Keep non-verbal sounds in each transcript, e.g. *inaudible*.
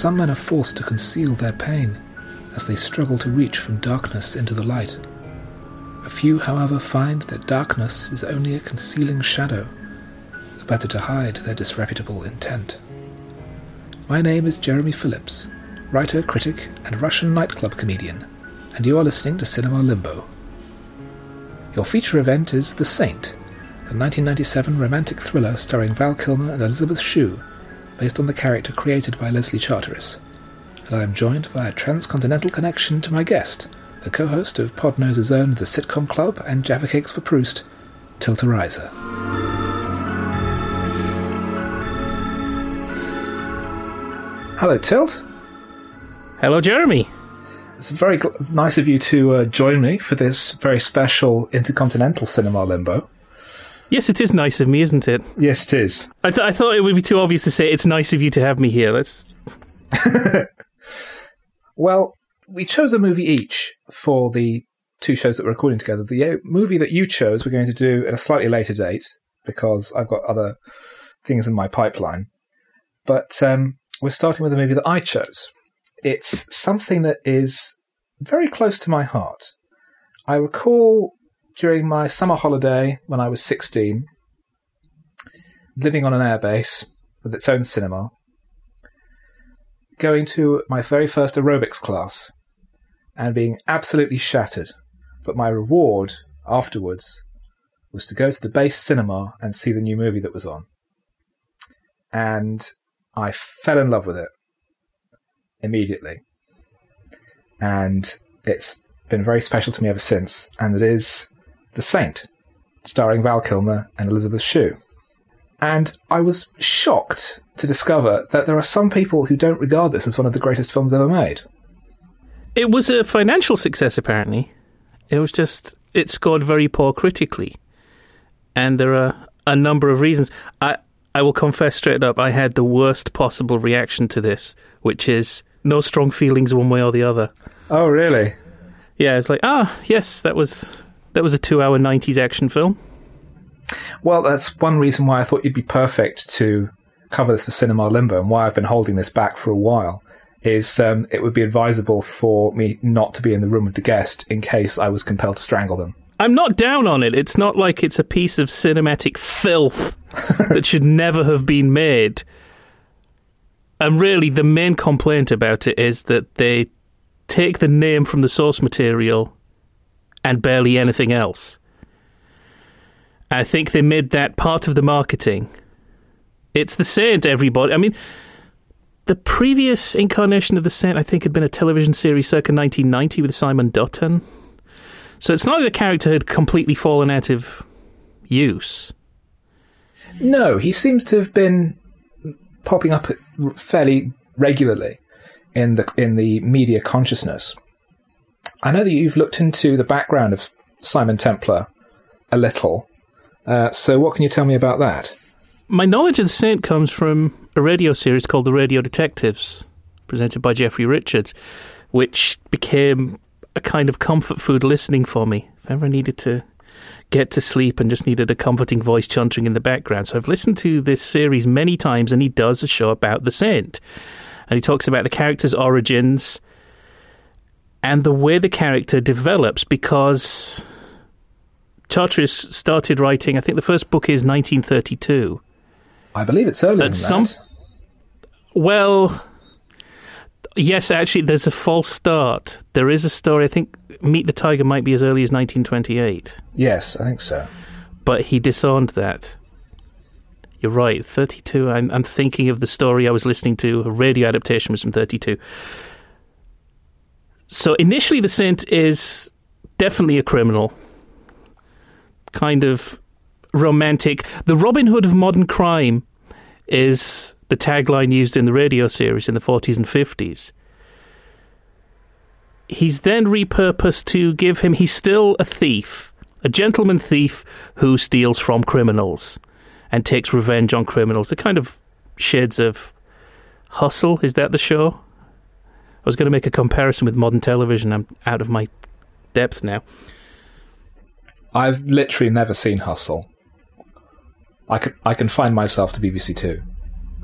Some men are forced to conceal their pain as they struggle to reach from darkness into the light. A few, however, find that darkness is only a concealing shadow, the better to hide their disreputable intent. My name is Jeremy Phillips, writer, critic, and Russian nightclub comedian, and you are listening to Cinema Limbo. Your feature event is The Saint, a 1997 romantic thriller starring Val Kilmer and Elizabeth Shue, based on the character created by Leslie Charteris. And I am joined via a transcontinental connection to my guest, the co-host of Podnose's own The Sitcom Club and Jaffa Cakes for Proust, Tilt Ariza. Hello, Tilt. Hello, Jeremy. It's very gl- nice of you to uh, join me for this very special intercontinental cinema limbo. Yes, it is nice of me, isn't it? Yes, it is. I, th- I thought it would be too obvious to say it's nice of you to have me here. Let's. *laughs* Well, we chose a movie each for the two shows that we're recording together. The uh, movie that you chose, we're going to do at a slightly later date because I've got other things in my pipeline. But um, we're starting with a movie that I chose. It's something that is very close to my heart. I recall during my summer holiday when I was 16, living on an airbase with its own cinema, going to my very first aerobics class and being absolutely shattered. But my reward afterwards was to go to the base cinema and see the new movie that was on. And I fell in love with it immediately. And it's been very special to me ever since. And it is The Saint, starring Val Kilmer and Elizabeth Shue. And I was shocked to discover that there are some people who don't regard this as one of the greatest films ever made. It was a financial success, apparently. It was just. It scored very poor critically. And there are a number of reasons. I, I will confess straight up, I had the worst possible reaction to this, which is no strong feelings one way or the other. Oh, really? Yeah, it's like, ah, yes, that was that was a two-hour '90s action film. Well, that's one reason why I thought you'd be perfect to cover this for Cinema Limbo and why I've been holding this back for a while. Is um, it would be advisable for me not to be in the room with the guest in case I was compelled to strangle them. I'm not down on it. It's not like it's a piece of cinematic filth *laughs* that should never have been made. And really, the main complaint about it is that they take the name from the source material and barely anything else. I think they made that part of the marketing. It's the Saint, everybody. I mean, the previous incarnation of the Saint, I think, had been a television series circa 1990 with Simon Dutton. So it's not like the character had completely fallen out of use. No, he seems to have been popping up fairly regularly in the in the media consciousness. I know that you've looked into the background of Simon Templar a little. Uh, so, what can you tell me about that? My knowledge of the Saint comes from a radio series called The Radio Detectives, presented by Jeffrey Richards, which became a kind of comfort food listening for me. If I ever needed to get to sleep and just needed a comforting voice chuntering in the background. So I've listened to this series many times, and he does a show about the Saint. And he talks about the character's origins and the way the character develops because Charteris started writing, I think the first book is 1932. I believe it's earlier At than some- that. Well, yes, actually, there's a false start. There is a story, I think Meet the Tiger might be as early as 1928, Yes, I think so. but he disowned that. You're right, 32. I'm, I'm thinking of the story I was listening to. A radio adaptation was from 32. So initially, the Saint is definitely a criminal, kind of romantic. The Robin Hood of modern crime is the tagline used in the radio series in the 40s and 50s. He's then repurposed to give him, he's still a thief, a gentleman thief who steals from criminals and takes revenge on criminals. The kind of shades of Hustle, is that the show? I was going to make a comparison with modern television. I'm out of my depth now. I've literally never seen Hustle. I can I can find myself to BBC Two.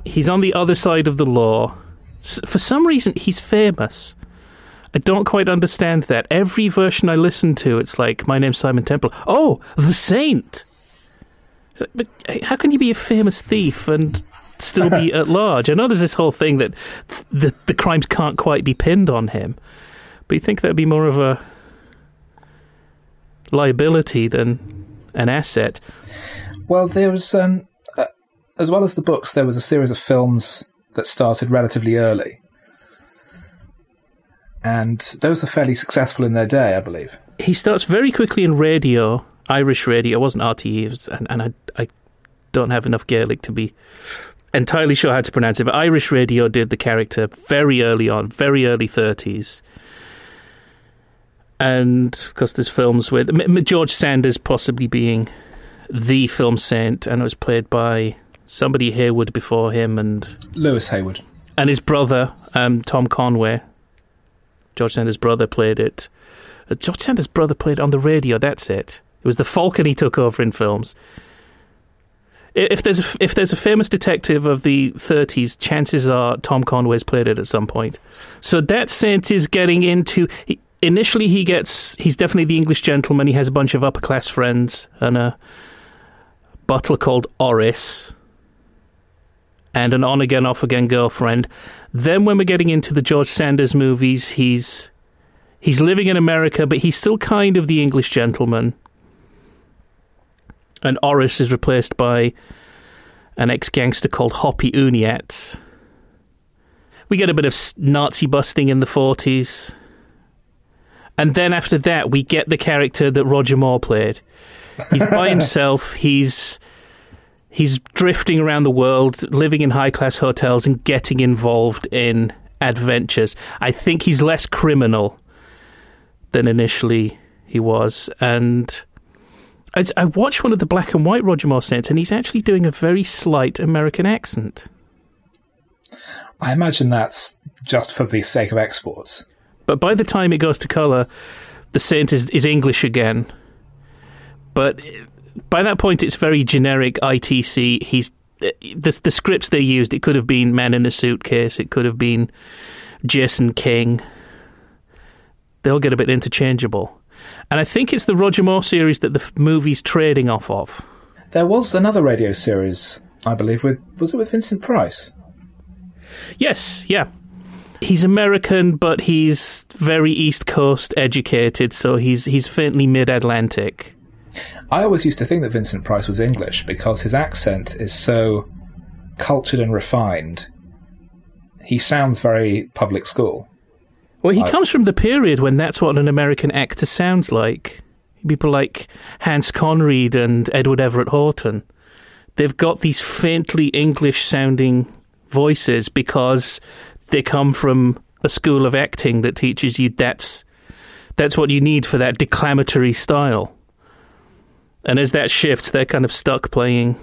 He's on the other side of the law. For some reason, he's famous. I don't quite understand that. Every version I listen to, it's like, my name's Simon Temple. Oh, the Saint! But eh, how can you be a famous thief and still be at large? I know there's this whole thing that the, the crimes can't quite be pinned on him, but you think that'd be more of a liability than an asset. Well, there was, um, uh, as well as the books, there was a series of films that started relatively early. And those were fairly successful in their day, I believe. he starts very quickly in radio, Irish radio. It wasn't RTE, it was, and, and I, I don't have enough Gaelic to be entirely sure how to pronounce it, but Irish radio did the character very early on, very early 30s. And of course, there's films with George Sanders possibly being the film saint, and it was played by somebody Haywood before him, and Louis Hayward. and his brother, um, Tom Conway. George Sanders' brother played it. Uh, George Sanders' brother played it on the radio. That's it. It was the Falcon he took over in films. If there's a, if there's a famous detective of the 30s, chances are Tom Conway's played it at some point. So that saint is getting into. Initially, he gets he's definitely the English gentleman. He has a bunch of upper class friends and a butler called Orace and an on again, off again girlfriend. Then, when we're getting into the George Sanders movies, he's he's living in America, but he's still kind of the English gentleman. And Orace is replaced by an ex gangster called Hoppy Uniatz. We get a bit of Nazi busting in the 40s. And then after that, we get the character that Roger Moore played. He's by *laughs* himself. He's he's drifting around the world, living in high class hotels, and getting involved in adventures. I think he's less criminal than initially he was. And I, I watched one of the black and white Roger Moore scenes, and he's actually doing a very slight American accent. I imagine that's just for the sake of exports. But by the time it goes to colour, the saint is, is English again. But by that point, it's very generic ITC. He's the the scripts they used. It could have been Man in a Suitcase. It could have been Jason King. They'll get a bit interchangeable, and I think it's the Roger Moore series that the movie's trading off of. There was another radio series, I believe, with was it with Vincent Price? Yes, yeah. He's American, but he's very East Coast educated, so he's he's faintly mid Atlantic. I always used to think that Vincent Price was English because his accent is so cultured and refined. He sounds very public school. Well, he I- comes from the period when that's what an American actor sounds like. People like Hans Conried and Edward Everett Horton. They've got these faintly English sounding voices because they come from a school of acting that teaches you that's that's what you need for that declamatory style. And as that shifts, they're kind of stuck playing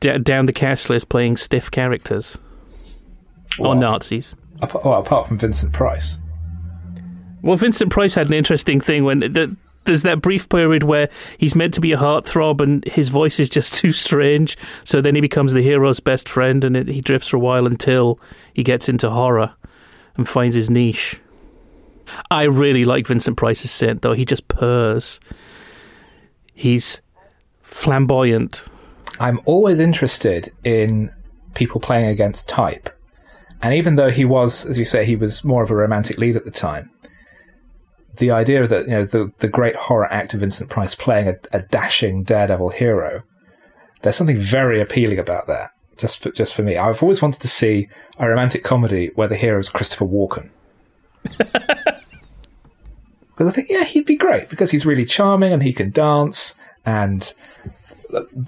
d- down the cast list, playing stiff characters or Nazis. Apart, well, apart from Vincent Price. Well, Vincent Price had an interesting thing when the, there's that brief period where he's meant to be a heartthrob and his voice is just *laughs* too strange. So then he becomes the hero's best friend and it, he drifts for a while until he gets into horror and finds his niche. I really like Vincent Price's scent, though. He just purrs. He's flamboyant. I'm always interested in people playing against type. And even though he was, as you say, he was more of a romantic lead at the time, the idea that, you know, the, the great horror actor Vincent Price playing a, a dashing daredevil hero, there's something very appealing about that. Just for, just for me. I've always wanted to see a romantic comedy where the hero is Christopher Walken. *laughs* Because I think, yeah, he'd be great because he's really charming and he can dance and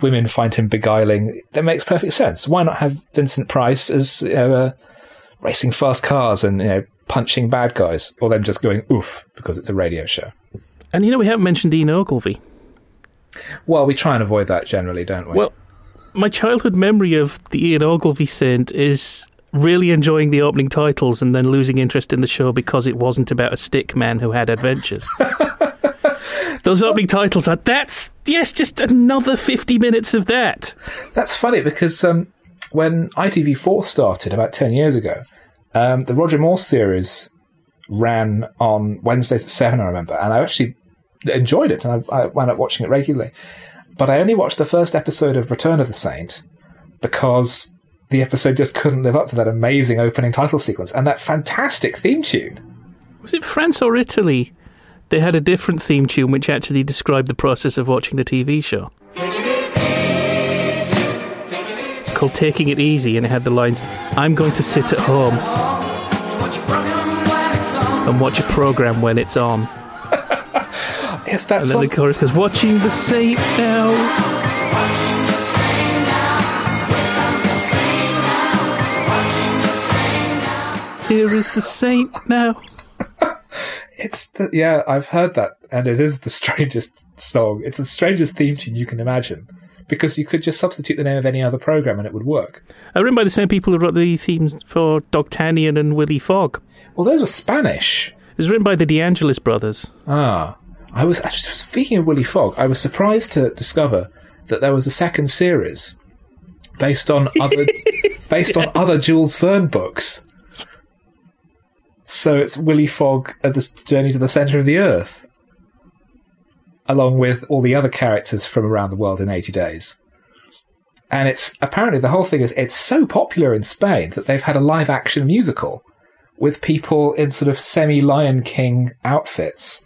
women find him beguiling. That makes perfect sense. Why not have Vincent Price as you know, uh, racing fast cars and you know punching bad guys, or them just going oof because it's a radio show? And you know, we haven't mentioned Ian Ogilvy. Well, we try and avoid that generally, don't we? Well, my childhood memory of the Ian Ogilvy Saint is really enjoying the opening titles and then losing interest in the show because it wasn't about a stick man who had adventures. *laughs* Those opening titles are that's yes, just another fifty minutes of that. That's funny because um, when ITV4 started about 10 years ago, um, the Roger Moore series ran on Wednesdays at 7, I remember, and I actually enjoyed it and I, I wound up watching it regularly. But I only watched the first episode of Return of the Saint because the episode just couldn't live up to that amazing opening title sequence and that fantastic theme tune. Was it France or Italy? They had a different theme tune which actually described the process of watching the TV show. Called Taking It Easy, and it had the lines I'm going to sit at home and watch a program when it's on. *laughs* Yes, that's And then the chorus goes, Watching the Saint now. Here is the saint now. *laughs* It's the, yeah, I've heard that, and it is the *laughs* strangest song. It's the strangest theme tune you can imagine because you could just substitute the name of any other program and it would work. Written by the same people who wrote the themes for Dogtanian and Willy Fogg. Well, those were Spanish. It was written by the DeAngelis brothers. Ah, I was actually speaking of Willy Fogg. I was surprised to discover that there was a second series based on other *laughs* based on other Jules Verne books. So it's Willy Fogg at the journey to the center of the earth, along with all the other characters from around the world in eighty days. And it's apparently the whole thing is it's so popular in Spain that they've had a live action musical with people in sort of semi Lion King outfits.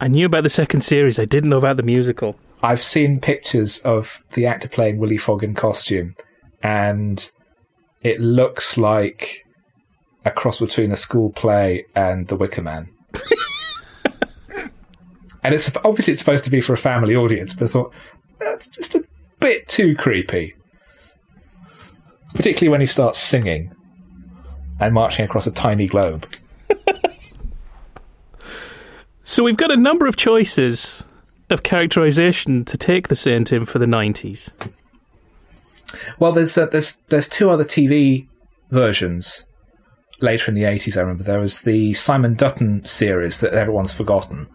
I knew about the second series. I didn't know about the musical. I've seen pictures of the actor playing Willy Fogg in costume, and it looks like a cross between a school play and The Wicker Man. *laughs* and it's obviously it's supposed to be for a family audience, but I thought that's just a bit too creepy, particularly when he starts singing and marching across a tiny globe. *laughs* So we've got a number of choices of characterization to take the saint in for the 90s. Well, there's uh, there's there's two other TV versions later in the 80s. I remember there was the Simon Dutton series that everyone's forgotten,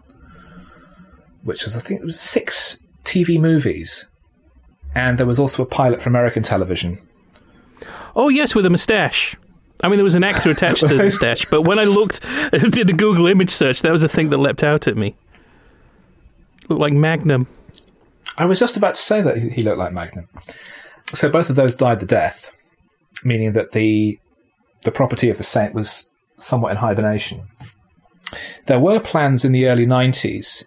which was I think it was six TV movies, and there was also a pilot for American television. Oh, yes, with a moustache. I mean, there was an actor attached to the *laughs* moustache, but when I looked, *laughs* did a Google image search, that was the thing that leapt out at me. Looked like Magnum. I was just about to say that he looked like Magnum. So both of those died the death, meaning that the the property of the saint was somewhat in hibernation. There were plans in the early 90s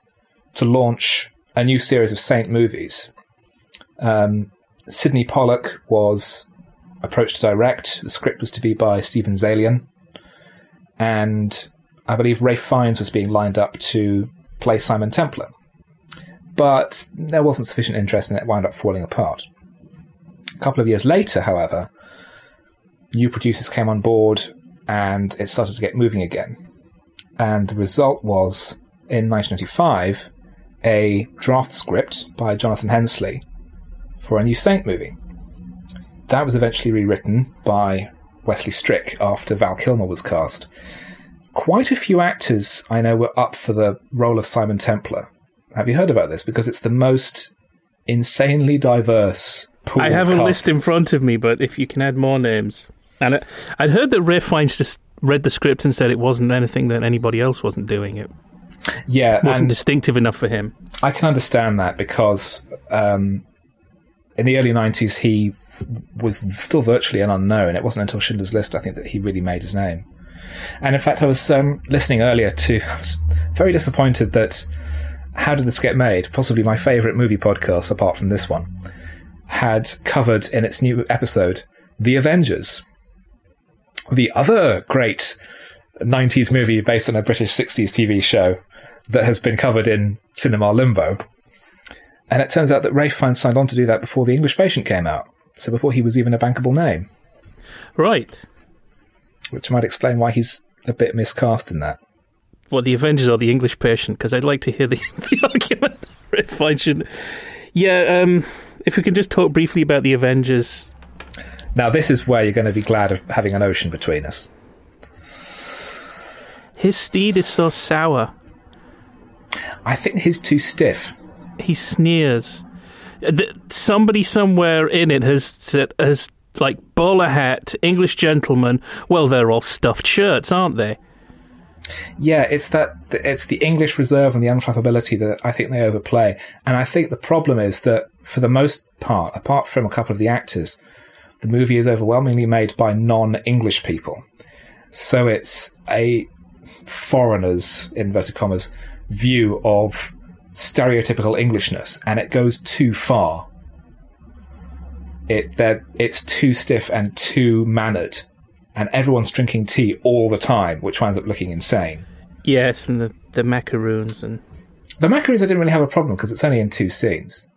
to launch a new series of saint movies. Um, Sydney Pollack was approached to direct. The script was to be by Steven Zaillian. And I believe Ralph Fiennes was being lined up to play Simon Templar. But there wasn't sufficient interest and it wound up falling apart. A couple of years later, however, new producers came on board and it started to get moving again. And the result was, in 1995, a draft script by Jonathan Hensleigh for a new Saint movie. That was eventually rewritten by Wesley Strick after Val Kilmer was cast. Quite a few actors I know were up for the role of Simon Templar. Have you heard about this? Because it's the most insanely diverse pool. I have a list in front of me, but if you can add more names. And I, I'd heard that Ralph Fiennes just read the script and said it wasn't anything that anybody else wasn't doing. It Yeah, wasn't distinctive enough for him. I can understand that because um, in the early 90s he was still virtually an unknown. It wasn't until Schindler's List, I think, that he really made his name. And in fact, I was um, listening earlier to, *laughs* I was very disappointed that How Did This Get Made, possibly my favourite movie podcast apart from this one, had covered in its new episode The Avengers, the other great 90s movie based on a British 60s TV show that has been covered in Cinema Limbo. And it turns out that Ralph Fiennes signed on to do that before The English Patient came out. So before he was even a bankable name, Right. which might explain why he's a bit miscast in that. Well, the Avengers or the English patient? Because I'd like to hear the, *laughs* the argument. that Ralph Fiennes should. Yeah, um, if we could just talk briefly about the Avengers. Now, this is where you're going to be glad of having an ocean between us. His steed is so sour. I think he's too stiff. He sneers. Somebody somewhere in it has said, has like bowler hat, English gentleman. Well, they're all stuffed shirts, aren't they? Yeah, it's that it's the English reserve and the unflappability that I think they overplay. And I think the problem is that for the most part, apart from a couple of the actors, the movie is overwhelmingly made by non-English people. So it's a foreigner's inverted commas view of stereotypical Englishness, and it goes too far. It that it's too stiff and too mannered, and everyone's drinking tea all the time, which winds up looking insane. Yes, and the the macaroons and The macaroons I didn't really have a problem because it's only in two scenes.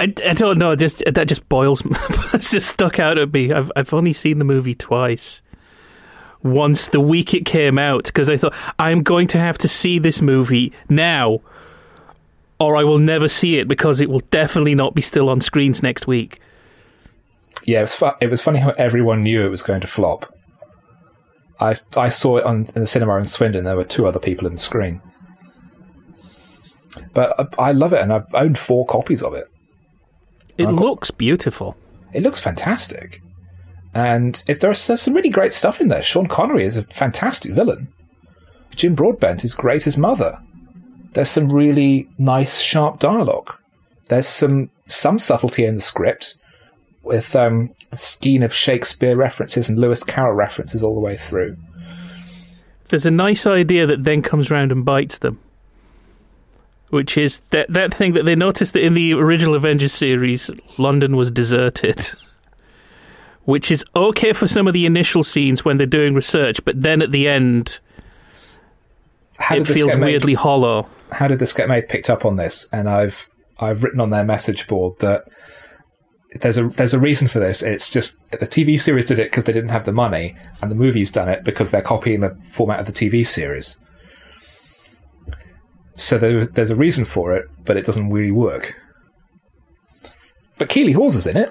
I, I don't know. Just that just boils. *laughs* It's just stuck out at me. I've I've only seen the movie twice. Once the week it came out, because I thought I'm going to have to see this movie now, or I will never see it because it will definitely not be still on screens next week. Yeah, it was fu- it was funny how everyone knew it was going to flop. I I saw it on in the cinema in Swindon. There were two other people in the screen, but I, I love it, and I've owned four copies of it. It I've got- looks beautiful. It looks fantastic, and if there's, there's some really great stuff in there. Sean Connery is a fantastic villain. Jim Broadbent is great as Mother. There's some really nice, sharp dialogue. There's some some subtlety in the script, with um, skein of Shakespeare references and Lewis Carroll references all the way through. There's a nice idea that then comes round and bites them, which is that that thing that they noticed that in the original Avengers series, London was deserted. *laughs* Which is okay for some of the initial scenes when they're doing research, but then at the end, How it feels get made? weirdly hollow. How did this get made? Picked up on this, and I've I've written on their message board that there's a there's a reason for this. It's just the TV series did it because they didn't have the money, and the movie's done it because they're copying the format of the TV series. So there, there's a reason for it, but it doesn't really work. But Keeley Hawes is in it.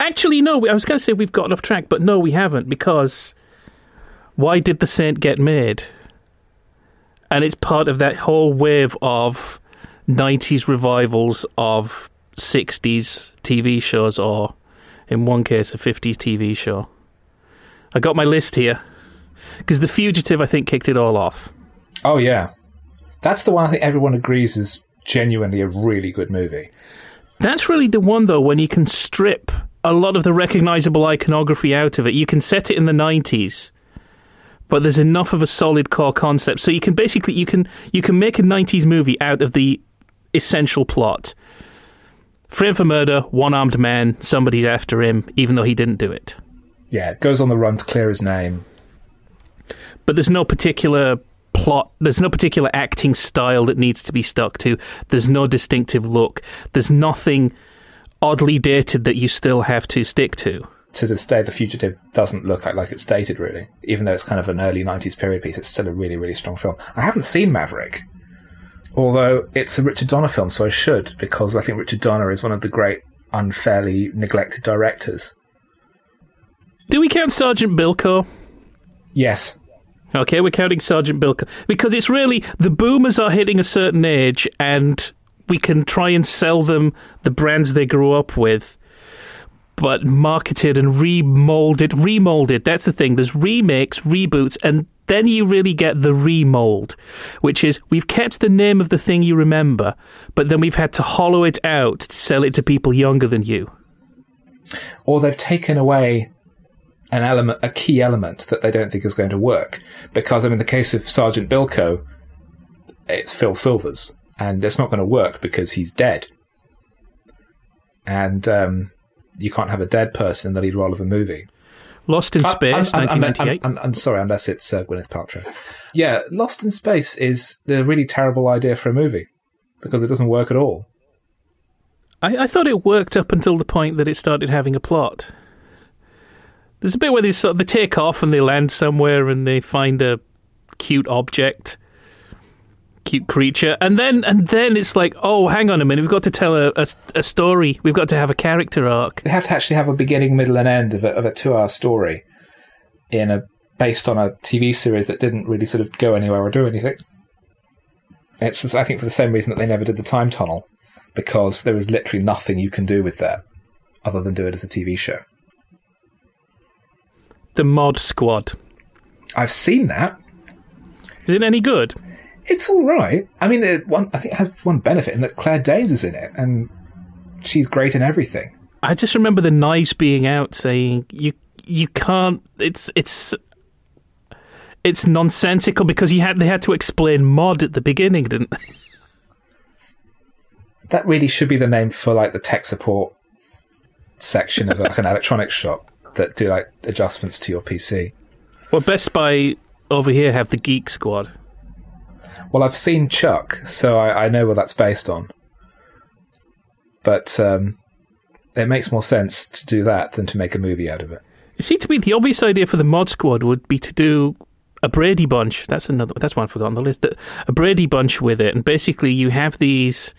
Actually, no, I was going to say we've gotten off track, but no, we haven't, because why did The Saint get made? And it's part of that whole wave of 90s revivals of 60s TV shows, or in one case, a 50s TV show. I got my list here, because The Fugitive, I think, kicked it all off. Oh yeah, that's the one I think everyone agrees is genuinely a really good movie. That's really the one, though, when you can strip a lot of the recognizable iconography out of it. You can set it in the 90s, but there's enough of a solid core concept. So you can basically you can you can make a 90s movie out of the essential plot. Frame for murder, one-armed man, somebody's after him, even though he didn't do it. Yeah, goes on the run to clear his name. But there's no particular plot. There's no particular acting style that needs to be stuck to. There's no distinctive look. There's nothing oddly dated that you still have to stick to. to this day, The Fugitive doesn't look like, like it's dated, really. Even though it's kind of an early 90s period piece, it's still a really, really strong film. I haven't seen Maverick, although it's a Richard Donner film, so I should, because I think Richard Donner is one of the great unfairly neglected directors. Do we count Sergeant Bilko? Yes. Okay, we're counting Sergeant Bilko because it's really the boomers are hitting a certain age, and we can try and sell them the brands they grew up with, but marketed and remolded. Remolded. That's the thing. There's remakes, reboots, and then you really get the remold, which is we've kept the name of the thing you remember, but then we've had to hollow it out to sell it to people younger than you. Or they've taken away an element, a key element that they don't think is going to work. Because, I mean, in the case of Sergeant Bilko, it's Phil Silvers, and it's not going to work because he's dead. And um, you can't have a dead person in the lead role of a movie. Lost in Space, I'm, I'm- I'm- 1998. I'm, I'm sorry, unless it's uh, Gwyneth Paltrow. Yeah, Lost in Space is a really terrible idea for a movie because it doesn't work at all. I, I thought it worked up until the point that it started having a plot. There's a bit where they sort they take off and they land somewhere and they find a cute object, cute creature, and then and then it's like, oh, hang on a minute, we've got to tell a, a, a story. We've got to have a character arc. They have to actually have a beginning, middle, and end of a, of a two-hour story in a based on a TV series that didn't really sort of go anywhere or do anything. It's I think for the same reason that they never did the time tunnel, because there is literally nothing you can do with that other than do it as a TV show. The Mod Squad. I've seen that. Is it any good? It's all right. I mean, it, one I think it has one benefit in that Claire Danes is in it, and she's great in everything. I just remember the knives being out saying you you can't. It's it's it's nonsensical because you had they had to explain mod at the beginning, didn't they? That really should be the name for like the tech support section of like an electronics shop that do like adjustments to your PC. Well, Best Buy over here have the Geek Squad. Well, I've seen Chuck, so I, I know what that's based on. But um, it makes more sense to do that than to make a movie out of it. It seemed to me the obvious idea for the Mod Squad would be to do a Brady Bunch. That's another. That's one I forgot on the list. A Brady Bunch with it, and basically you have these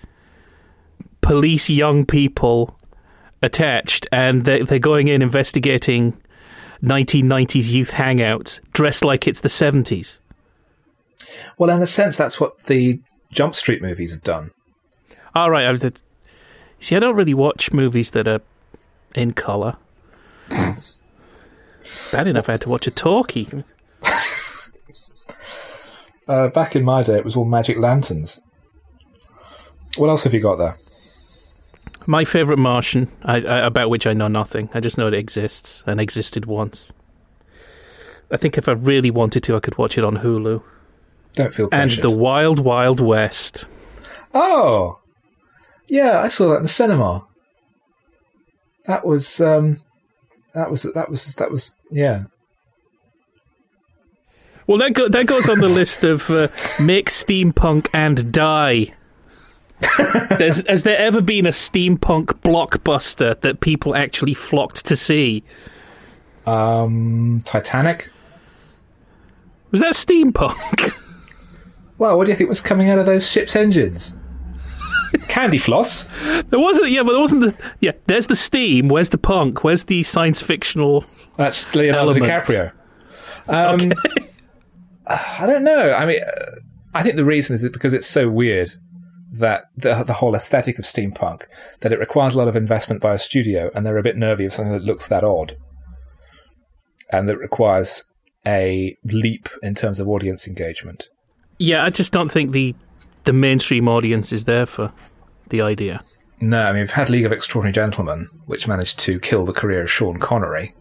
police young people attached, and they're, they're going in investigating 1990s youth hangouts, dressed like it's the 70s. Well, in a sense, that's what the Jump Street movies have done. All right, I was. See, I don't really watch movies that are in color. *laughs* Bad enough, I had to watch a talkie. Uh, back in my day, it was all magic lanterns. What else have you got there? My favorite Martian, I, I, about which I know nothing. I just know it exists and existed once. I think if I really wanted to, I could watch it on Hulu. Don't feel And the Wild Wild West. Oh, yeah, I saw that in the cinema. That was um, that was that was that was yeah. Well, that go- that goes on the list of uh, make steampunk and die. There's, has there ever been a steampunk blockbuster that people actually flocked to see? Um, Titanic. Was that steampunk? *laughs* Well, what do you think was coming out of those ships' engines? Candy floss. there wasn't. Yeah, but there wasn't the. Yeah, there's the steam. Where's the punk? Where's the science fictional? That's Leonardo Element. DiCaprio. Um, *sighs* I don't know. I mean, I think the reason is because it's so weird that the the whole aesthetic of steampunk that it requires a lot of investment by a studio, and they're a bit nervy of something that looks that odd, and that requires a leap in terms of audience engagement. Yeah, I just don't think the the mainstream audience is there for the idea. No, I mean we've had League of Extraordinary Gentlemen, which managed to kill the career of Sean Connery,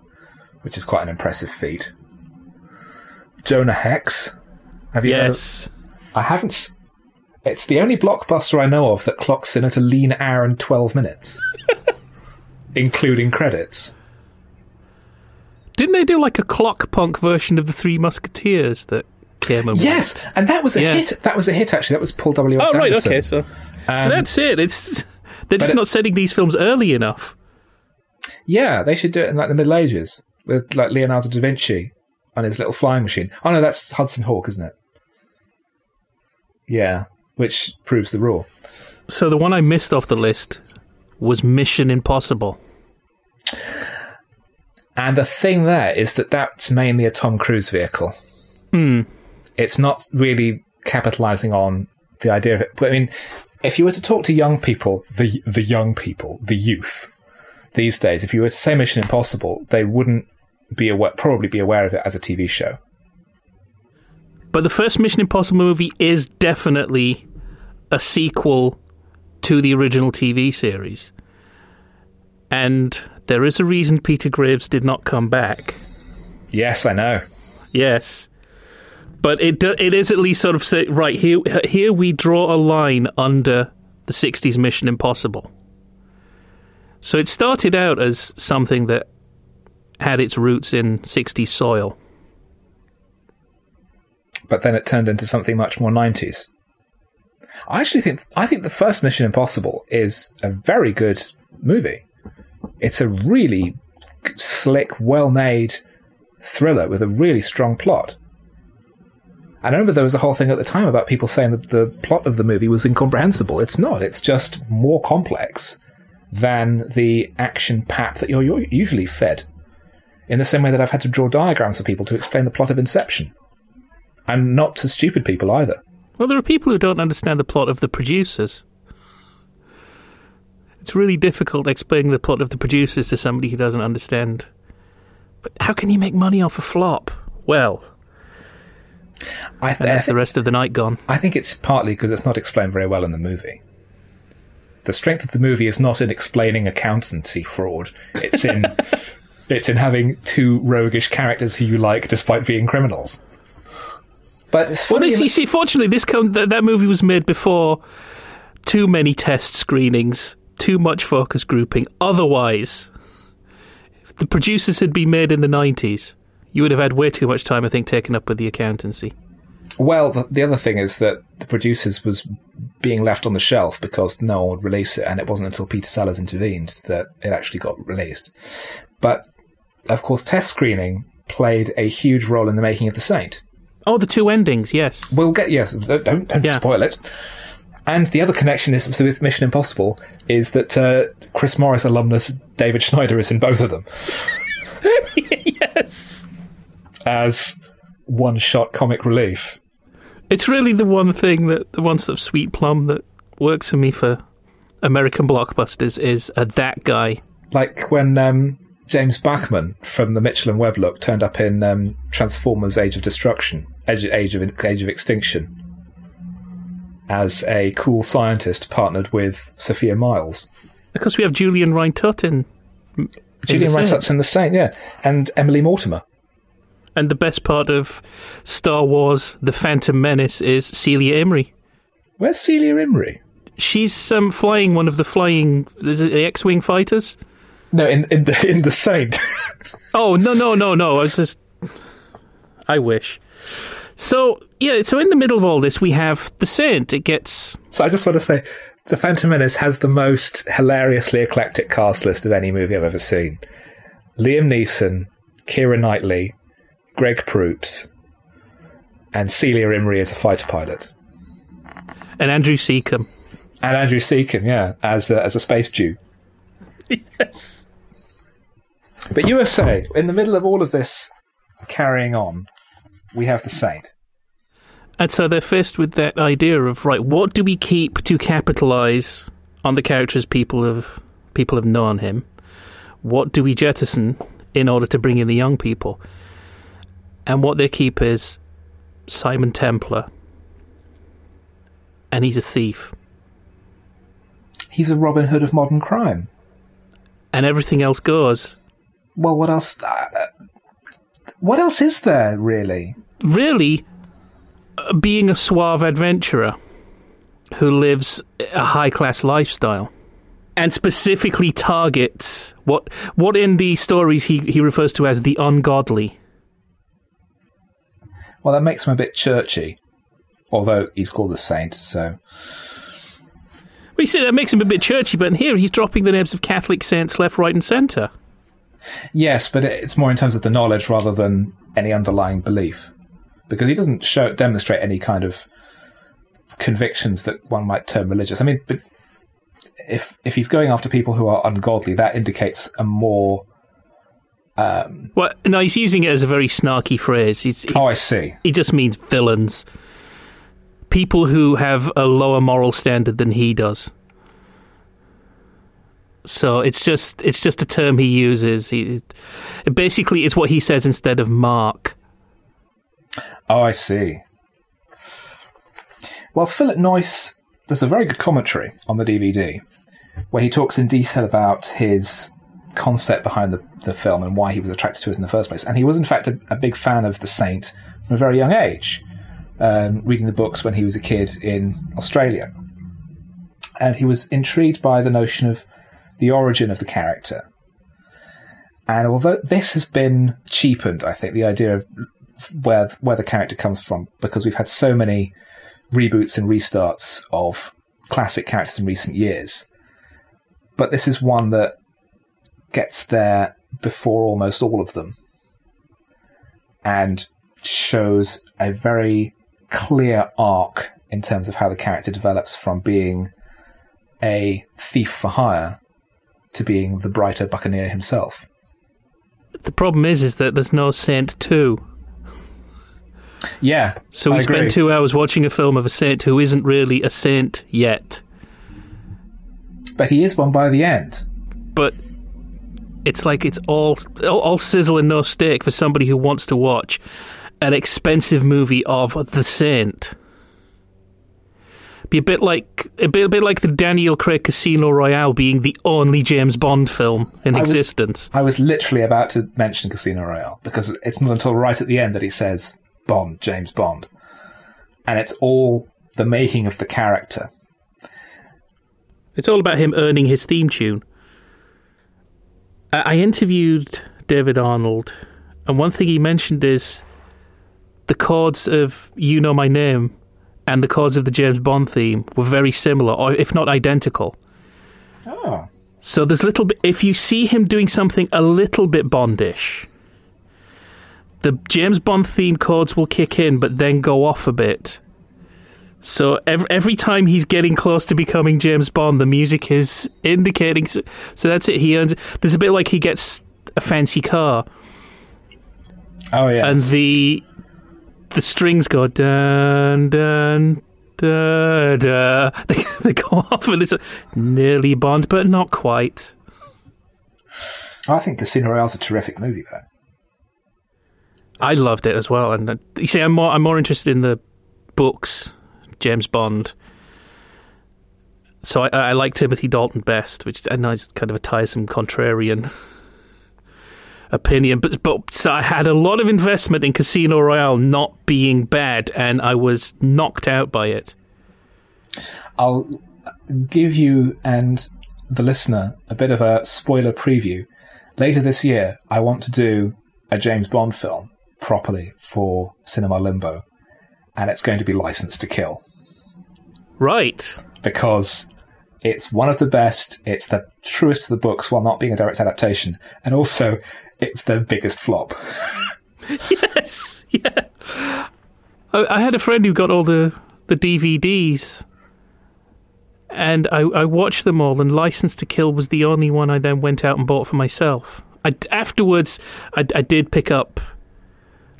which is quite an impressive feat. Jonah Hex. Have you heard Yes. I haven't. It's the only blockbuster I know of that clocks in at a lean hour and 12 minutes, *laughs* including credits. Didn't they do like a clock punk version of the Three Musketeers that and? Yes, and that was a Yeah. hit. That was a hit, actually. That was Paul W. S. Oh right, Anderson. okay. So, so Um, that's it. It's *laughs* they're just it- not setting these films early enough. Yeah, they should do it in like the Middle Ages with like Leonardo da Vinci on his little flying machine. Oh no, that's Hudson Hawk, isn't it? Yeah, which proves the rule. So the one I missed off the list was Mission Impossible. And the thing there is that that's mainly a Tom Cruise vehicle. Hmm. It's not really capitalizing on the idea of it. But I mean, if you were to talk to young people, the the young people, the youth these days, if you were to say Mission Impossible, they wouldn't be aware, probably be aware of it as a TV show. But the first Mission Impossible movie is definitely a sequel to the original TV series. And there is a reason Peter Graves did not come back. Yes, I know. Yes. But it do, it is at least sort of say right here here we draw a line under the 60s Mission Impossible. So it started out as something that had its roots in 60s soil. but then it turned into something much more 90s. I actually think I think the first Mission Impossible is a very good movie. It's a really slick, well-made thriller with a really strong plot. I remember there was a whole thing at the time about people saying that the plot of the movie was incomprehensible. It's not. It's just more complex than the action pap that you're you're usually fed. In the same way that I've had to draw diagrams for people to explain the plot of Inception and not to stupid people either. Well, there are people who don't understand the plot of The Producers. It's really difficult explaining the plot of The Producers to somebody who doesn't understand. But how can you make money off a flop? Well, I, th- and I that's the rest of the night gone. I think it's partly because it's not explained very well in the movie. The strength of the movie is not in explaining accountancy fraud. It's in *laughs* it's in having two roguish characters who you like despite being criminals. But it's Well, this, you see, fortunately, this com- th- that movie was made before too many test screenings, too much focus grouping. Otherwise, if the producers had been made in the 90s, you would have had way too much time, I think, taken up with the accountancy. Well, the, the other thing is that the producers was being left on the shelf because no one would release it, and it wasn't until Peter Sellers intervened that it actually got released. But of course, test screening played a huge role in the making of The Saint. Oh, the two endings, yes. We'll get yes, don't don't, Yeah. spoil it. And the other connection is with Mission Impossible is that uh, Chris Morris alumnus David Schneider is in both of them *laughs* yes. As one-shot comic relief. It's really the one thing that, the one sort of sweet plum that works for me for American blockbusters is a that guy. like when um, James Bachman from the Mitchell and Webb look turned up in um, Transformers: Age of Destruction, Age, Age of Age of Extinction, as a cool scientist partnered with Sophia Myles. Because we have Julian Rhind-Tutt in. in Julian Saint. In the Saint, yeah, and Emily Mortimer. And the best part of Star Wars The Phantom Menace is Celia Imrie. Where's Celia Imrie? She's um, flying one of the flying is it the X-wing fighters. No, in in the in the Saint. *laughs* Oh no no no no! I was just, I wish. So yeah, so in the middle of all this, we have the Saint. It gets so I just want to say, The Phantom Menace has the most hilariously eclectic cast list of any movie I've ever seen. Liam Neeson, Keira Knightley, Greg Proops, and Celia Imrie as a fighter pilot, and Andrew Secombe. and Andrew Secombe, yeah, as a, as a space Jew. Yes. But USA, in the middle of all of this carrying on, we have the Saint. And so they're faced with that idea of right, what do we keep to capitalize on the characters people have people have known him? What do we jettison in order to bring in the young people? And what they keep is Simon Templar, and he's a thief, He's a Robin Hood of modern crime. and everything else goes. Well, what else? Uh, what else is there really? Really, uh, being a suave adventurer who lives a high class lifestyle. And specifically targets what what in the stories he, he refers to as the ungodly. Well, that makes him a bit churchy, although he's called the Saint. So We see that makes him a bit churchy, but in here he's dropping the names of Catholic saints left, right, and centre. yes, but it's more in terms of the knowledge rather than any underlying belief, because he doesn't show demonstrate any kind of convictions that one might term religious. I mean, but if if he's going after people who are ungodly, that indicates a more. Um, well, no, he's using it as a very snarky phrase. He's, he, Oh, I see. he just means villains, people who have a lower moral standard than he does. So it's just it's just a term he uses. He, basically, it's what he says instead of Mark. Oh, I see. Well, Philip Noyce does a very good commentary on the DVD where he talks in detail about his concept behind the, the film and why he was attracted to it in the first place. And he was, in fact, a, a big fan of The Saint from a very young age, um, reading the books when he was a kid in Australia. And he was intrigued by the notion of the origin of the character. And although this has been cheapened, I think, the idea of where where the character comes from because we've had so many reboots and restarts of classic characters in recent years. But this is one that gets there before almost all of them and shows a very clear arc in terms of how the character develops from being a thief for hire to being the brighter buccaneer himself. The problem is, is that there's no Saint Two. Yeah. So we I spend agree. two hours watching a film of a saint who isn't really a saint yet. But he is one by the end. But it's like it's all, all sizzle and no steak for somebody who wants to watch an expensive movie of the saint. Be a bit like a bit, a bit like the Daniel Craig Casino Royale being the only James Bond film in I was- existence. I was literally about to mention Casino Royale because it's not until right at the end that he says Bond, James Bond. And it's all the making of the character. It's all about him earning his theme tune. I, interviewed David Arnold, and one thing he mentioned is the chords of "You Know My Name" and the chords of the James Bond theme were very similar, or if not identical. Oh. So there's little bit. If you see him doing something a little bit Bondish, the James Bond theme chords will kick in, but then go off a bit. So every every time he's getting close to becoming James Bond, the music is indicating. So, so that's it. He earns. There's a bit like he gets a fancy car, Oh, yeah. and the the strings go dun dun da da. *laughs* They, they go off, and it's nearly Bond, but not quite. I think Casino Royale's a terrific movie, though. I loved it as well, and uh, you see, I'm more I'm more interested in the books, James Bond. So I, I like Timothy Dalton best, which I know is kind of a tiresome contrarian *laughs* opinion, but but so I had a lot of investment in Casino Royale not being bad, and I was knocked out by it. I'll give you and the listener a bit of a spoiler preview. Later this year, I want to do a James Bond film properly for Cinema Limbo, and it's going to be Licensed to Kill Right. because it's one of the best, it's the truest to the books while not being a direct adaptation, and also it's their biggest flop. *laughs* Yes. Yeah. I, I had a friend who got all the the DVDs, and I, I watched them all. And License to Kill was the only one I then went out and bought for myself. I, afterwards, I, I did pick up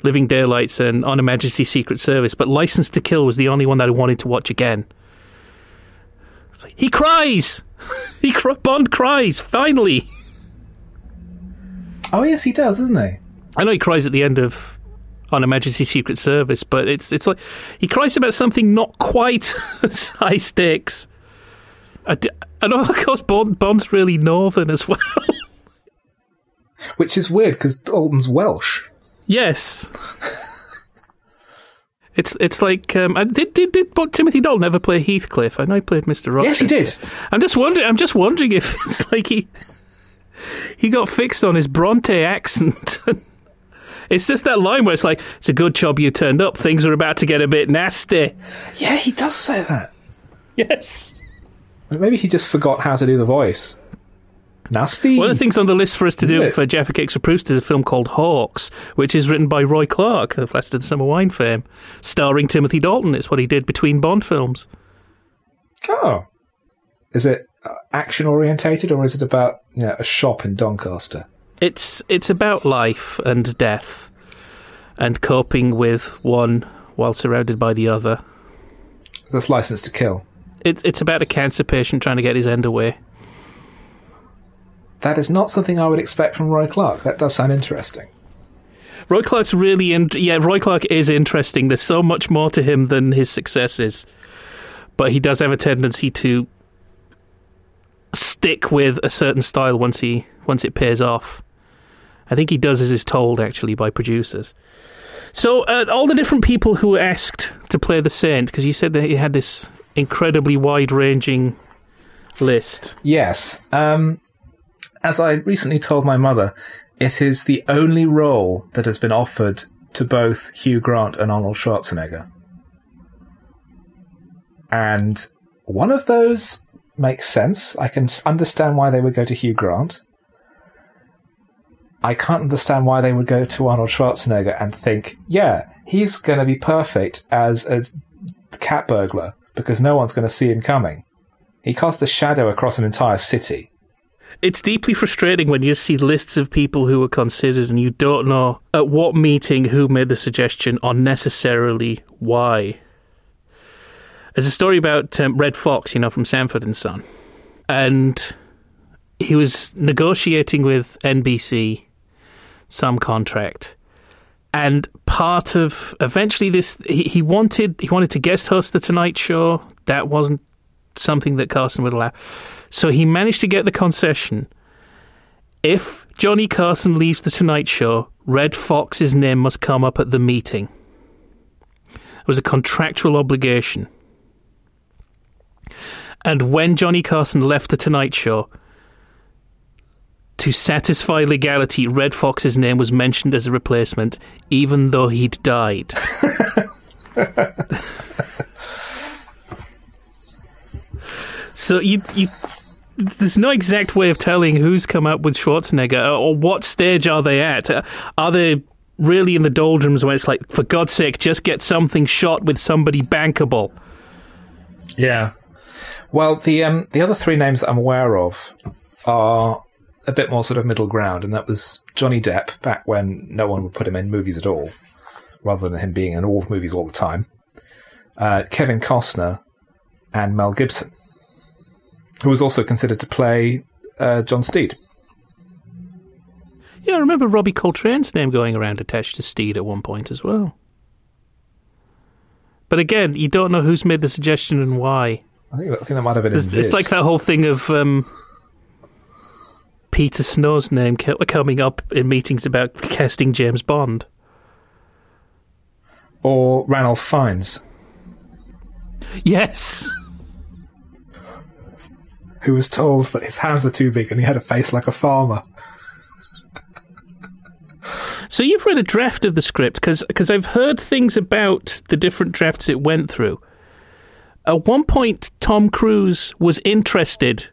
Living Daylights and On Her Majesty's Secret Service, but License to Kill was the only one that I wanted to watch again. Like, he cries. *laughs* he cr- Bond cries finally. Oh, yes, he does, doesn't he? I know he cries at the end of On Her Majesty's Secret Service, but it's it's like he cries about something not quite *laughs* as high stakes. And of course, Bond, Bond's really northern as *laughs* well. Which is weird because Dalton's Welsh. yes, it's it's like um, did did did Timothy Dalton ever play Heathcliff? I know he played Mister Rochester. Yes, he did. I'm just wondering. I'm just wondering if *laughs* it's like he he got fixed on his Bronte accent. *laughs* it's just that line where it's like, "It's a good job you turned up. Things are about to get a bit nasty." Yeah, he does say that. *laughs* Yes. Maybe he just forgot how to do the voice. Nasty. One of the things on the list for us to Isn't do it? for Jaffa Cakes for Proust is a film called Hawks, which is written by Roy Clarke of the Summer Wine fame, starring Timothy Dalton. It's what he did between Bond films. Oh. Is it uh, action orientated or is it about you know, a shop in Doncaster? It's it's about life and death, and coping with one while surrounded by the other. That's licensed to kill. It's it's about a cancer patient trying to get his end away. That is not something I would expect from Roy Clarke. That does sound interesting. Roy Clarke's really in, yeah. Roy Clarke is interesting. There's so much more to him than his successes, but he does have a tendency to stick with a certain style once he once it pays off. I think he does as is told actually by producers. So uh, all the different people who were asked to play the Saint, because you said that he had this incredibly wide-ranging list. Yes. Um, as I recently told my mother, it is the only role that has been offered to both Hugh Grant and Arnold Schwarzenegger. And one of those makes sense. I can understand why they would go to Hugh Grant. I can't understand why they would go to Arnold Schwarzenegger and think, yeah, he's going to be perfect as a cat burglar because no one's going to see him coming. He casts a shadow across an entire city. It's deeply frustrating when you see lists of people who were considered and you don't know at what meeting who made the suggestion or necessarily why. There's a story about um, Redd Foxx, you know, from Sanford and Son, and he was negotiating with NBC some contract, and part of eventually this he, he wanted he wanted to guest host the Tonight Show. That wasn't something that Carson would allow. So he managed to get the concession. If Johnny Carson leaves the Tonight Show, Redd Foxx's name must come up at the meeting. It was a contractual obligation. And when Johnny Carson left the Tonight Show, to satisfy legality, Redd Foxx's name was mentioned as a replacement, even though he'd died. *laughs* so you you there's no exact way of telling who's come up with Schwarzenegger or what stage are they at. Are they really in the doldrums where it's like, for God's sake, just get something shot with somebody bankable? Yeah. Well, the um, the other three names I'm aware of are a bit more sort of middle ground, and that was Johnny Depp back when no one would put him in movies at all, rather than him being in all the movies all the time. Uh, Kevin Costner and Mel Gibson, who was also considered to play uh, John Steed. Yeah, I remember Robbie Coltrane's name going around attached to Steed at one point as well. But again, you don't know who's made the suggestion and why. I think, I think that might have been. It's, it's like that whole thing of um, Peter Snow's name coming up in meetings about casting James Bond. Or Ranulph Fiennes. Yes. Who was told that his hands were too big and he had a face like a farmer. So you've read a draft of the script because I've heard things about the different drafts it went through. At one point, Tom Cruise was interested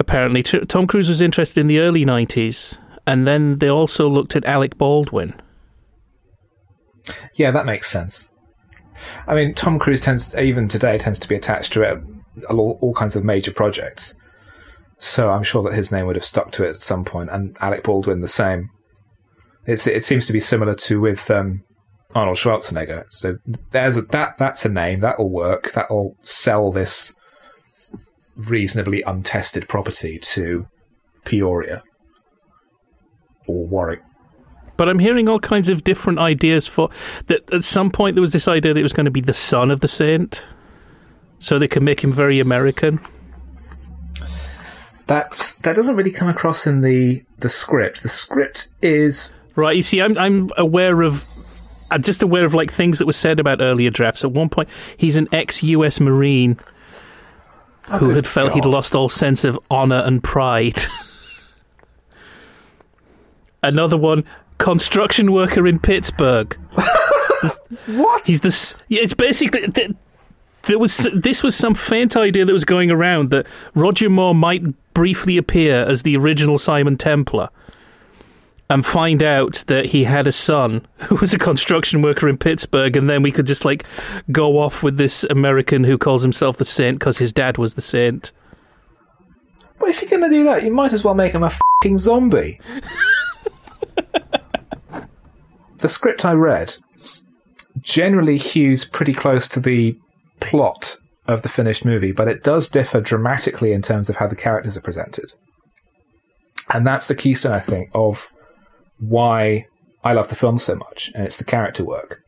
apparently. Tom Cruise was interested in the early 90s, and then they also looked at Alec Baldwin. Yeah, that makes sense. I mean, Tom Cruise tends, even today, tends to be attached to it, all, all kinds of major projects. So I'm sure that his name would have stuck to it at some point, and Alec Baldwin the same. It's, it seems to be similar to with um, Arnold Schwarzenegger. So there's a, that that's a name that'll work. That'll sell this reasonably untested property to Peoria or Warwick. But I'm hearing all kinds of different ideas for that. At some point, there was this idea that it was going to be the son of the saint, so they can make him very American. That that doesn't really come across in the the script. The script is right. You see, I'm I'm aware of I'm just aware of like things that were said about earlier drafts. At one point, he's an ex-U.S. Marine oh, who had felt God. he'd lost all sense of honor and pride. *laughs* Another one, construction worker in Pittsburgh. *laughs* what? He's this. Yeah, it's basically. There was this was some faint idea that was going around that Roger Moore might briefly appear as the original Simon Templar and find out that he had a son who was a construction worker in Pittsburgh, and then we could just like go off with this American who calls himself the Saint because his dad was the Saint. But if you're going to do that, you might as well make him a fucking zombie. *laughs* the script I read generally hews pretty close to the plot of the finished movie, but it does differ dramatically in terms of how the characters are presented. And that's the keystone, I think, of why I love the film so much, and it's the character work.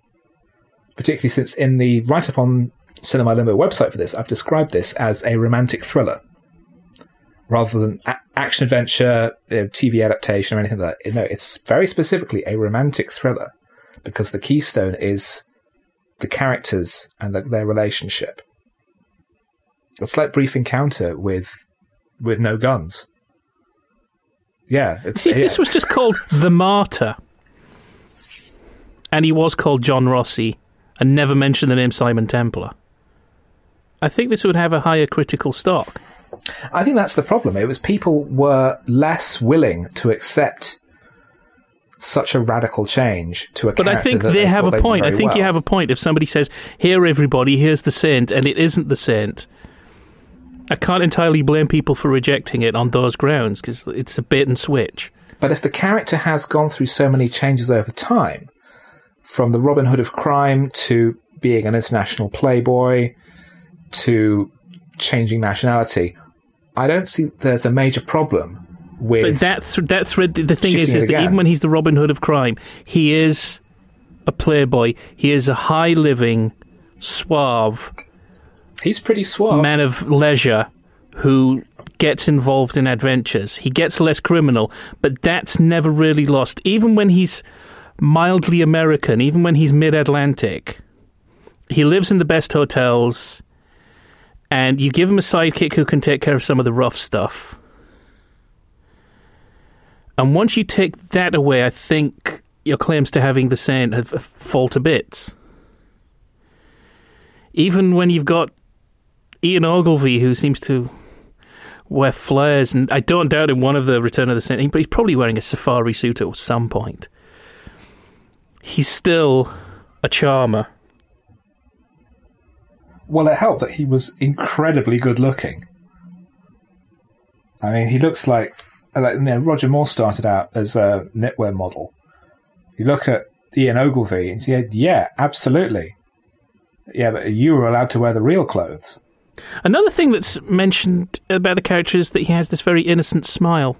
Particularly since in the write up on Cinema Limbo website for this, I've described this as a romantic thriller rather than a- action adventure, you know, TV adaptation, or anything like that. No, it's very specifically a romantic thriller because the keystone is the characters and the, their relationship. It's like Brief Encounter with with no guns. Yeah. See, if yeah. this was just called The Martyr, and he was called John Rossi, and never mentioned the name Simon Templar, I think this would have a higher critical stock. I think that's the problem. It was people were less willing to accept such a radical change to a character. but I think they, they have a point. I think well. you have a point. If somebody says, "Here, everybody, here's the saint," and it isn't the saint, I can't entirely blame people for rejecting it on those grounds because it's a bait and switch. But if the character has gone through so many changes over time, from the Robin Hood of crime to being an international playboy to changing nationality, I don't see there's a major problem with. But that th- that thread, the thing is, is that again. even when he's the Robin Hood of crime, he is a playboy. He is a high living, suave He's pretty suave. man of leisure who gets involved in adventures. He gets less criminal, but that's never really lost. Even when he's mildly American, even when he's mid Atlantic, he lives in the best hotels, and you give him a sidekick who can take care of some of the rough stuff. And once you take that away, I think your claims to having the saint have, have fall to bits. Even when you've got Ian Ogilvy, who seems to wear flares, and I don't doubt in one of the Return of the Saint, but he's probably wearing a safari suit at some point. He's still a charmer. Well, it helped that he was incredibly good looking. I mean, he looks like, like you know, Roger Moore started out as a knitwear model. You look at Ian Ogilvy and say, yeah, absolutely. Yeah, but you were allowed to wear the real clothes. Another thing that's mentioned about the character is that he has this very innocent smile.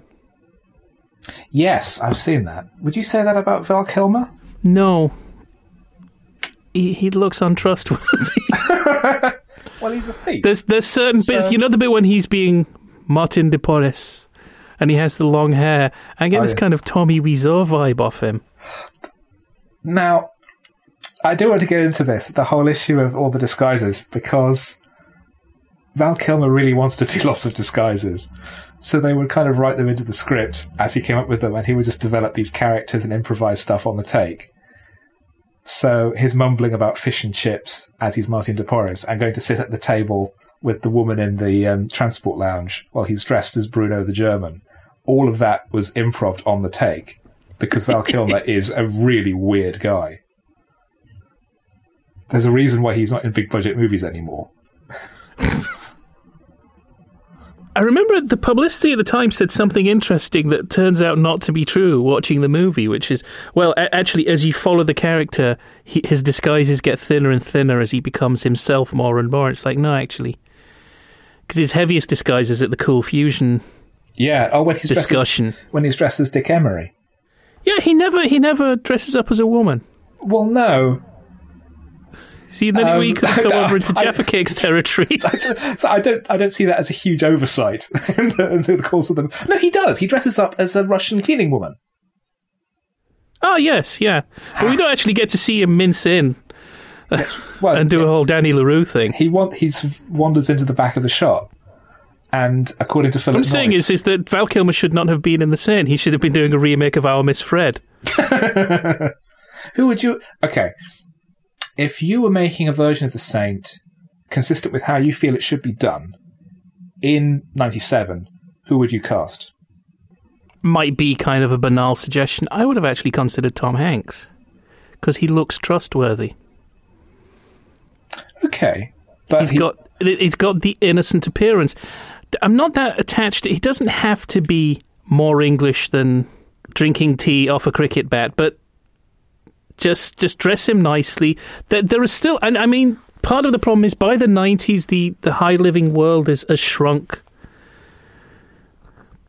Yes, I've seen that. Would you say that about Val Kilmer? No. He, he looks untrustworthy. *laughs* *laughs* Well, he's a thief. There's there's certain So- bits, you know, the bit when he's being Martin de Porres and he has the long hair. I get Oh, this yeah. kind of Tommy Wiseau vibe off him. Now, I do want to get into this, the whole issue of all the disguises, because Val Kilmer really wants to do *laughs* lots of disguises. So they would kind of write them into the script as he came up with them, and he would just develop these characters and improvise stuff on the take. So his mumbling about fish and chips as he's Martin de Porres and going to sit at the table with the woman in the um, transport lounge while he's dressed as Bruno the German. All of that was improv on the take because Val *laughs* Kilmer is a really weird guy. There's a reason why he's not in big budget movies anymore. I remember the publicity at the time said something interesting that turns out not to be true watching the movie, which is, well, a- actually, as you follow the character, he, his disguises get thinner and thinner as he becomes himself more and more. It's like, no, actually. Because his heaviest disguise is at the Cold Fusion Yeah. Oh, when he's dressed as, when he's dressed as Dick Emery. Yeah, he never he never dresses up as a woman. Well, no. See, then Um, we could go *laughs* I- over into I- Jaffa Cake's territory. *laughs* so I don't. I don't see that as a huge oversight *laughs* in the, in the course of them. No, he does. He dresses up as a Russian cleaning woman. oh yes, yeah, but we don't actually get to see him mince in Well, and do a whole Danny La Rue thing. he want he's wanders into the back of the shop, and according to Philip, What I'm saying is, is that Val Kilmer should not have been in the Saint. He should have been doing a remake of Our Miss Fred. *laughs* Who would you? Okay, if you were making a version of the Saint consistent with how you feel it should be done in '97, who would you cast? Might be kind of a banal suggestion. I would have actually considered Tom Hanks because he looks trustworthy. Okay, but He's he- got he's got the innocent appearance. I'm not that attached. He doesn't have to be more English than drinking tea off a cricket bat, but just just dress him nicely. There, there is still, and I mean, part of the problem is by the 90s, the the high living world is has shrunk.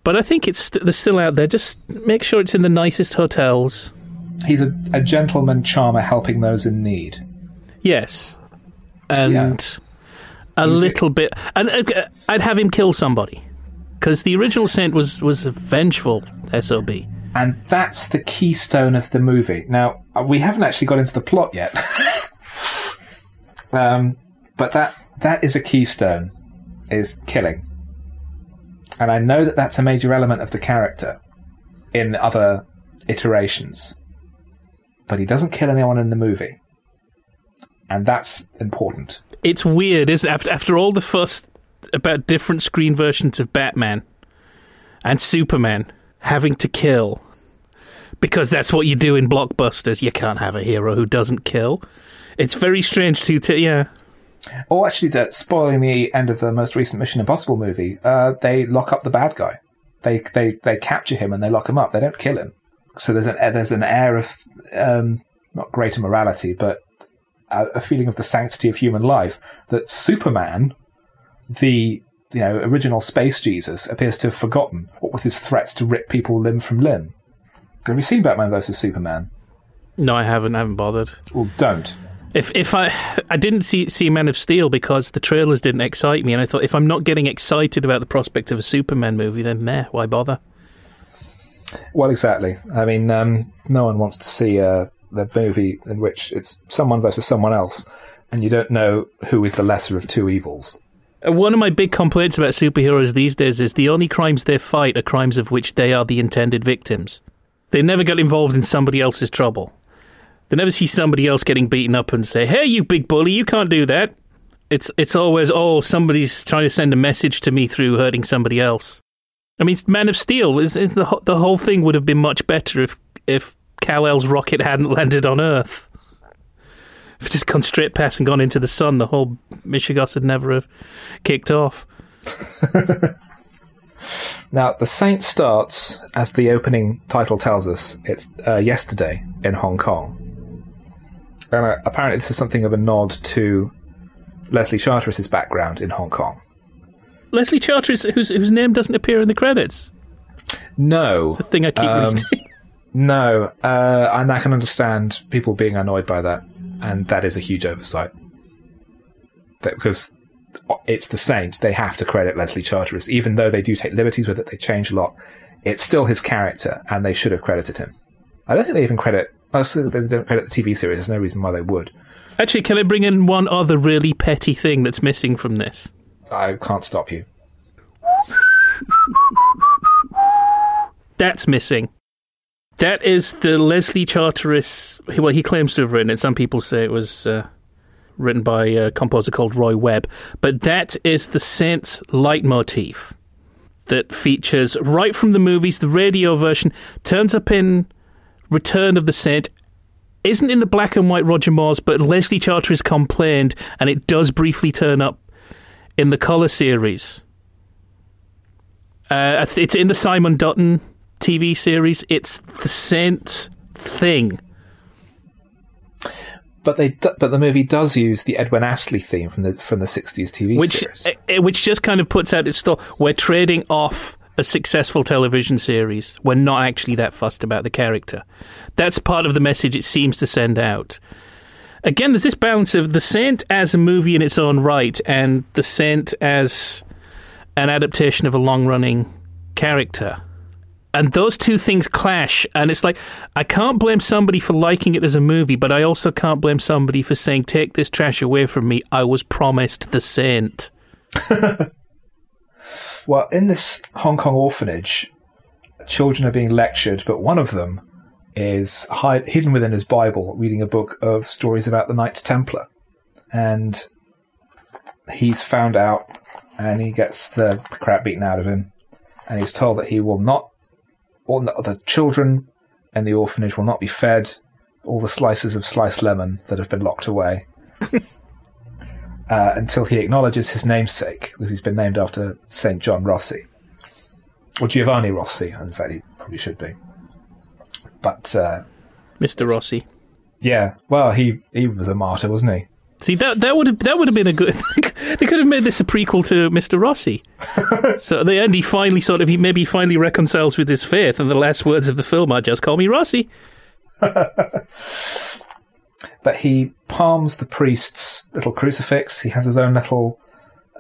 But I think it's they're still out there. Just make sure it's in the nicest hotels. he's a, a gentleman charmer helping those in need. Yes, and Yeah. A a- little bit, and uh, I'd have him kill somebody because the original Saint was was a vengeful sob. And that's the keystone of the movie. Now, uh, we haven't actually got into the plot yet. *laughs* um, but that that is a keystone, is killing. And I know that that's a major element of the character in other iterations. But he doesn't kill anyone in the movie. And that's important. It's weird, isn't it? After, after all the fuss about different screen versions of Batman and Superman having to kill, because that's what you do in blockbusters. You can't have a hero who doesn't kill. It's very strange to, yeah. Or actually, that spoiling the end of the most recent Mission Impossible movie, uh, they lock up the bad guy. They they they capture him and they lock him up. They don't kill him. So there's an there's an air of um, not greater morality, but a, a feeling of the sanctity of human life that Superman, the you know original space Jesus, appears to have forgotten. What with his threats to rip people limb from limb. Have you seen Batman versus Superman? No, I haven't. I haven't bothered. Well, don't. If if I I didn't see see Man of Steel because the trailers didn't excite me, and I thought if I'm not getting excited about the prospect of a Superman movie, then meh, why bother? Well, exactly. I mean, um, no one wants to see uh, the movie in which it's someone versus someone else, and you don't know who is the lesser of two evils. Uh, One of my big complaints about superheroes these days is the only crimes they fight are crimes of which they are the intended victims. They never get involved in somebody else's trouble. They never see somebody else getting beaten up and say, "Hey, you big bully, you can't do that." It's it's always, "Oh, somebody's trying to send a message to me through hurting somebody else." I mean, Man of Steel is, is the the whole thing would have been much better if if Kal El's rocket hadn't landed on Earth. If it just gone straight past and gone into the sun, the whole Michigas would never have kicked off. *laughs* Now, The Saint starts, as the opening title tells us, it's uh, yesterday in Hong Kong. And uh, apparently, this is something of a nod to Leslie Charteris's background in Hong Kong. Leslie Charteris, whose whose name doesn't appear in the credits. No, It's The thing I keep Um, reading. No, uh, and I can understand people being annoyed by that, and that is a huge oversight. That, because it's the Saint, they have to credit Leslie Charteris, even though they do take liberties with it, they change a lot. It's still his character, and they should have credited him. I don't think they even credit. Mostly they don't credit the TV series. There's no reason why they would. Actually, can I bring in one other really petty thing that's missing from this? I can't stop you. That's missing. That is the Leslie Charteris. Well, he claims to have written it. Some people say it was uh, written by a composer called Roy Webb. But that is the Saints leitmotif that features right from the movies. The radio version turns up in Return of the Saint. Isn't in the black and white Roger Moore's, but Leslie Charteris complained, and it does briefly turn up in the color series. Uh, it's in the Simon Dutton TV series. It's the Saint thing. But they, do, but the movie does use the Edwin Astley theme from the from the '60s TV which series. eh, which just kind of puts out its thought. We're trading off a successful television series. We're not actually that fussed about the character. That's part of the message it seems to send out. Again, there's this balance of The Saint as a movie in its own right and The Saint as an adaptation of a long running character. And those two things clash, and it's like I can't blame somebody for liking it as a movie, but I also can't blame somebody for saying, "Take this trash away from me." I was promised the Saint. *laughs* Well, in this Hong Kong orphanage, children are being lectured, but one of them is hide, hidden within his Bible, reading a book of stories about the Knights Templar. And he's found out, and he gets the crap beaten out of him. And he's told that he will not, all the the children in the orphanage will not be fed all the slices of sliced lemon that have been locked away. *laughs* uh, until he acknowledges his namesake, because he's been named after St. John Rossi. Or Giovanni Rossi, in fact, he probably should be. But, uh, Mr. Rossi. yeah, well, he, he was a martyr, wasn't he? See that that would have that would have been a good. *laughs* they could have made this a prequel to Mr. Rossi. *laughs* so at the end, he finally sort of he maybe finally reconciles with his faith, and the last words of the film are "Just call me Rossi." *laughs* But he palms the priest's little crucifix. He has his own little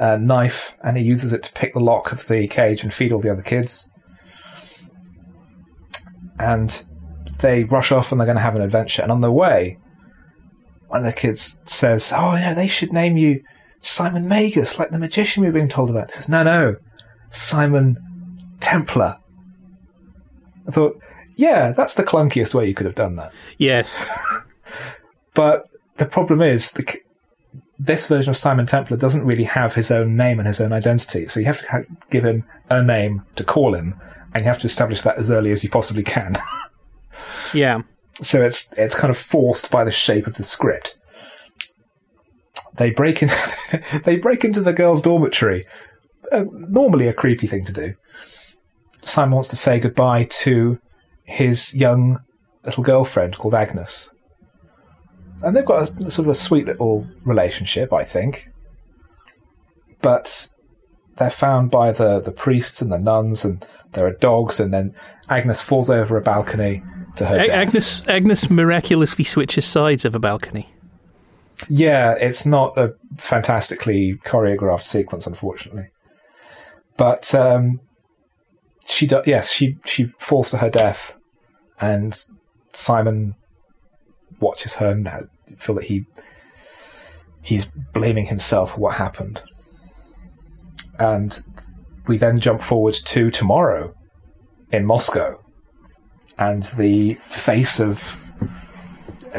uh, knife, and he uses it to pick the lock of the cage and feed all the other kids. And they rush off, and they're going to have an adventure. And on the way, one of the kids says, "Oh, yeah, they should name you Simon Magus, like the magician we were being told about." He says, "No, no, Simon Templar." I thought, yeah, that's the clunkiest way you could have done that. Yes, *laughs* But the problem is, the, this version of Simon Templar doesn't really have his own name and his own identity. So you have to ha- give him a name to call him, and you have to establish that as early as you possibly can. *laughs* yeah. so it's it's kind of forced by the shape of the script. They break in. *laughs* they break into the girls' dormitory. Uh, normally, a creepy thing to do. Simon wants to say goodbye to his young little girlfriend called Agnes, and they've got a sort of a sweet little relationship, I think. But they're found by the the priests and the nuns, and there are dogs, and then Agnes falls over a balcony to her A- death. Agnes Agnes miraculously switches sides of a balcony. Yeah, it's not a fantastically choreographed sequence, unfortunately. But um, she does. Yes, she she falls to her death, and Simon watches her and feel that he he's blaming himself for what happened. And we then jump forward to tomorrow in Moscow, and the face of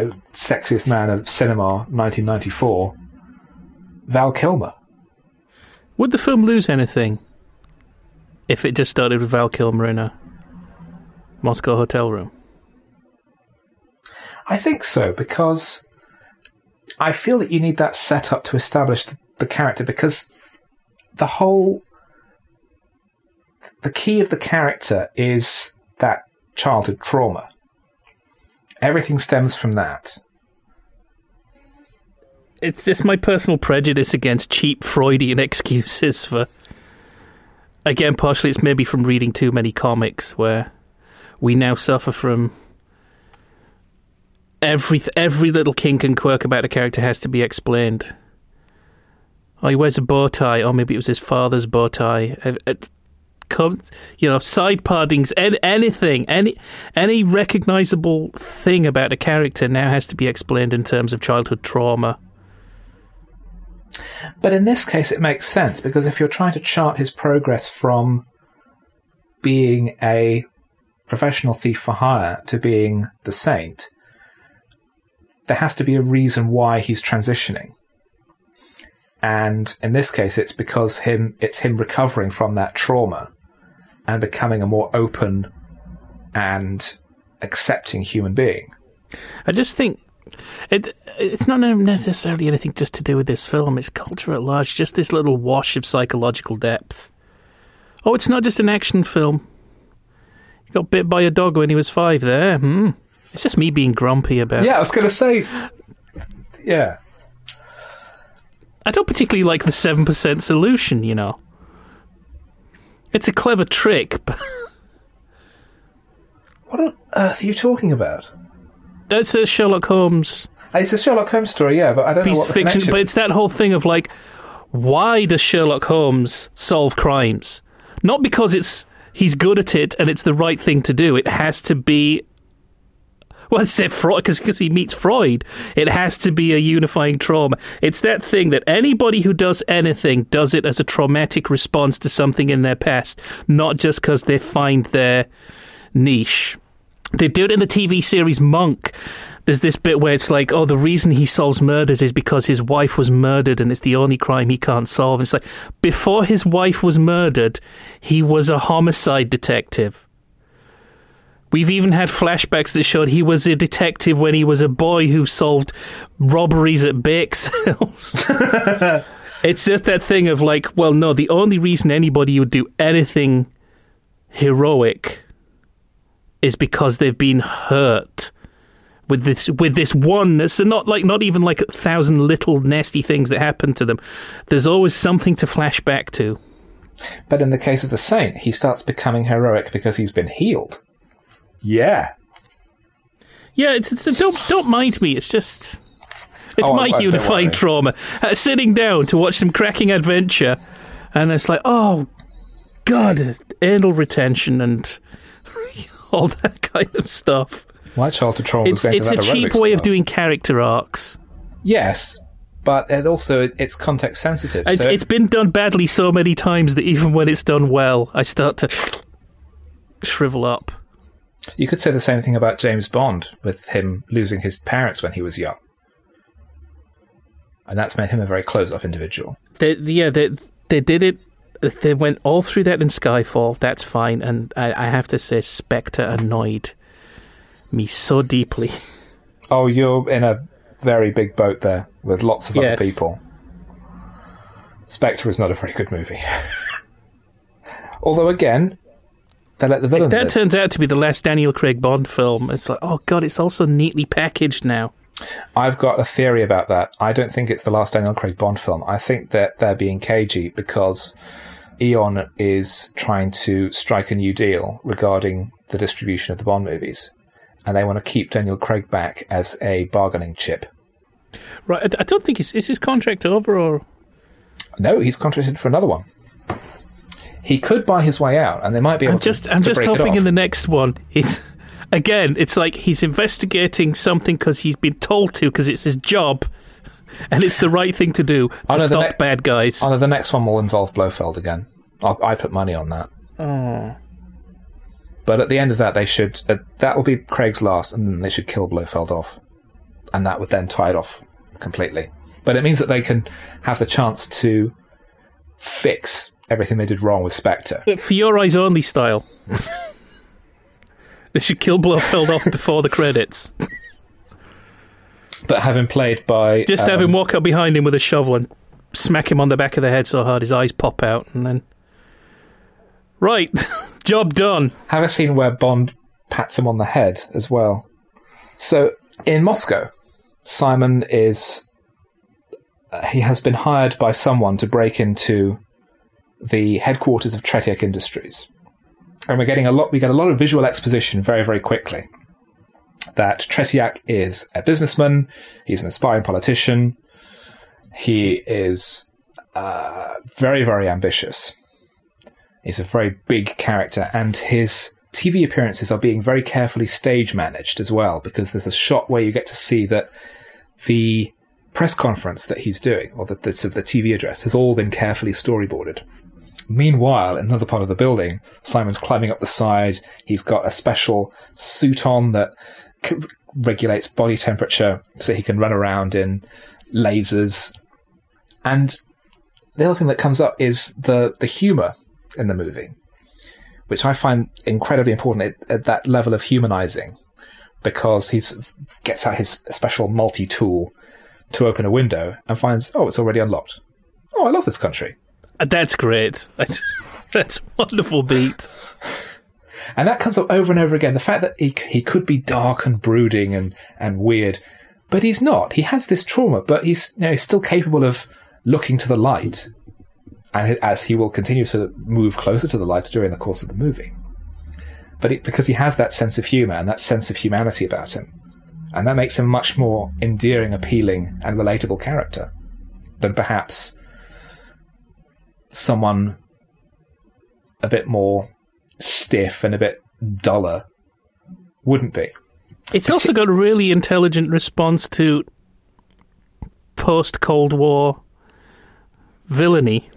sexiest man of cinema 1994 val kilmer Would the film lose anything if it just started with Val Kilmer in a Moscow hotel room? i think so because i feel that you need that setup to establish the, the character because the whole the key of the character is that childhood trauma everything stems from that It's just my personal prejudice against cheap Freudian *laughs* excuses for. Again, partially it's maybe from reading too many comics where we now suffer from every every little kink and quirk about a character has to be explained. Oh, he wears a bow tie. Oh, maybe it was his father's bow tie. Uh, it, it comes, you know, side partings, an- anything, any any recognizable thing about a character now has to be explained in terms of childhood trauma. But in this case, it makes sense because if you're trying to chart his progress from being a professional thief for hire to being the saint, there has to be a reason why he's transitioning. And in this case, it's because him it's him recovering from that trauma and becoming a more open and accepting human being. I just think it it's not necessarily anything just to do with this film. It's culture at large. Just this little wash of psychological depth. Oh, it's not just an action film. He got bit by a dog when he was five. There, hmm. It's just me being grumpy about. Yeah, I was going to say. Yeah. I don't particularly like the seven percent solution. You know, it's a clever trick, but What on earth are you talking about? that's a Sherlock Holmes It's a Sherlock Holmes story, yeah, but I don't know what the fiction. connection But it's that whole thing of like, why does Sherlock Holmes solve crimes? Not because it's he's good at it and it's the right thing to do. It has to be. Well, I said Freud because he meets Freud. It has to be a unifying trauma. It's that thing that anybody who does anything does it as a traumatic response to something in their past, not just because they find their niche. They do it in the TV series Monk. There's this bit where it's like, oh, the reason he solves murders is because his wife was murdered and it's the only crime he can't solve. It's like, before his wife was murdered, he was a homicide detective. We've even had flashbacks that showed he was a detective when he was a boy who solved robberies at bake sales. *laughs* *laughs* it's just that thing of like, well, no, the only reason anybody would do anything heroic is because they've been hurt with this with this oneness and not like not even like a thousand little nasty things that happen to them. There's always something to flash back to. But in the case of the saint, he starts becoming heroic because he's been healed. Yeah. Yeah, it's, it's don't don't mind me. It's just it's Oh, my I- don't unifying trauma. Uh, sitting down to watch some cracking adventure, and it's like, oh god, anal retention and *laughs* all that kind of stuff. My childhood trauma It's it's a cheap way of doing character arcs. Yes, but it also it's context sensitive. It's, so it's been done badly so many times that even when it's done well, I start to shrivel up. You could say the same thing about James Bond with him losing his parents when he was young, and that's made him a very closed-off individual. They, yeah, they they did it. They went all through that in Skyfall. That's fine, and I, I have to say, Spectre annoyed me so deeply. *laughs* Oh, you're in a very big boat there with lots of Yes. other people. Spectre is not a very good movie. *laughs* Although, again, they let the villain If that live. turns out to be the last Daniel Craig Bond film, it's like, oh god, it's also neatly packaged now. I've got a theory about that. I don't think it's the last Daniel Craig Bond film. I think that they're being cagey because Eon is trying to strike a new deal regarding the distribution of the Bond movies. And they want to keep Daniel Craig back as a bargaining chip. Right, I, don't think is his contract over or No, he's contracted for another one. He could buy his way out, and they might be able I'm just to. I'm to just hoping in the next one it's *laughs* again it's like he's investigating something because he's been told to because it's his job *laughs* and it's the right thing to do to Oh, no, stop ne- bad guys. Oh, no, the next one will involve Blofeld again. I, I put money on that. oh. But at the end of that, they should. Uh, that will be Craig's last, and then they should kill Blofeld off, and that would then tie it off completely. But it means that they can have the chance to fix everything they did wrong with Spectre. But for your eyes only style. *laughs* they should kill Blofeld off before the credits. But having played by Just have um, him walk up behind him with a shovel and smack him on the back of the head so hard his eyes pop out, and then. Right, *laughs* job done. have a scene where Bond pats him on the head as well. So in Moscow, Simon is uh, he has been hired by someone to break into the headquarters of Tretiak Industries, and we're getting a lot. We get a lot of visual exposition very very quickly. That Tretiak is a businessman. He's an aspiring politician. He is uh, very very ambitious. He's a very big character, and his TV appearances are being very carefully stage managed as well, because there's a shot where you get to see that the press conference that he's doing, or the, the, TV address, has all been carefully storyboarded. Meanwhile, in another part of the building, Simon's climbing up the side. He's got a special suit on that c- regulates body temperature so he can run around in lasers. And the other thing that comes up is the, the humor in the movie, which I find incredibly important at, at that level of humanizing, because he gets out his special multi tool to open a window and finds, oh, it's already unlocked. Oh, I love this country. That's great. *laughs* That's a wonderful beat. And that comes up over and over again. The fact that he, he could be dark and brooding and, and weird, but he's not. He has this trauma, but he's, you know, he's still capable of looking to the light. And as he will continue to move closer to the light during the course of the movie. But it, because he has that sense of humor and that sense of humanity about him. And that makes him a much more endearing, appealing, and relatable character than perhaps someone a bit more stiff and a bit duller wouldn't be. It's also got a really intelligent response to post Cold War villainy.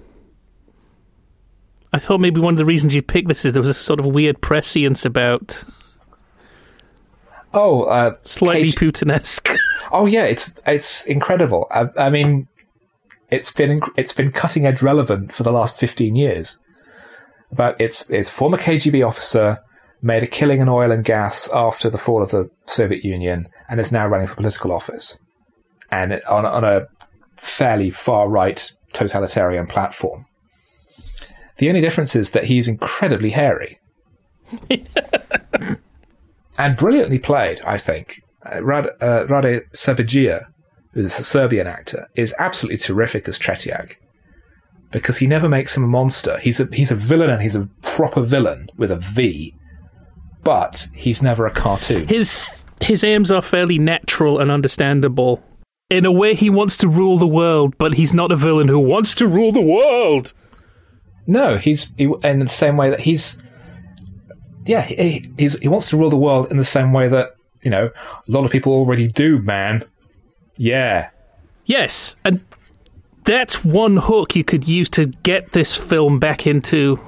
I thought maybe one of the reasons you picked this is there was a sort of weird prescience about Oh, uh, slightly Cage- Putinesque. oh yeah, it's it's incredible. I, I mean, it's been it's been cutting edge relevant for the last fifteen years. But it's it's former KGB officer made a killing in oil and gas after the fall of the Soviet Union and is now running for political office, and on on a fairly far right totalitarian platform. The only difference is that he's incredibly hairy. *laughs* and brilliantly played, I think. Uh, Rad, uh, Rade Šerbedžija, who's a Serbian actor, is absolutely terrific as Tretiak because he never makes him a monster. He's a he's a villain and he's a proper villain with a V, but he's never a cartoon. His his aims are fairly natural and understandable. In a way, he wants to rule the world, but he's not a villain who wants to rule the world. No, he's he, in the same way that he's yeah he, he's, he wants to rule the world in the same way that you know a lot of people already do. Man, yeah. Yes, and that's one hook you could use to get this film back into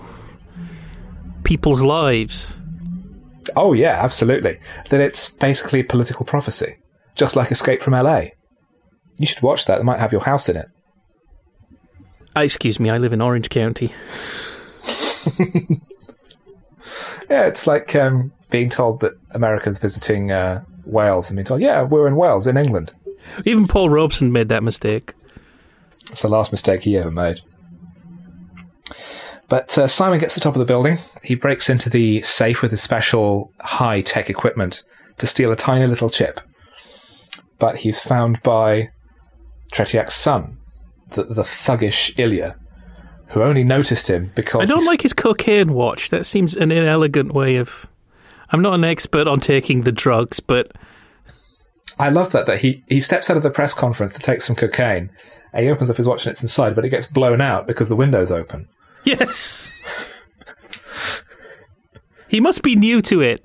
people's lives. Oh yeah, absolutely. That it's basically political prophecy, just like Escape from LA. You should watch that. It might have your house in it. Uh, excuse me, I live in Orange County. *laughs* Yeah, it's like um, being told that Americans visiting uh, Wales and being told, "Yeah, we're in Wales, in England." Even Paul Robeson made that mistake. It's the last mistake he ever made. But uh, Simon gets to the top of the building. He breaks into the safe with his special high tech equipment to steal a tiny little chip. But he's found by Tretiak's son, the, the thuggish Ilya, who only noticed him because. I don't he's- like his cocaine watch. That seems an inelegant way of. I'm not an expert on taking the drugs, but I love that that he he steps out of the press conference to take some cocaine. And he opens up his watch and it's inside, but it gets blown out because the window's open. yes. he must be new to it.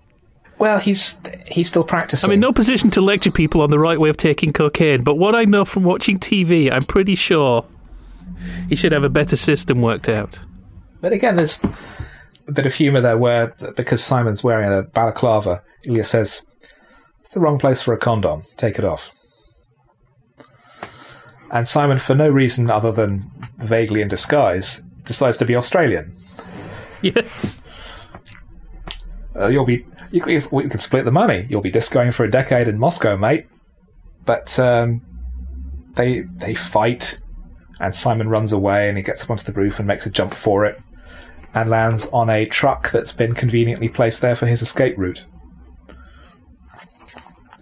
Well, he's he's still practicing. I'm in no position to lecture people on the right way of taking cocaine, but what I know from watching TV, I'm pretty sure he should have a better system worked out. But again, there's a bit of humour there where, because Simon's wearing a balaclava, Ilya says, the wrong place for a condom. Take it off. And Simon, for no reason other than vaguely in disguise, decides to be Australian. Yes. Uh, you'll be. You, can- we can split the money. You'll be discoing for a decade in Moscow, mate. But um, they they fight, and Simon runs away, and he gets up onto the roof and makes a jump for it, and lands on a truck that's been conveniently placed there for his escape route.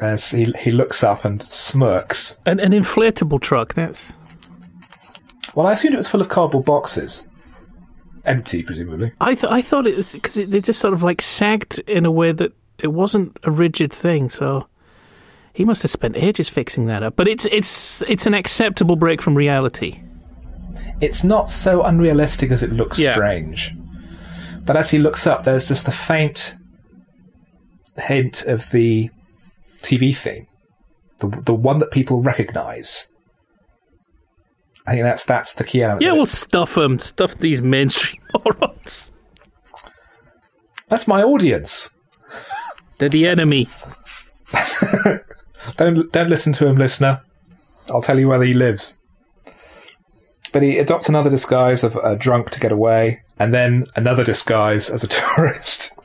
As he he looks up and smirks. An, an inflatable truck, that's. Well, I assumed it was full of cardboard boxes, empty presumably. I, th- I thought it was because it, they just sort of like sagged in a way that it wasn't a rigid thing, so. He must have spent ages fixing that up, but it's it's it's an acceptable break from reality. it's not so unrealistic as it looks Yeah. strange. But as he looks up, there's just the faint hint of the TV theme, the the one that people recognise. I think that's that's the key element. Yeah, we'll stuff them, stuff these mainstream *laughs* morons. that's my audience. They're the enemy. *laughs* Don't don't listen to him, listener. I'll tell you where he lives. But he adopts another disguise of a drunk to get away, and then another disguise as a *laughs* tourist,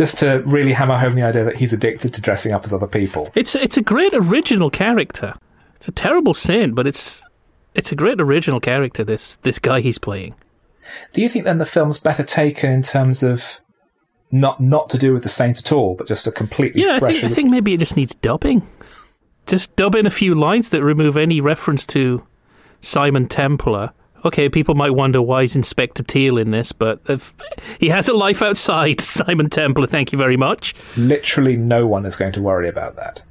just to really hammer home the idea that he's addicted to dressing up as other people. It's it's a great original character. It's a terrible sin, but it's it's a great original character. This this guy he's playing. Do you think then the film's better taken in terms of not not to do with the saint at all, but just a completely Yeah, I fresh? think I think maybe it just needs dubbing. Just dub in a few lines that remove any reference to Simon Templar. Okay, people might wonder why is Inspector Teal in this, but if- he has a life outside *laughs* Simon Templar. Thank you very much. Literally, no one is going to worry about that.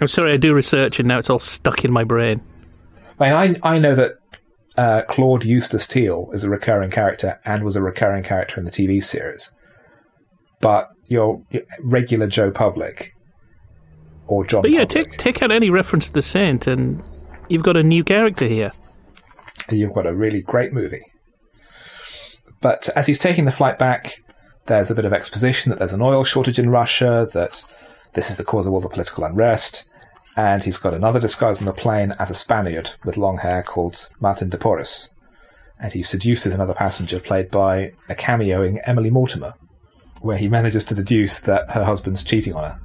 I'm sorry, I do research and now it's all stuck in my brain. I mean, I I know that uh, Claude Eustace Teal is a recurring character and was a recurring character in the TV series, but your, your regular Joe Public or John But yeah, Public, take take out any reference to the Saint, and you've got a new character here. You've got a really great movie. But as he's taking the flight back, there's a bit of exposition that there's an oil shortage in Russia, that this is the cause of all the political unrest, and he's got another disguise on the plane as a Spaniard with long hair called Martin de Porres. And he seduces another passenger played by a cameoing Emily Mortimer, where he manages to deduce that her husband's cheating on her.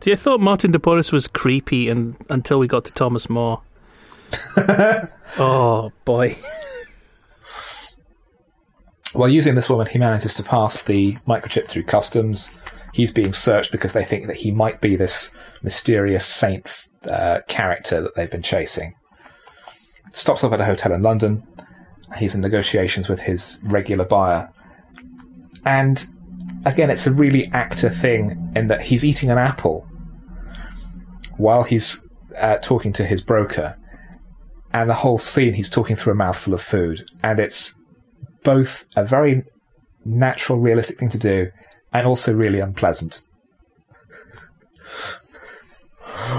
See, I thought Martin de Porres was creepy and, until we got to Thomas More. *laughs* oh boy. While using this woman, he manages to pass the microchip through customs. He's being searched because they think that he might be this mysterious saint uh, character that they've been chasing. Stops up at a hotel in London. He's in negotiations with his regular buyer. And again, it's a really actor thing in that he's eating an apple while he's uh, talking to his broker. And the whole scene, he's talking through a mouthful of food. And it's both a very natural, realistic thing to do, and also really unpleasant.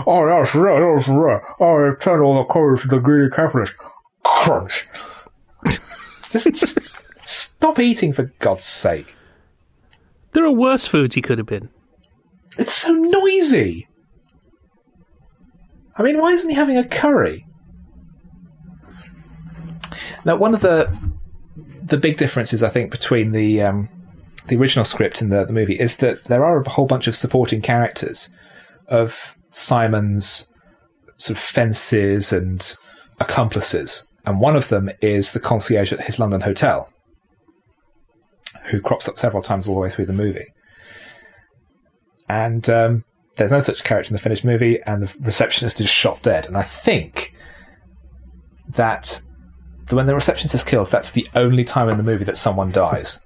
Oh, that's right, that's right. I return all the courage to the greedy capitalist. Crunch. *laughs* Just s- stop eating, for God's sake. There are worse foods he could have been. It's so noisy. I mean, why isn't he having a curry? Now, one of the the big differences, I think, between the um, the original script and the, the movie is that there are a whole bunch of supporting characters of Simon's sort of fences and accomplices, and one of them is the concierge at his London hotel. who crops up several times all the way through the movie. And um, there's no such character in the finished movie, and the receptionist is shot dead. And I think that when the receptionist is killed, that's the only time in the movie that someone dies.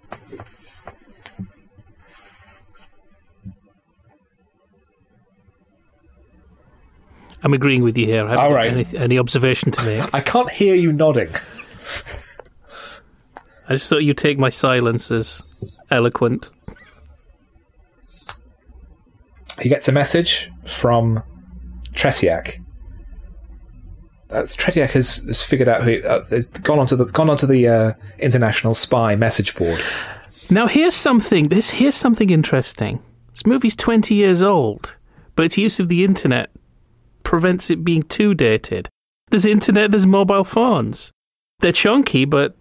I'm agreeing with you here. I All right. Any, any observation to make? *laughs* I can't hear you nodding. I just thought you'd take my silence as eloquent. He gets a message from Tretiak. Uh, Tretiak has, has figured out who uh, has gone onto the gone onto the uh, international spy message board. Now here's something. This here's something interesting. This movie's 20 years old, but its use of the internet prevents it being too dated. There's internet. There's mobile phones. They're chunky, but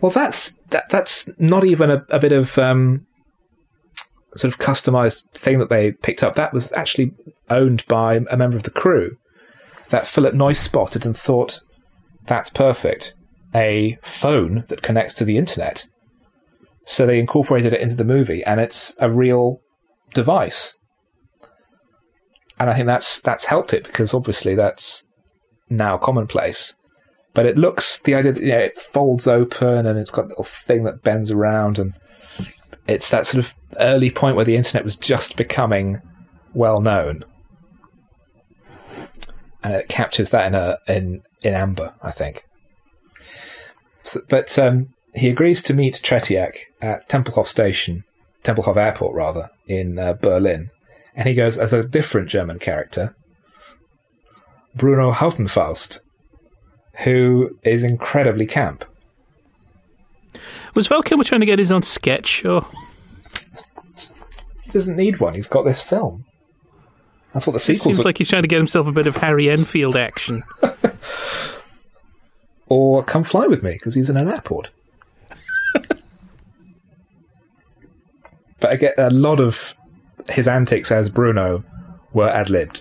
Well, that's that, that's not even a, a bit of um, sort of customized thing that they picked up. That was actually owned by a member of the crew that Philip Noyce spotted and thought that's perfect. A phone that connects to the internet. So they incorporated it into the movie, and it's a real device. And I think that's that's helped it because obviously that's now commonplace but it looks the idea that you know, it folds open and it's got a little thing that bends around and it's that sort of early point where the internet was just becoming well known and it captures that in a in in amber i think so, but um, he agrees to meet tretiak at tempelhof station tempelhof airport rather in uh, berlin and he goes as a different german character bruno hautenfaust who is incredibly camp. was Val Kilmer trying to get his own sketch show? He doesn't need one. He's got this film. That's what the It sequels seems were. like he's trying to get himself a bit of Harry Enfield action. *laughs* or Come Fly With Me, because he's in an airport. *laughs* but I get a lot of his antics as Bruno were ad libbed.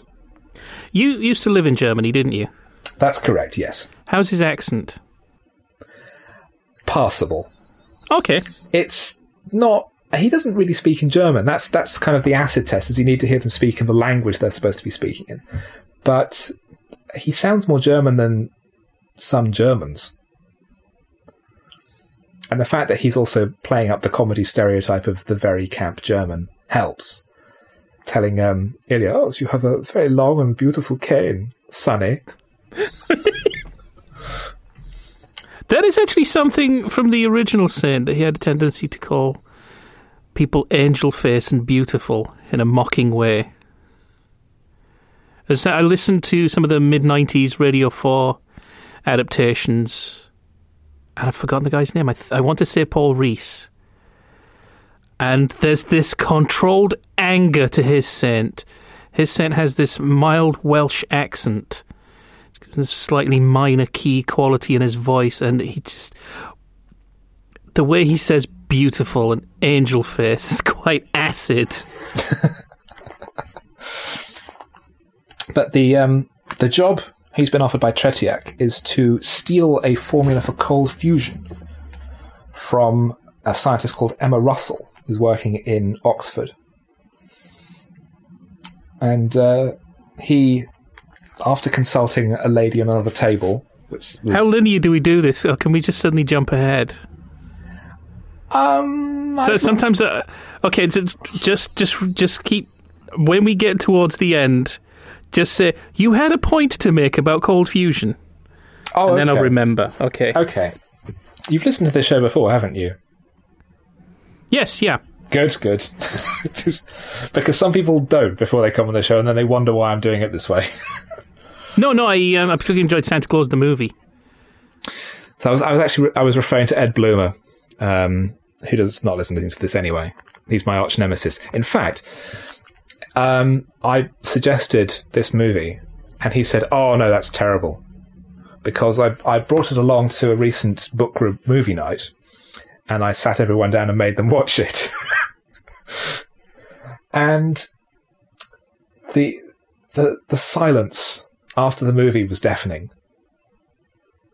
You used to live in Germany, didn't you? That's correct, yes. How's his accent? Passable. Okay. It's not. He doesn't really speak in German. That's that's kind of the acid test. Is you need to hear them speak in the language they're supposed to be speaking in. But he sounds more German than some Germans. And the fact that he's also playing up the comedy stereotype of the very camp German helps. Telling um, Ilya, oh, you have a very long and beautiful cane, Sonny. *laughs* That is actually something from the original Saint that he had a tendency to call people angel face and beautiful in a mocking way. As I listened to some of the mid 90s Radio 4 adaptations, and I've forgotten the guy's name. I, th- I want to say Paul Rhys. And there's this controlled anger to his Saint. His Saint has this mild Welsh accent there's slightly minor key quality in his voice, and he just the way he says "beautiful" and "angel face" is *laughs* quite acid. But the um, the job he's been offered by Tretiak is to steal a formula for cold fusion from a scientist called Emma Russell, who's working in Oxford. And uh, he, after consulting a lady on another table, which was, How linear do we do this, or can we just suddenly jump ahead? Um, So sometimes, uh, okay, just just just keep when we get towards the end. Just say you had a point to make about cold fusion, oh, and then I'll remember. Okay. Okay, you've listened to this show before, haven't you? Yes. Yeah. Good, good. *laughs* Because some people don't before they come on the show, and then they wonder why I'm doing it this way. *laughs* No. No. I um, I particularly enjoyed Santa Claus the movie. So I was, I was actually I was referring to Ed Bloomer, um, who does not listen to this anyway. He's my arch nemesis. In fact, um, I suggested this movie, and he said, "Oh no, that's terrible," because I I brought it along to a recent book group movie night, and I sat everyone down and made them watch it, *laughs* and the the the silence after the movie was deafening.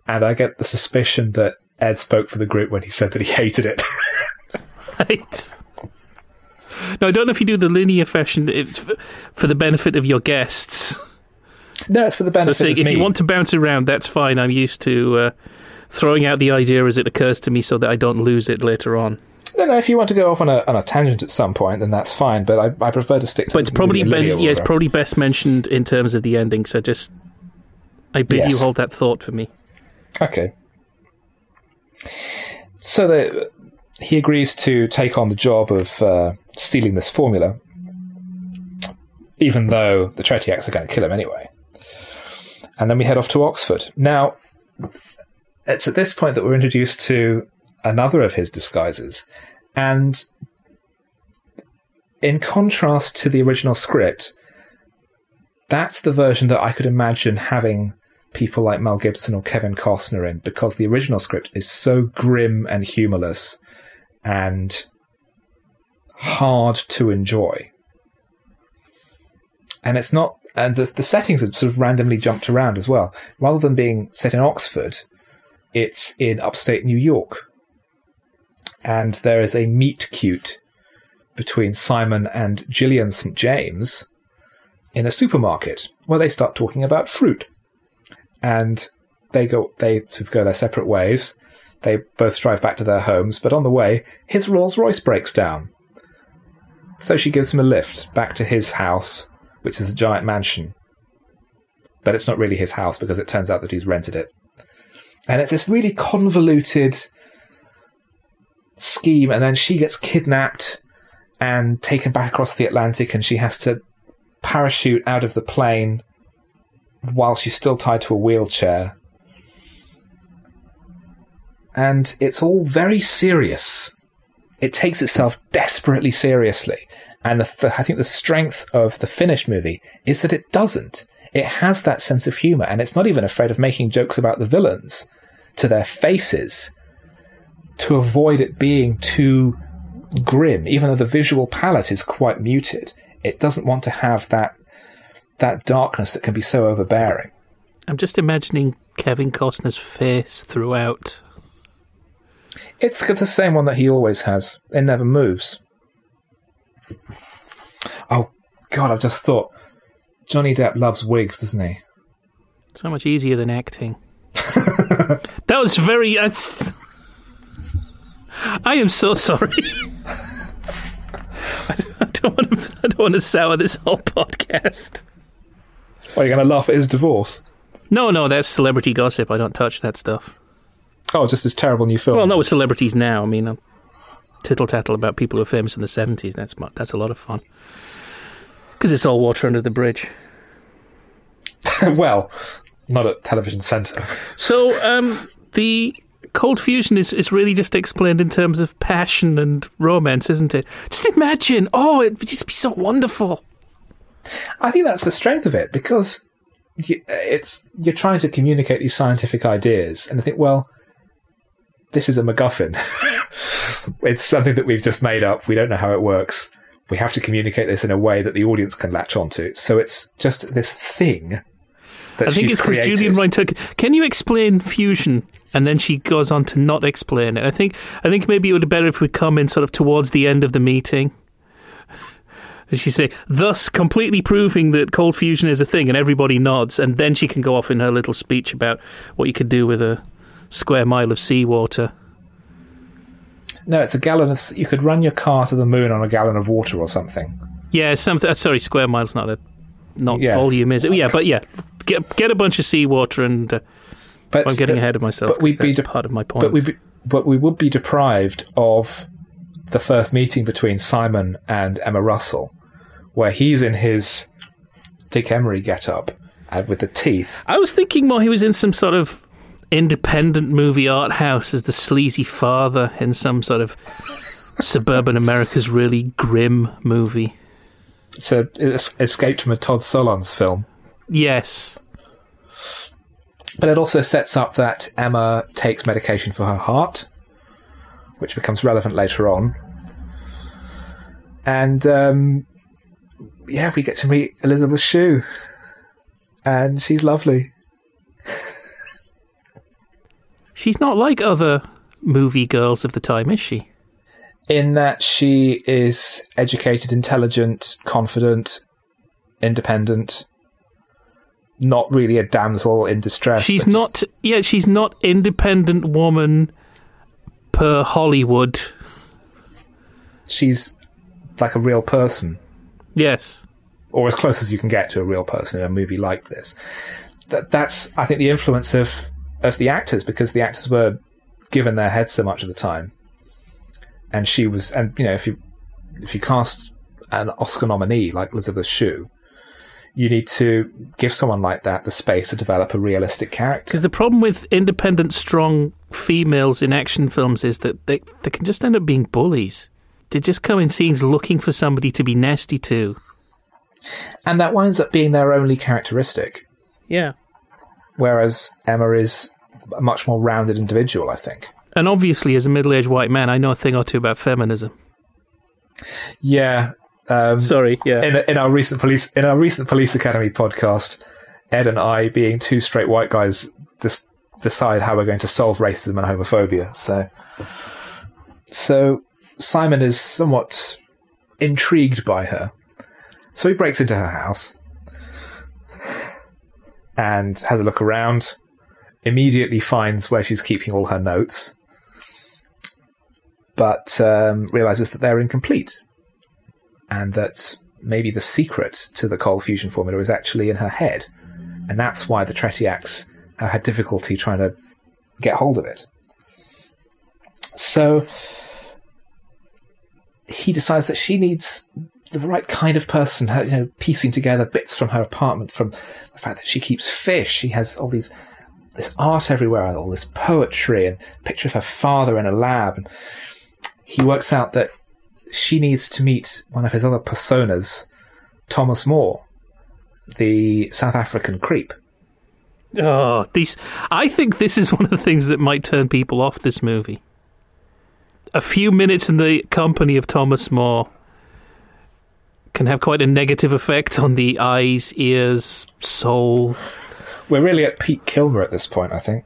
And I get the suspicion that Ed spoke for the group when he said that he hated it. *laughs* right. No, I don't know if you do the linear fashion it's for the benefit of your guests. No, it's for the So benefit saying of if me. you want to bounce around, that's fine. I'm used to uh, throwing out the idea as it occurs to me so that I don't lose it later on. No, no, if you want to go off on a, on a tangent at some point, then that's fine. But I, I prefer to stick to. But it's probably ben- yeah, it's probably best mentioned in terms of the ending. So just I bid you hold that thought for me. Okay. So he agrees to take on the job of uh, stealing this formula, even though the Tretiaks are going to kill him anyway. And then we head off to Oxford. Now, it's at this point that we're introduced to another of his disguises. And in contrast to the original script, that's the version that I could imagine having people like Mel Gibson or Kevin Costner in because the original script is so grim and humorless and hard to enjoy. And it's not, and the, the settings are sort of randomly jumped around as well. Rather than being set in Oxford, it's in upstate New York. And there is a meet cute between Simon and Gillian St. James in a supermarket where they start talking about fruit and they go they sort of go their separate ways. They both drive back to their homes, but on the way, his Rolls Royce breaks down. So she gives him a lift back to his house, which is a giant mansion. But it's not really his house because it turns out that he's rented it. And it's this really convoluted scheme, and then she gets kidnapped and taken back across the Atlantic, and she has to parachute out of the plane while she's still tied to a wheelchair. And it's all very serious. It takes itself desperately seriously. And the, the- I think the strength of the finished movie is that it doesn't. It has that sense of humor, and it's not even afraid of making jokes about the villains to their faces to avoid it being too grim, even though the visual palette is quite muted. It doesn't want to have that that darkness that can be so overbearing. I'm just imagining Kevin Costner's face throughout. It's the same one that he always has. It never moves. Oh God! I've just thought. Johnny Depp loves wigs, doesn't he? So much easier than acting. *laughs* that was very. That's, I am so sorry. I *laughs* don't, I don't want to. I don't want to sour this whole podcast. Well, you're going to laugh at his divorce. No, no, that's celebrity gossip. I don't touch that stuff. Oh, just this terrible new film. Well, no, with celebrities now. I mean, uh, tittle tattle about people who are famous in the seventies. That's that's a lot of fun because it's all water under the bridge. *laughs* well, not at Television Centre. So, um, the cold fusion is, is really just explained in terms of passion and romance, isn't it? Just imagine. Oh, it would just be so wonderful. I think that's the strength of it because you, it's you're trying to communicate these scientific ideas, and I think, well, this is a MacGuffin. *laughs* it's something that we've just made up. We don't know how it works. We have to communicate this in a way that the audience can latch onto. So it's just this thing that I think it's because. Julian Ryan took. Can you explain fusion? And then she goes on to not explain it. I think. I think maybe it would be better if we come in sort of towards the end of the meeting. And she say, thus completely proving that cold fusion is a thing, and everybody nods, and then she can go off in her little speech about what you could do with a square mile of seawater. No, it's a gallon of. You could run your car to the moon on a gallon of water or something. Yeah, something. Uh, sorry, square mile's not a not Yeah. volume, is it? Yeah, but yeah, get get a bunch of seawater, and uh, But I'm getting the- ahead of myself. but we'd be de- part of my point. But we, but we would be deprived of the first meeting between Simon and Emma Russell, where he's in his Dick Emery get-up and with the teeth. I was thinking more he was in some sort of independent movie art house as the sleazy father in some sort of suburban America's really grim movie. It's a it's escaped from a Todd Solondz film. Yes. But it also sets up that Emma takes medication for her heart, which becomes relevant later on. And um, yeah, we get to meet Elisabeth Shue, and she's lovely. She's not like other movie girls of the time, is she? in that she is educated, intelligent, confident, independent, not really a damsel in distress. She's not. Yeah, she's not independent woman per Hollywood. she's like a real person, Yes. or as close as you can get to a real person in a movie like this. That, that's, I think, the influence of of the actors because the actors were given their heads so much of the time, and she was, and you know, if you if you cast an Oscar nominee like Elisabeth Shue, you need to give someone like that the space to develop a realistic character. Because the problem with independent, strong females in action films is that they, they can just end up being bullies. They just come in scenes looking for somebody to be nasty to. And that winds up being their only characteristic. Yeah. Whereas Emma is a much more rounded individual, I think. And obviously, as a middle aged white man, I know a thing or two about feminism. Yeah. Um, Sorry, yeah. in, in our recent police in our recent police academy podcast, Ed and I, being two straight white guys, dis- decide how we're going to solve racism and homophobia. So, so Simon is somewhat intrigued by her. So he breaks into her house and has a look around. Immediately finds where she's keeping all her notes, but um, realizes that they're incomplete and that maybe the secret to the cold fusion formula is actually in her head, and that's why the Tretiaks have had difficulty trying to get hold of it. So he decides that she needs the right kind of person, her, you know, piecing together bits from her apartment, from the fact that she keeps fish, she has all these this art everywhere, all this poetry, and picture of her father in a lab, and he works out that she needs to meet one of his other personas, Thomas More, the South African creep. Oh, these. I think this is one of the things that might turn people off this movie. A few minutes in the company of Thomas More can have quite a negative effect on the eyes, ears, soul. We're really at peak Kilmer at this point, I think.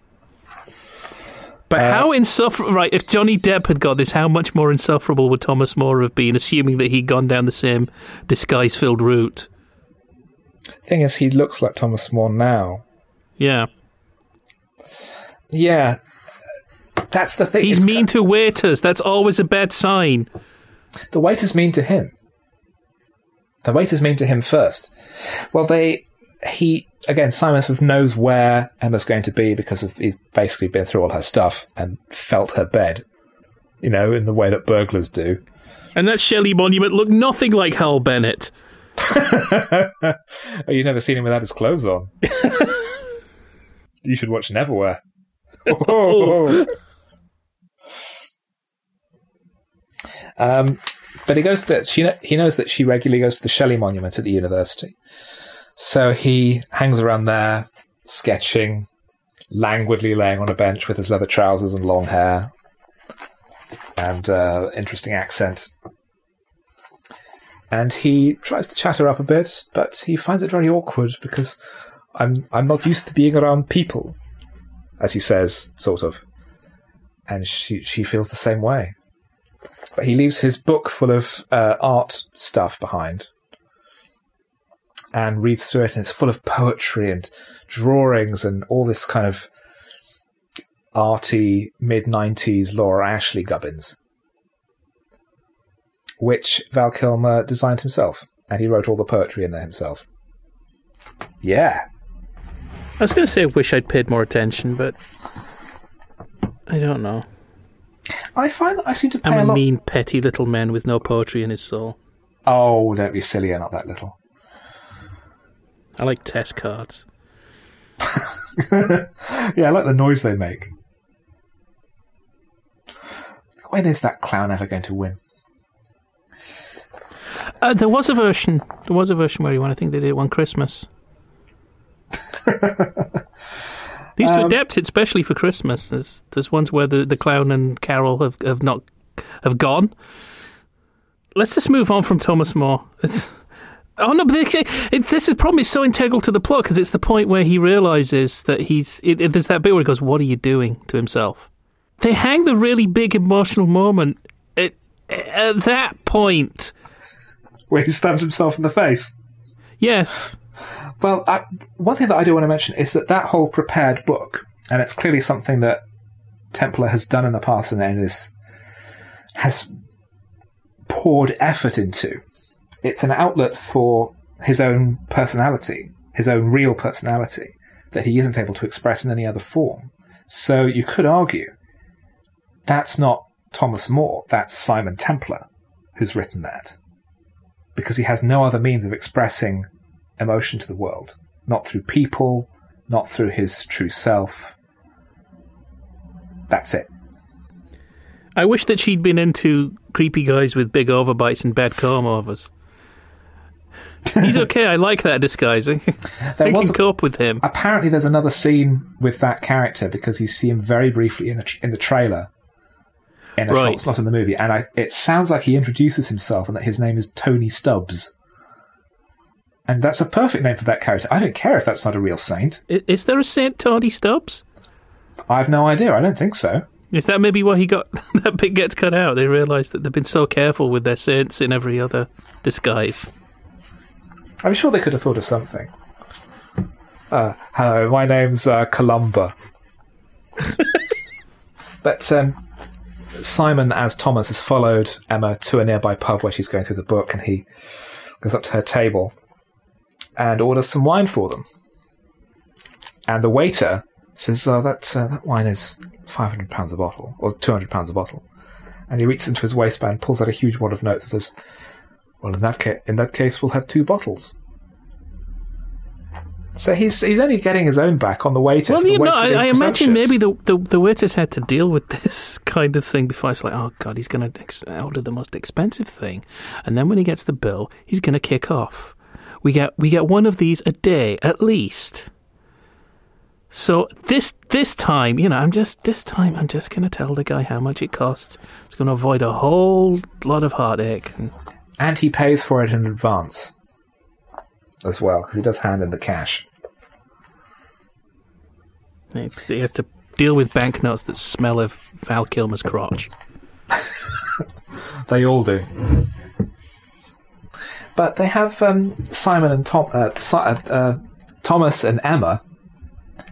But uh, how insufferable? Right, if Johnny Depp had got this, how much more insufferable would Thomas More have been, assuming that he'd gone down the same disguise-filled route? Thing is, he looks like Thomas More now. Yeah, Yeah, that's the thing. he's It's mean to waiters. That's always a bad sign. The waiter's mean to him. The waiter's mean to him first. Well, they he again Simon sort of knows where Emma's going to be because of, he's basically been through all her stuff and felt her bed, you know, in the way that burglars do. And that Shelley monument looked nothing like Hywel Bennett. *laughs* oh, you've never seen him without his clothes on. *laughs* you should watch Neverwhere. *laughs* Um, but he goes the, she, he knows that she regularly goes to the Shelley Monument at the university. So he hangs around there, sketching, languidly laying on a bench with his leather trousers and long hair, and uh, interesting accent. And he tries to chat her up a bit, but he finds it very awkward because I'm I'm not used to being around people, as he says, sort of. And she she feels the same way. But he leaves his book full of uh, art stuff behind and reads through it, and it's full of poetry and drawings and all this kind of arty mid 90s Laura Ashley gubbins, which Val Kilmer designed himself, and he wrote all the poetry in there himself. Yeah. I was going to say, I wish I'd paid more attention, but I don't know. I find that I seem to pay I'm a a lot. mean, petty little man with no poetry in his soul. Oh, don't be silly, you're not that little. I like test cards. *laughs* Yeah, I like the noise they make. When is that clown ever going to win? Uh, there was a version. There was a version where he won. I think they did it one Christmas. They used to um, adapt it, especially for Christmas. There's there's ones where the, the clown and Carol have, have not have gone. Let's just move on from Thomas More. *laughs* Oh no! But this, it, this is problem is so integral to the plot because it's the point where he realizes that he's. It- there's that bit where he goes, "What are you doing?" to himself. They hang the really big emotional moment at at that point, Where he stabs himself in the face. yes, Well, I, one thing that I do want to mention is that that whole prepared book, and it's clearly something that Templar has done in the past and then is has poured effort into. It's an outlet for his own personality, his own real personality, that he isn't able to express in any other form. So you could argue that's not Thomas More, that's Simon Templar who's written that. Because he has no other means of expressing emotion to the world. Not through people, not through his true self. That's it. I wish that she'd been into creepy guys with big overbites and bad comb overs. He's okay. I like that disguising. *laughs* There I was can cope with him. apparently there's another scene with that character because you see him very briefly in the in the trailer, in a Right. shot slot in the movie, and I, it sounds like he introduces himself and that his name is Tony Stubbs, and that's a perfect name for that character. I don't care if that's not a real saint. Is there a Saint Tony Stubbs? I have no idea. I don't think so. Is that maybe why he got *laughs* that bit gets cut out? They realise that they've been so careful with their saints in every other disguise. I'm sure they could have thought of something. Uh, hello, my name's uh, Columba. *laughs* but um, Simon, as Thomas, has followed Emma to a nearby pub where she's going through the book, and he goes up to her table and orders some wine for them. And the waiter says, "Oh, that uh, that wine is five hundred pounds a bottle, or two hundred pounds a bottle." And he reaches into his waistband, pulls out a huge wad of notes, and says, well, in that ca- in that case, we'll have two bottles. So he's he's only getting his own back on the waiter. Well, the you know, I, I imagine maybe the, the the waiters had to deal with *laughs* this kind of thing before. It's like, oh god, he's going to ex- order the most expensive thing, and then when he gets the bill, he's going to kick off. We get we get one of these a day at least. So this this time, you know, I'm just this time I'm just going to tell the guy how much it costs. It's going to avoid a whole lot of heartache. And and he pays for it in advance as well because he does hand in the cash. he has to deal with banknotes that smell of Val Kilmer's crotch. *laughs* They all do. But they have um, Simon and Tom, uh, Si- uh, uh, Thomas and Emma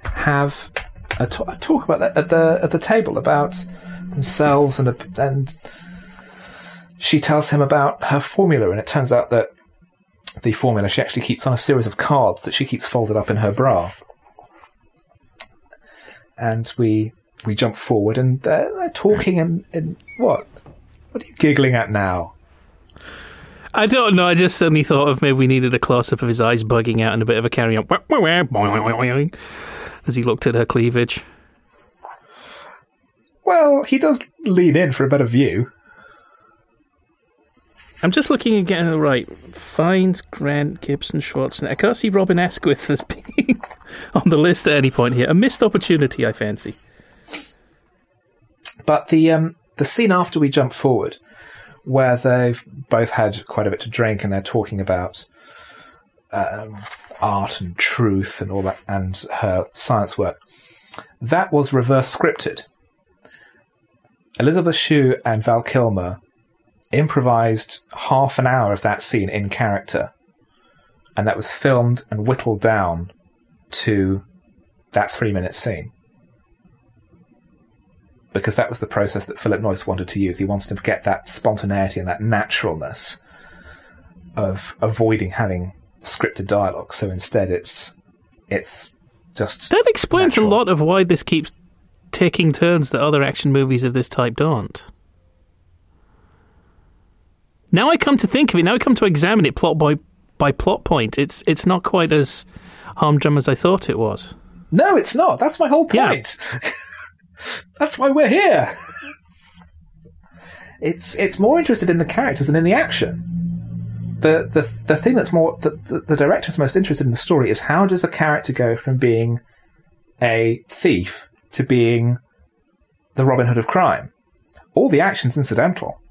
have a, talk about that at the at the table about themselves and a, and she tells him about her formula and it turns out that the formula she actually keeps on a series of cards that she keeps folded up in her bra. And we we jump forward and they're, they're talking and, and what? What are you giggling at now? I don't know. I just suddenly thought of maybe we needed a close up of his eyes bugging out and a bit of a carry on as he looked at her cleavage. Well, he does lean in for a better view. I'm just looking again. Right, Fiennes, Grant, Gibson, Schwartz. I can't see Robin Asquith as being *laughs* on the list at any point here. A missed opportunity, I fancy. But the um, the scene after we jump forward, where they've both had quite a bit to drink and they're talking about um, art and truth and all that, and her science work, that was reverse scripted. Elisabeth Shue and Val Kilmer improvised half an hour of that scene in character, and that was filmed and whittled down to that three minute scene because that was the process that Philip Noyce wanted to use. He wanted to get that spontaneity and that naturalness of avoiding having scripted dialogue. So instead, it's it's just That explains natural. a lot of why this keeps taking turns that other action movies of this type don't. Now I come to think of it, now I come to examine it plot by by plot point. It's it's not quite as humdrum as I thought it was. No, it's not. That's my whole point. Yeah. *laughs* That's why we're here. It's it's more interested in the characters than in the action. The the the thing that's more the, the, the director's most interested in the story is how does a character go from being a thief to being the Robin Hood of crime? All the action's incidental.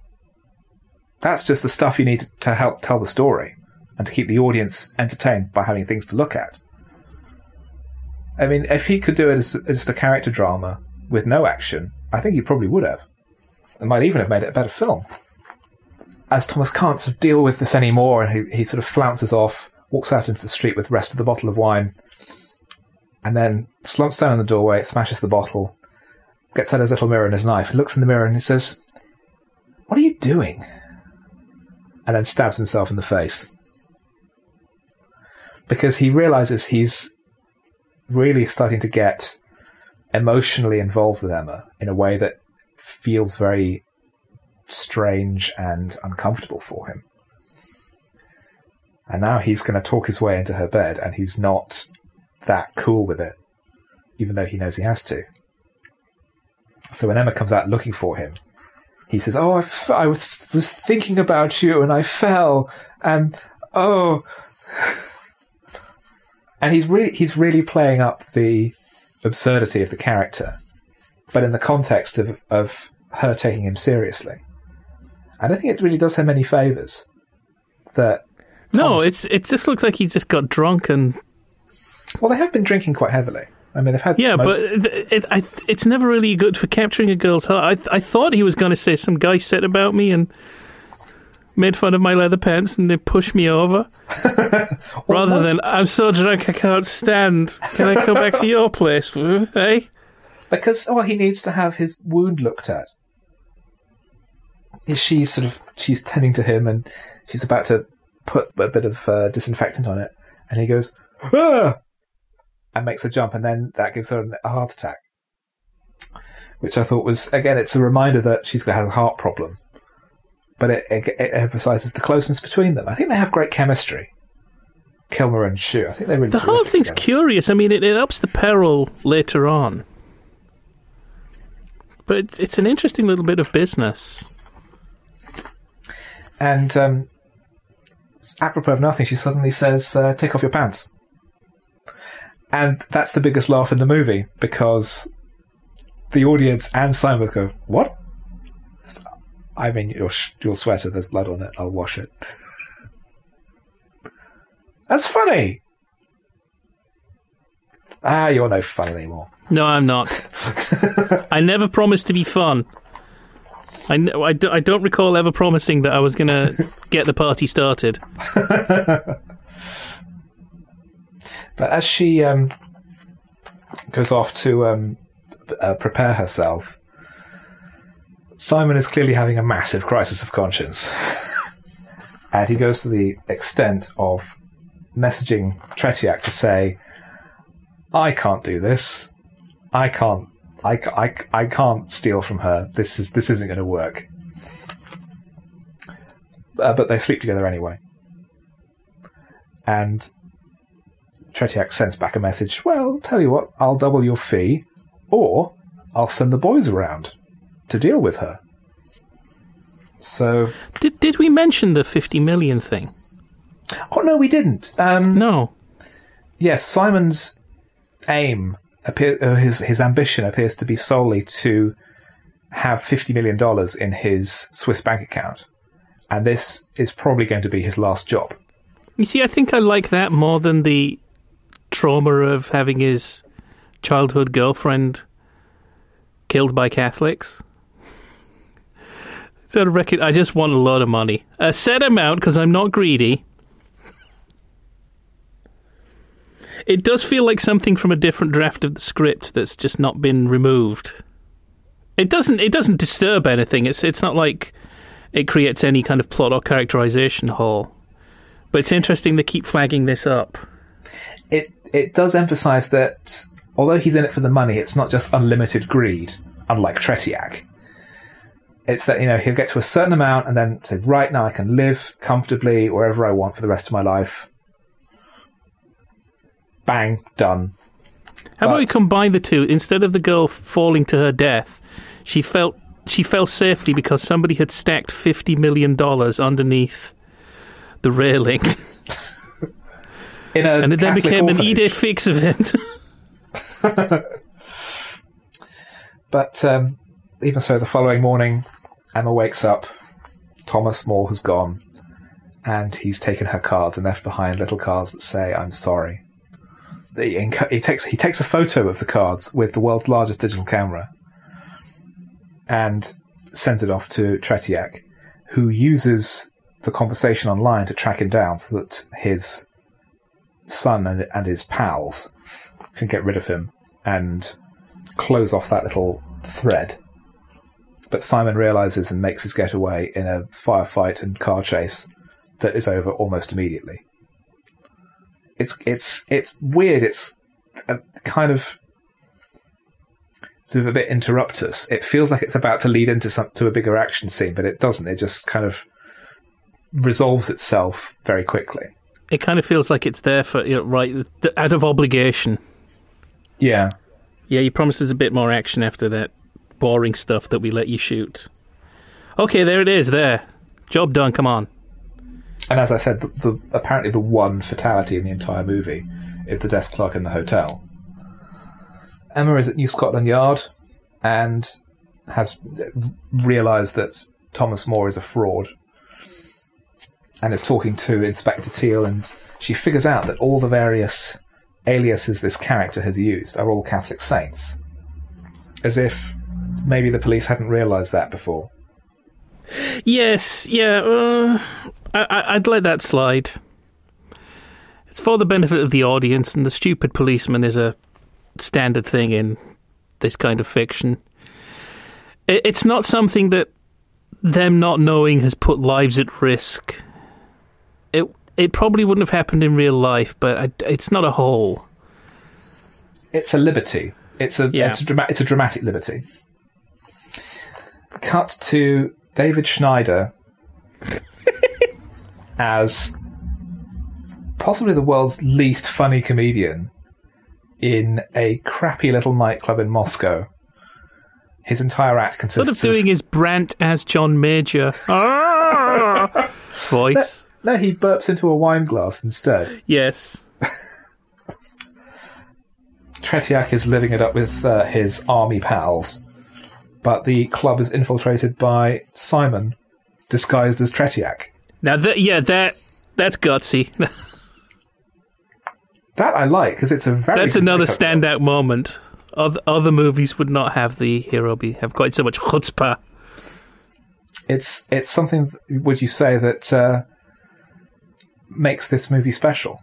That's just the stuff you need to help tell the story and to keep the audience entertained by having things to look at. I mean, if he could do it as, as just a character drama with no action, I think he probably would have. It might even have made it a better film. as Thomas can't sort of deal with this anymore, and he, he sort of flounces off, walks out into the street with the rest of the bottle of wine, and then slumps down in the doorway, smashes the bottle, gets out his little mirror and his knife, and looks in the mirror and he says, What are you doing? And then stabs himself in the face. Because he realizes he's really starting to get emotionally involved with Emma in a way that feels very strange and uncomfortable for him. And now he's going to talk his way into her bed, and he's not that cool with it, even though he knows he has to. So when Emma comes out looking for him, he says, "Oh, I, f- I was thinking about you, and I fell, and oh." *laughs* and he's really he's really playing up the absurdity of the character, but in the context of of her taking him seriously. I don't think it really does him any favors. That no, it's it just looks like he just got drunk and well, they have been drinking quite heavily. I mean, they've had yeah, most- but it, it, it's never really good for capturing a girl's heart. I I thought he was going to say some guy said about me and made fun of my leather pants and they pushed me over, *laughs* rather than I'm so drunk I can't stand. Can I come back to your place? Hey, because well, he needs to have his wound looked at. Is she sort of she's tending to him and she's about to put a bit of uh, disinfectant on it, and he goes ah! and makes a jump, and then that gives her a heart attack. Which I thought was again, it's a reminder that she's got a heart problem, but it, it, it emphasizes the closeness between them. I think they have great chemistry. Kilmer and Shue, I think they really. the whole thing's together. curious. I mean, it, it ups the peril later on, but it's, it's an interesting little bit of business. And um, apropos of nothing, she suddenly says, uh, "Take off your pants," and that's the biggest laugh in the movie because the audience and Simon go, "What?" I mean, your sh- your sweater. There's blood on it. I'll wash it. *laughs* that's funny. Ah, you're no fun anymore. No, I'm not. *laughs* I never promised to be fun. I, n- I, d- I don't recall ever promising that I was going *laughs* to get the party started. But as she um, goes off to um, uh, prepare herself, Simon is clearly having a massive crisis of conscience. and he goes to the extent of messaging Tretiak to say, I can't do this. I can't. I, I, I can't steal from her. This is this isn't going to work. Uh, but they sleep together anyway. And Tretiak sends back a message. Well, tell you what, I'll double your fee, or I'll send the boys around to deal with her. So, Did, did we mention the 50 million thing? oh no, we didn't. Um, No. Yes, Simon's aim, appear, uh, his his ambition appears to be solely to have fifty million dollars in his Swiss bank account, and this is probably going to be his last job. You see, I think I like that more than the trauma of having his childhood girlfriend killed by Catholics. Out of record. I just want a lot of money. A set amount because I'm not greedy. It does feel like something from a different draft of the script that's just not been removed. It doesn't. It doesn't disturb anything. It's. It's not like it creates any kind of plot or characterization hole. But it's interesting they keep flagging this up. It it does emphasize that although he's in it for the money, it's not just unlimited greed, unlike Tretiak. It's that you know he'll get to a certain amount and then say, right now I can live comfortably wherever I want for the rest of my life. Bang, done. How about we combine the two? Instead of the girl falling to her death, she felt she fell safely because somebody had stacked fifty million dollars underneath the railing, *laughs* In a and it then Catholic became an orphanage. Edith fix event. *laughs* But um, even so, the following morning, Emma wakes up. Thomas More has gone, and he's taken her cards and left behind little cards that say "I'm sorry." He, enc- he takes he takes a photo of the cards with the world's largest digital camera, and sends it off to Tretiak, who uses the conversation online to track him down so that his son and, and his pals can get rid of him and close off that little thread. But Simon realizes and makes his getaway in a firefight and car chase that is over almost immediately. It's it's it's weird. It's a kind of sort of a bit interruptus. It feels like it's about to lead into some to a bigger action scene, but it doesn't. It just kind of resolves itself very quickly. It kind of feels like it's there for you know, right out of obligation. Yeah, Yeah, you promised us a bit more action after that boring stuff that we let you shoot. Okay, there it is. There, job done. Come on. and as I said, the, the apparently the one fatality in the entire movie is the desk clerk in the hotel. Emma is at New Scotland Yard and has realised that Thomas More is a fraud and is talking to Inspector Teal, and she figures out that all the various aliases this character has used are all Catholic saints. As if maybe the police hadn't realised that before. Yes, yeah. Uh, I, I'd let that slide. It's for the benefit of the audience, and the stupid policeman is a standard thing in this kind of fiction. It, it's not something that them not knowing has put lives at risk. It it probably wouldn't have happened in real life, but I, it's not a whole. It's a liberty. It's a Yeah. it's a it's a dramatic liberty. Cut to David Schneider *laughs* as possibly the world's least funny comedian in a crappy little nightclub in Moscow. His entire act consists Sort of doing his Brant as John Major *laughs* Ah! voice. No, he burps into a wine glass instead. Yes. *laughs* Tretiak is living it up with uh, his army pals, but the club is infiltrated by Simon, disguised as Tretiak. Now that yeah, that that's gutsy. *laughs* That I like because it's a very. That's another standout moment. Other, other movies would not have the hero be have quite so much chutzpah. It's it's something. Would you say that uh, makes this movie special?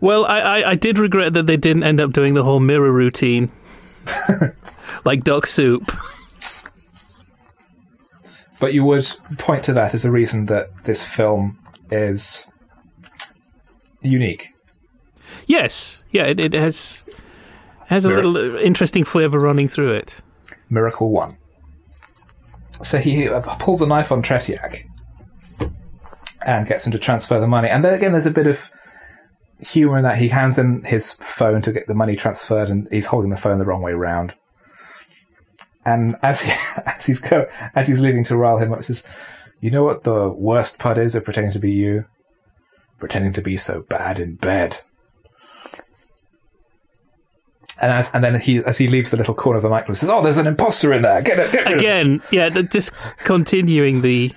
Well, I, I, I did regret that they didn't end up doing the whole mirror routine, *laughs* like Duck Soup. But you would point to that as a reason that this film is unique. Yes, yeah, it, it has has a Mirror. little interesting flavor running through it. Miracle One. So he uh, pulls a knife on Tretiak and gets him to transfer the money. And then again, there's a bit of humor in that he hands him his phone to get the money transferred, and he's holding the phone the wrong way round. And as he *laughs* as he's go as he's leaving to rile him up, he says, "You know what the worst part is of pretending to be you? Pretending to be so bad in bed." And as and then he as he leaves the little corner of the he says, "Oh, there's an imposter in there. Get it, get rid of it." Again, yeah, just continuing the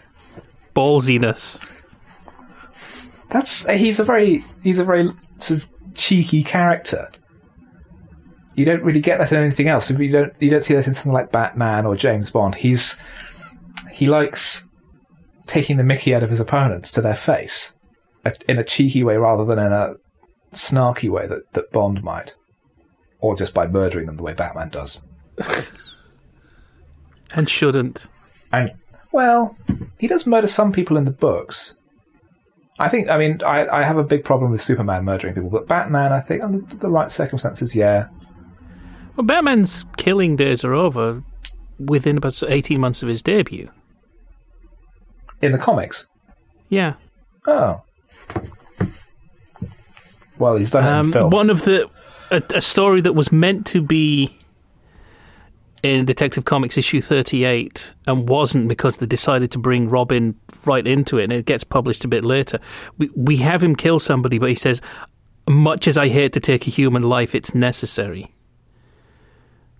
ballsiness. That's he's a very he's a very sort of cheeky character. You don't really get that in anything else. You don't you don't see that in something like Batman or James Bond. He's he likes taking the Mickey out of his opponents to their face in a cheeky way rather than in a snarky way that, that Bond might, or just by murdering them the way Batman does. *laughs* And shouldn't. And well, he does murder some people in the books. I think. I mean, I, I have a big problem with Superman murdering people, but Batman, I think, under the right circumstances, yeah. Well, Batman's killing days are over within about 18 months of his debut. In the comics, Yeah. oh, well, he's done Um, films. one of the a, a story that was meant to be in Detective Comics issue 38 and wasn't because they decided to bring Robin right into it and it gets published a bit later. We we have him kill somebody but he says much as I hate to take a human life it's necessary.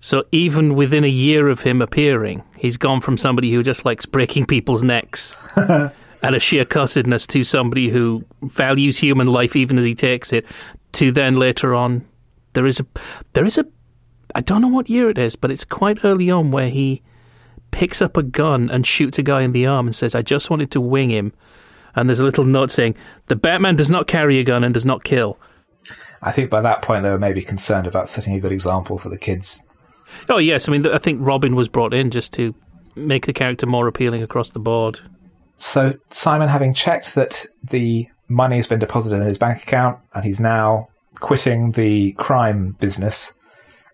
So even within a year of him appearing, he's gone from somebody who just likes breaking people's necks *laughs* and a sheer cussedness to somebody who values human life even as he takes it to then later on there is a there is a I don't know what year it is but it's quite early on where he picks up a gun and shoots a guy in the arm and says, I just wanted to wing him. And there's a little note saying, The Batman does not carry a gun and does not kill. I think by that point they were maybe concerned about setting a good example for the kids. Oh, yes. I mean, I think Robin was brought in just to make the character more appealing across the board. So Simon, having checked that the money has been deposited in his bank account and he's now quitting the crime business,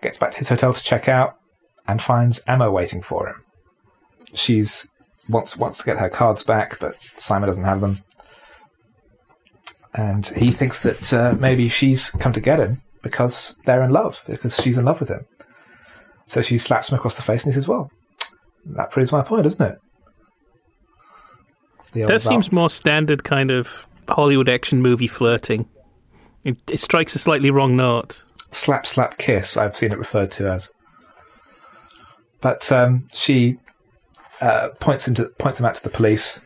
gets back to his hotel to check out and finds Emma waiting for him. She's wants wants to get her cards back, but Simon doesn't have them, and he thinks that uh, maybe she's come to get him because they're in love, because she's in love with him. So she slaps him across the face and he says, "Well, that proves my point, doesn't it?" That seems more standard kind of Hollywood action movie flirting. It, it strikes a slightly wrong note. Slap, slap, kiss. I've seen it referred to as. But um, she uh, points him to points him out to the police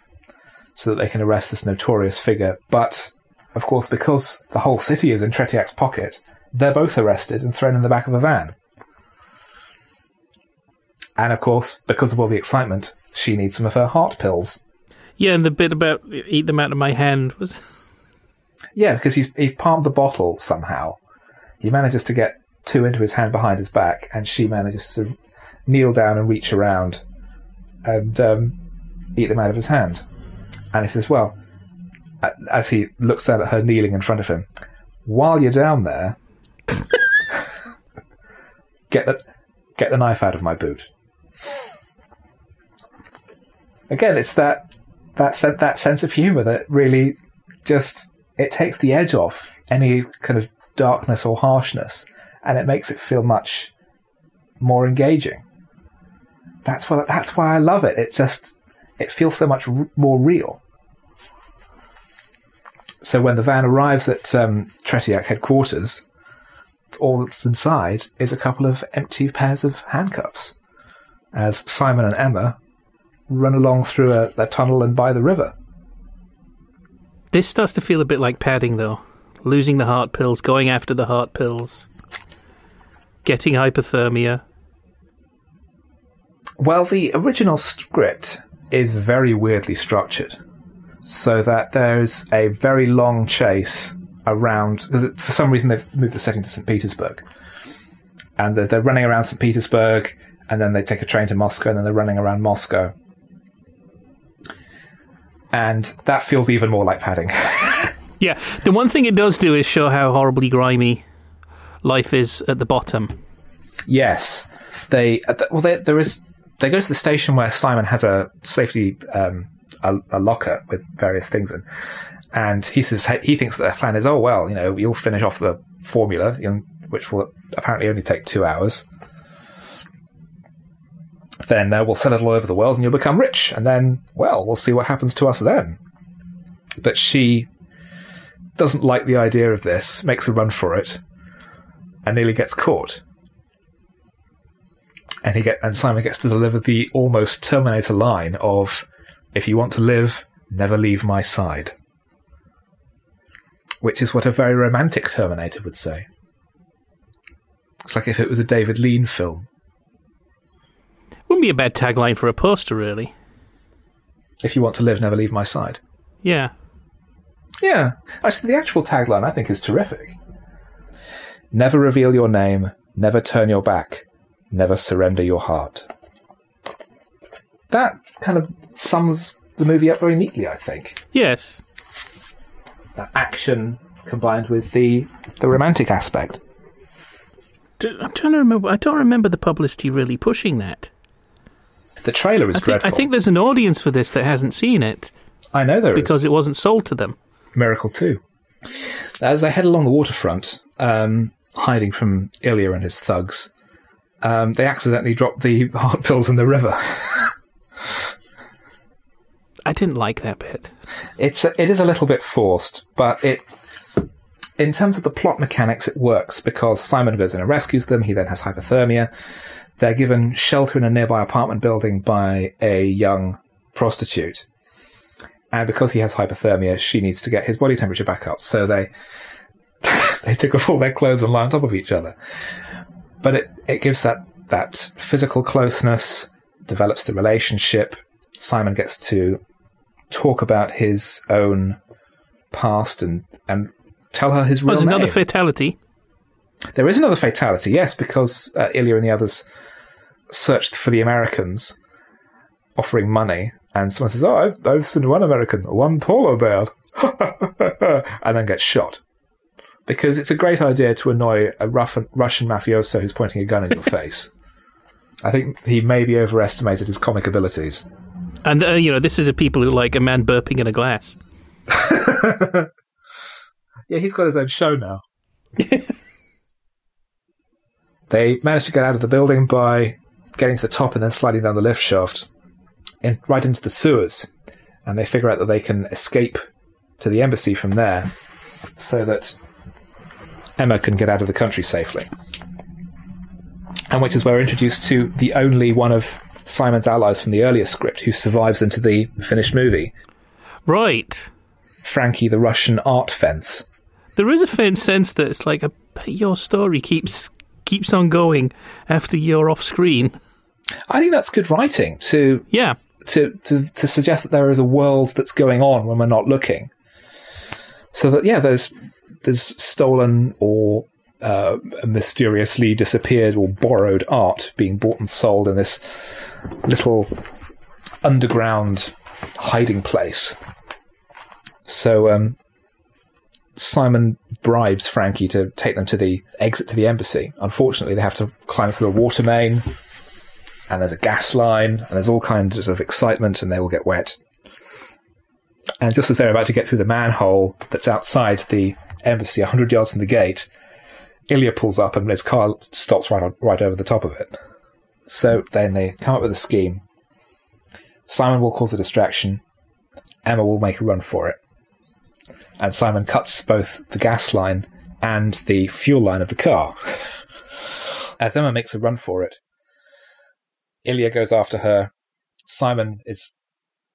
so that they can arrest this notorious figure. But of course, because the whole city is in Tretiak's pocket, they're both arrested and thrown in the back of a van. And of course, because of all the excitement, she needs some of her heart pills. Yeah, and the bit about eat them out of my hand was. *laughs* Yeah, because he's he's palmed the bottle somehow. He manages to get two into his hand behind his back, and she manages to kneel down and reach around and um, eat them out of his hand. And he says, "Well," as he looks down at her kneeling in front of him, while you're down there, *laughs* get the get the knife out of my boot. Again, it's that that that sense of humor that really just it takes the edge off any kind of darkness or harshness, and it makes it feel much more engaging. That's what that's why I love it. It just it feels so much r- more real. So when the van arrives at um, Tretiak headquarters, all that's inside is a couple of empty pairs of handcuffs, as Simon and Emma run along through a, a tunnel and by the river. This starts to feel a bit like padding, though. Losing the heart pills, going after the heart pills, getting hypothermia. Well, the original script is very weirdly structured, so that there's a very long chase around because for some reason they've moved the setting to St. Petersburg, and they're, they're running around St. Petersburg, and then they take a train to Moscow, and then they're running around Moscow, and that feels even more like padding. *laughs* yeah, the one thing it does do is show how horribly grimy life is at the bottom. Yes, they well, they, there is. They go to the station where Simon has a safety um, a, a locker with various things in, and he says he thinks that their plan is, oh well, you know, you'll finish off the formula, which will apparently only take two hours. Then uh, we'll sell it all over the world, and you'll become rich. And then, well, we'll see what happens to us then. But she doesn't like the idea of this, makes a run for it, and nearly gets caught. And he get and Simon gets to deliver the almost Terminator line of, "If you want to live, never leave my side." which is what a very romantic Terminator would say. It's like if it was a David Lean film. Wouldn't be a bad tagline for a poster, really. If you want to live, never leave my side. Yeah. Yeah. I Actually, the actual tagline I think is terrific. Never reveal your name, never turn your back, never surrender your heart. That kind of sums the movie up very neatly, I think. Yes that action combined with the the romantic aspect. I'm trying to remember. I don't remember the publicity really pushing that. The trailer is I think, dreadful. I think there's an audience for this that hasn't seen it. I know there because is. it wasn't sold to them. Miracle Two. As they head along the waterfront, um, hiding from Ilya and his thugs, um, they accidentally drop the *laughs* heart pills in the river. I didn't like that bit. It's a, it is a little bit forced, but it in terms of the plot mechanics, it works because Simon goes in and rescues them. He then has hypothermia. They're given shelter in a nearby apartment building by a young prostitute. And because he has hypothermia, she needs to get his body temperature back up. So they *laughs* they take off all their clothes and lie on top of each other. But it, it gives that, that physical closeness, develops the relationship. Simon gets to talk about his own past and, and tell her his real There's name. another fatality. There is another fatality, yes, because uh, Ilya and the others searched for the Americans, offering money, and someone says, "Oh, I've, I've seen one American, one polar bear," *laughs* and then gets shot. Because it's a great idea to annoy a rough, Russian mafioso who's pointing a gun in your *laughs* face. I think he maybe overestimated his comic abilities. And, uh, you know, this is a people who like a man burping in a glass. *laughs* Yeah, he's got his own show now. they managed to get out of the building by getting to the top and then sliding down the lift shaft in, right into the sewers. And they figure out that they can escape to the embassy from there so that Emma can get out of the country safely. And which is where we're introduced to the only one of Simon's allies from the earlier script who survives into the finished movie Right. Frankie the Russian art fence. There is a faint sense that it's like a your story keeps keeps on going after you're off screen. I think that's good writing to Yeah. to, to, to suggest that there is a world that's going on when we're not looking. So that yeah, there's there's stolen or uh, mysteriously disappeared or borrowed art being bought and sold in this little underground hiding place. So um, Simon bribes Frankie to take them to the exit to the embassy. Unfortunately, they have to climb through a water main, and there's a gas line, and there's all kinds of excitement, and they will get wet. And just as they're about to get through the manhole that's outside the embassy, 100 yards from the gate, Ilya pulls up and his car stops right, on, right over the top of it. So then they come up with a scheme. Simon will cause a distraction. Emma will make a run for it. And Simon cuts both the gas line and the fuel line of the car. *laughs* As Emma makes a run for it, Ilya goes after her. Simon is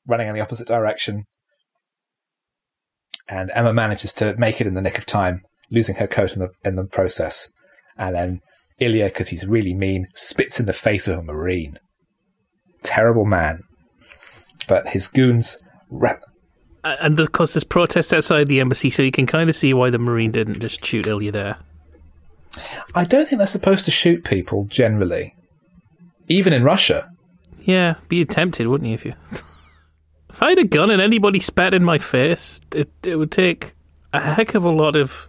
running in the opposite direction. And Emma manages to make it in the nick of time, losing her coat in the, in the process. And then Ilya, because he's really mean, spits in the face of a Marine. Terrible man. But his goons. And of course, there's protests outside the embassy, so you can kind of see why the Marine didn't just shoot Ilya there. I don't think they're supposed to shoot people generally. Even in Russia. Yeah, be tempted, wouldn't you? If you, *laughs* if I had a gun and anybody spat in my face, it it would take a heck of a lot of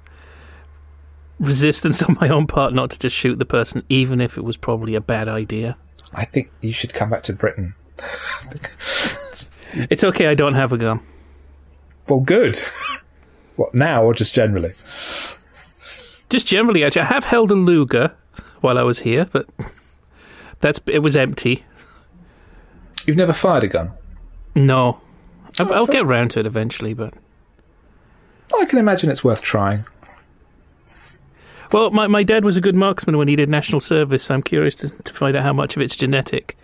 resistance *laughs* on my own part not to just shoot the person, even if it was probably a bad idea. I think you should come back to Britain. *laughs* It's okay, I don't have a gun. Well, good. *laughs* what, now or just generally? Just generally, actually, I have held a Luger while I was here, but that's it was empty. You've never fired a gun? No, I'll, oh, I'll get around to it eventually, but I can imagine it's worth trying. well, my my dad was a good marksman when he did national service. So I'm curious to, to find out how much of it's genetic.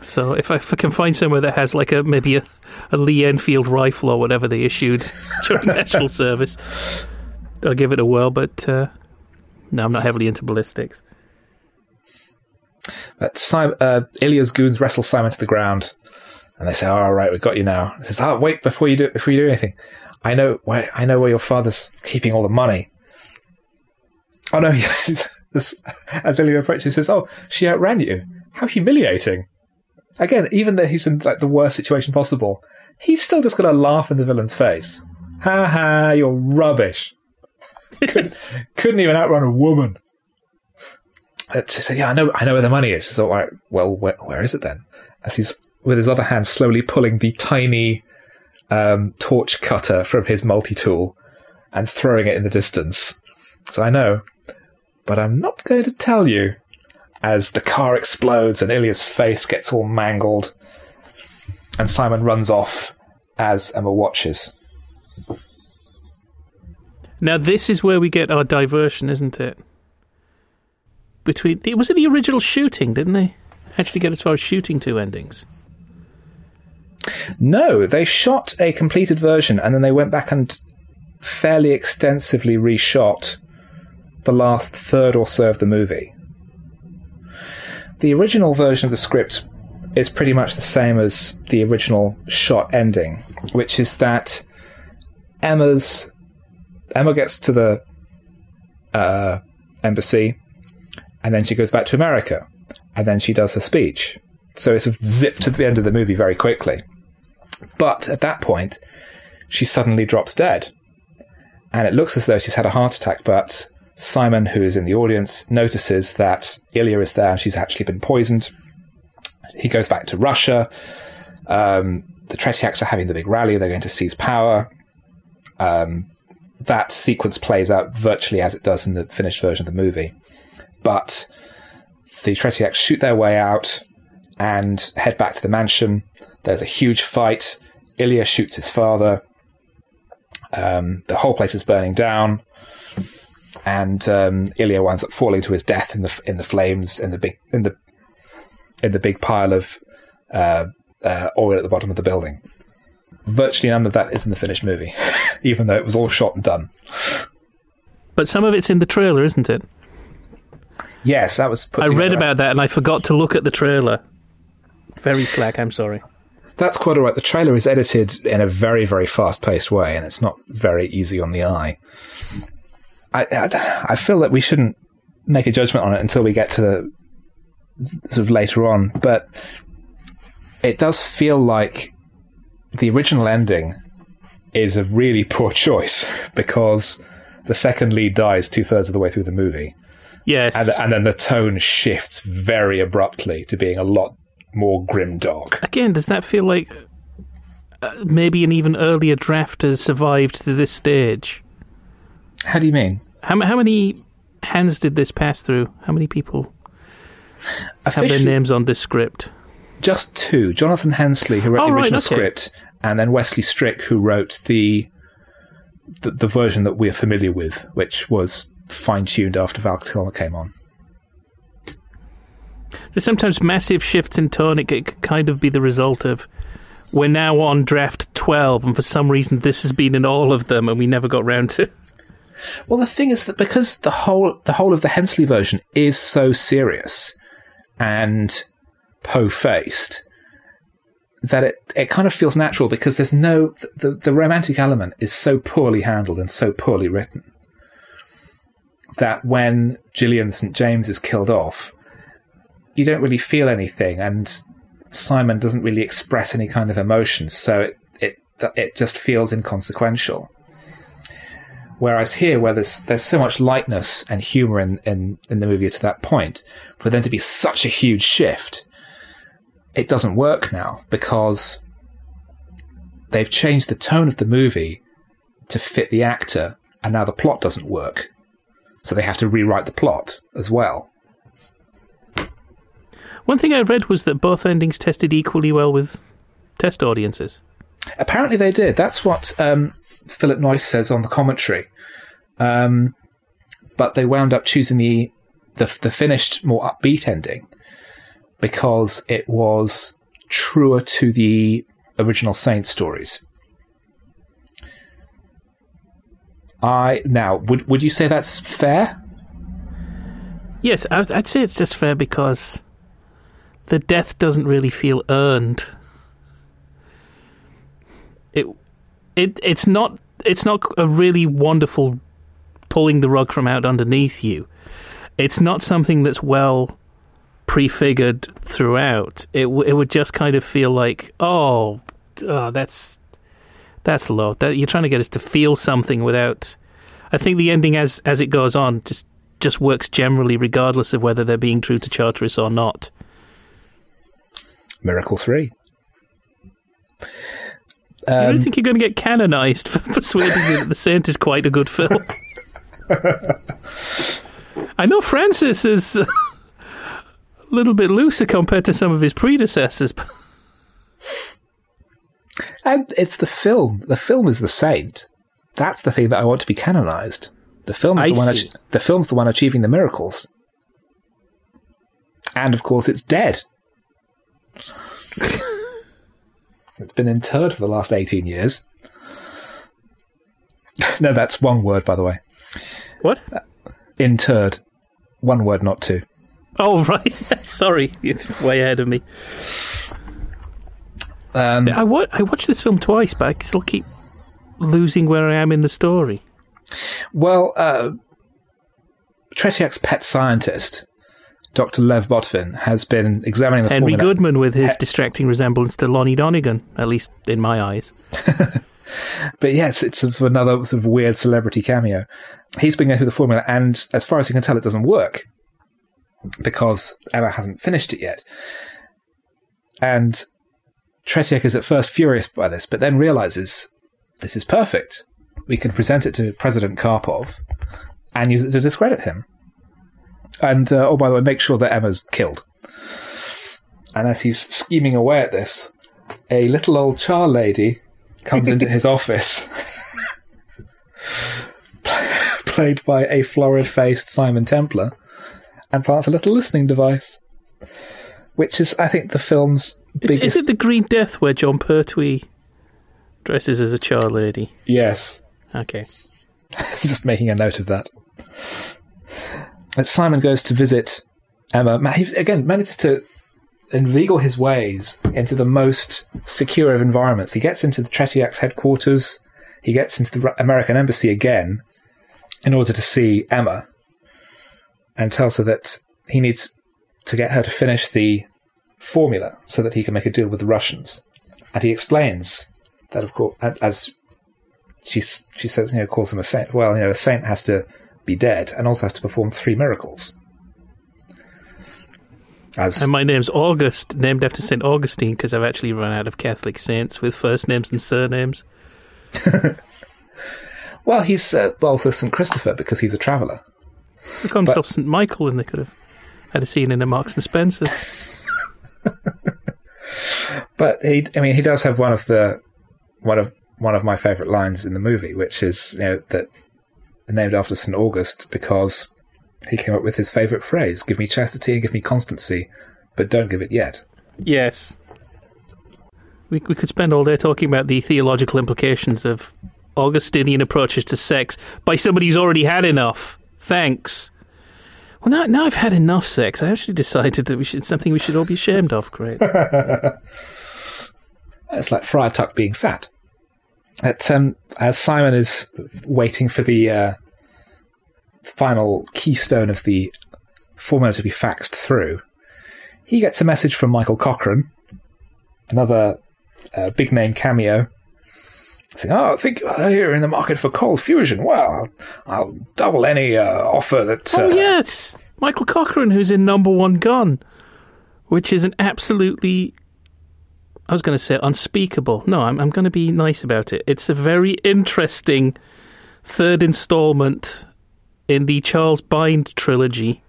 So if I, if I can find somewhere that has like a maybe a, a Lee Enfield rifle or whatever they issued *laughs* during national *laughs* service, I'll give it a whirl. But uh, no, I'm not heavily into ballistics. But Simon, uh, Ilya's goons wrestle Simon to the ground, and they say, "All right, we've got you now." He says, "Oh, wait! Before you do, before you do anything, I know where I know where your father's keeping all the money." Oh no! *laughs* as Ilya approaches, he says, "Oh, she outran you. How humiliating!" Again, even though he's in like the worst situation possible, he's still just going to laugh in the villain's face. Ha ha! You're rubbish. couldn't, *laughs* couldn't even outrun a woman. Uh, she said, "Yeah, I know, I know where the money is." So, all right, well, where, where is it then? As he's with his other hand slowly pulling the tiny um, torch cutter from his multi-tool and throwing it in the distance. So I know, but I'm not going to tell you. As the car explodes and Ilya's face gets all mangled, and Simon runs off as Emma watches. Now this is where we get our diversion, isn't it? Between it was it the original shooting, didn't they? Actually, get as far as shooting two endings. No, they shot a completed version and then they went back and fairly extensively reshot the last third or so of the movie. the original version of the script is pretty much the same as the original shot ending, which is that Emma's Emma gets to the uh, embassy, and then she goes back to America, and then she does her speech. So it's zipped to the end of the movie very quickly. But at that point, she suddenly drops dead, and it looks as though she's had a heart attack. But Simon, who is in the audience, notices that Ilya is there and she's actually been poisoned. He goes back to Russia. Um, the Tretiaks are having the big rally. They're going to seize power. Um, that sequence plays out virtually as it does in the finished version of the movie. But the Tretiaks shoot their way out and head back to the mansion. There's a huge fight. Ilya shoots his father. Um, the whole place is burning down, and um, Ilya winds up falling to his death in the in the flames in the big in the in the big pile of uh, uh, oil at the bottom of the building. Virtually none of that is in the finished movie, *laughs* even though it was all shot and done. But some of it's in the trailer, isn't it? Yes, that was. I read about that and I forgot to look at the trailer. Very slack. I'm sorry. That's quite all right. The trailer is edited in a very, very fast paced way, and it's not very easy on the eye. I, I, I, feel that we shouldn't make a judgment on it until we get to the sort of later on, but it does feel like the original ending is a really poor choice *laughs* because the second lead dies two thirds of the way through the movie. Yes. And, and then the tone shifts very abruptly to being a lot more grim dark. Again, does that feel like uh, maybe an even earlier draft has survived to this stage? How do you mean? How, how many hands did this pass through? How many people have their names on this script? Just two. Jonathan Hensleigh, who wrote oh, the original right, okay. script, and then Wesley Strick, who wrote the, the, the version that we're familiar with, which was fine tuned after Val Kilmer came on. There's sometimes massive shifts in tone. It could kind of be the result of we're now on draft 12, and for some reason this has been in all of them, and we never got round to. *laughs* Well, the thing is that because the whole the whole of the Hensleigh version is so serious and po-faced, that it, it kind of feels natural because there's no the, the romantic element is so poorly handled and so poorly written that when Gillian St James is killed off, you don't really feel anything, and Simon doesn't really express any kind of emotion, so it it it just feels inconsequential. Whereas here, where there's there's so much lightness and humor in, in, in the movie to that point, for there to be such a huge shift, it doesn't work now because they've changed the tone of the movie to fit the actor, and now the plot doesn't work. So they have to rewrite the plot as well. One thing I read was that both endings tested equally well with test audiences. Apparently, they did. That's what um, Philip Noyce says on the commentary. Um, but they wound up choosing the, the the finished, more upbeat ending because it was truer to the original Saint stories. I now would would you say that's fair? Yes, I'd say it's just fair because the death doesn't really feel earned. It it it's not it's not a really wonderful pulling the rug from out underneath you. It's not something that's well prefigured throughout. It it would just kind of feel like oh, oh that's that's low. That you're trying to get us to feel something without. I think the ending as as it goes on just just works generally, regardless of whether they're being true to Charteris or not. Miracle 3. Um, I don't think you're going to get canonized for *laughs* persuading me that The Saint is quite a good film. *laughs* I know Francis is *laughs* a little bit looser compared to some of his predecessors. And it's the film. The film is the saint. That's the thing that I want to be canonized. The film is I the one. Ach- the film's the one achieving the miracles. And of course, it's dead. It's been interred for the last 18 years. *laughs* no, that's one word, by the way. What? Uh, interred. One word, not two. Oh *laughs* right, sorry, it's way ahead of me. Um, I, wa- I watched this film twice, but I still keep losing where I am in the story. well, uh, Tretiak's pet scientist, Dr. Lev Botvin, has been examining the Henry formula. Goodman with his He- distracting resemblance to Lonnie Donegan, at least in my eyes. *laughs* But yes, it's of another sort of weird celebrity cameo. He's been going through the formula, and as far as he can tell, it doesn't work because Emma hasn't finished it yet. And Tretiak is at first furious by this, but then realizes this is perfect. We can present it to President Karpov and use it to discredit him. And, uh, oh, by the way, make sure that Emma's killed. And as he's scheming away at this, a little old char lady comes into his *laughs* office, played by a florid faced Simon Templar, and plants a little listening device. Which is, I think, the film's Is, biggest. is it the Green Death where Jon Pertwee dresses as a char lady? Yes. Okay. *laughs* Just making a note of that. Simon goes to visit Emma, he again manages to inveigle his ways into the most secure of environments. He gets into the Tretiak's headquarters. He gets into the American embassy again in order to see Emma and tells her that he needs to get her to finish the formula so that he can make a deal with the Russians. And he explains that, of course, as she she says, you know, calls him a saint. Well, you know, a saint has to be dead and also has to perform three miracles. As And my name's August, named after St. Augustine, because I've actually run out of Catholic saints with first names and surnames. *laughs* well, he's uh, also Saint Christopher because he's a traveller. They call himself St. Michael, and they could have had a scene in a Marks and Spencer's. *laughs* But he, I mean, he does have one of the one of one of my favourite lines in the movie, which is you know that named after Saint August because he came up with his favourite phrase: "Give me chastity and give me constancy, but don't give it yet." Yes. We, we could spend all day talking about the theological implications of Augustinian approaches to sex by somebody who's already had enough. Thanks. Well, now, now I've had enough sex, I actually decided that we should, it's something we should all be ashamed of, Great. *laughs* It's like Friar Tuck being fat. At, um, as Simon is waiting for the uh, final keystone of the formula to be faxed through, he gets a message from Michael Cochrane, another uh, big name cameo, saying, "Oh, I think uh, you're in the market for cold fusion. Well, I'll, I'll double any uh, offer that." Uh, Oh, yes. Michael Cochrane, who's in Number One Gun, which is an absolutely. I was going to say unspeakable. No, I'm, I'm going to be nice about it. It's a very interesting third installment in the Charles Bind trilogy,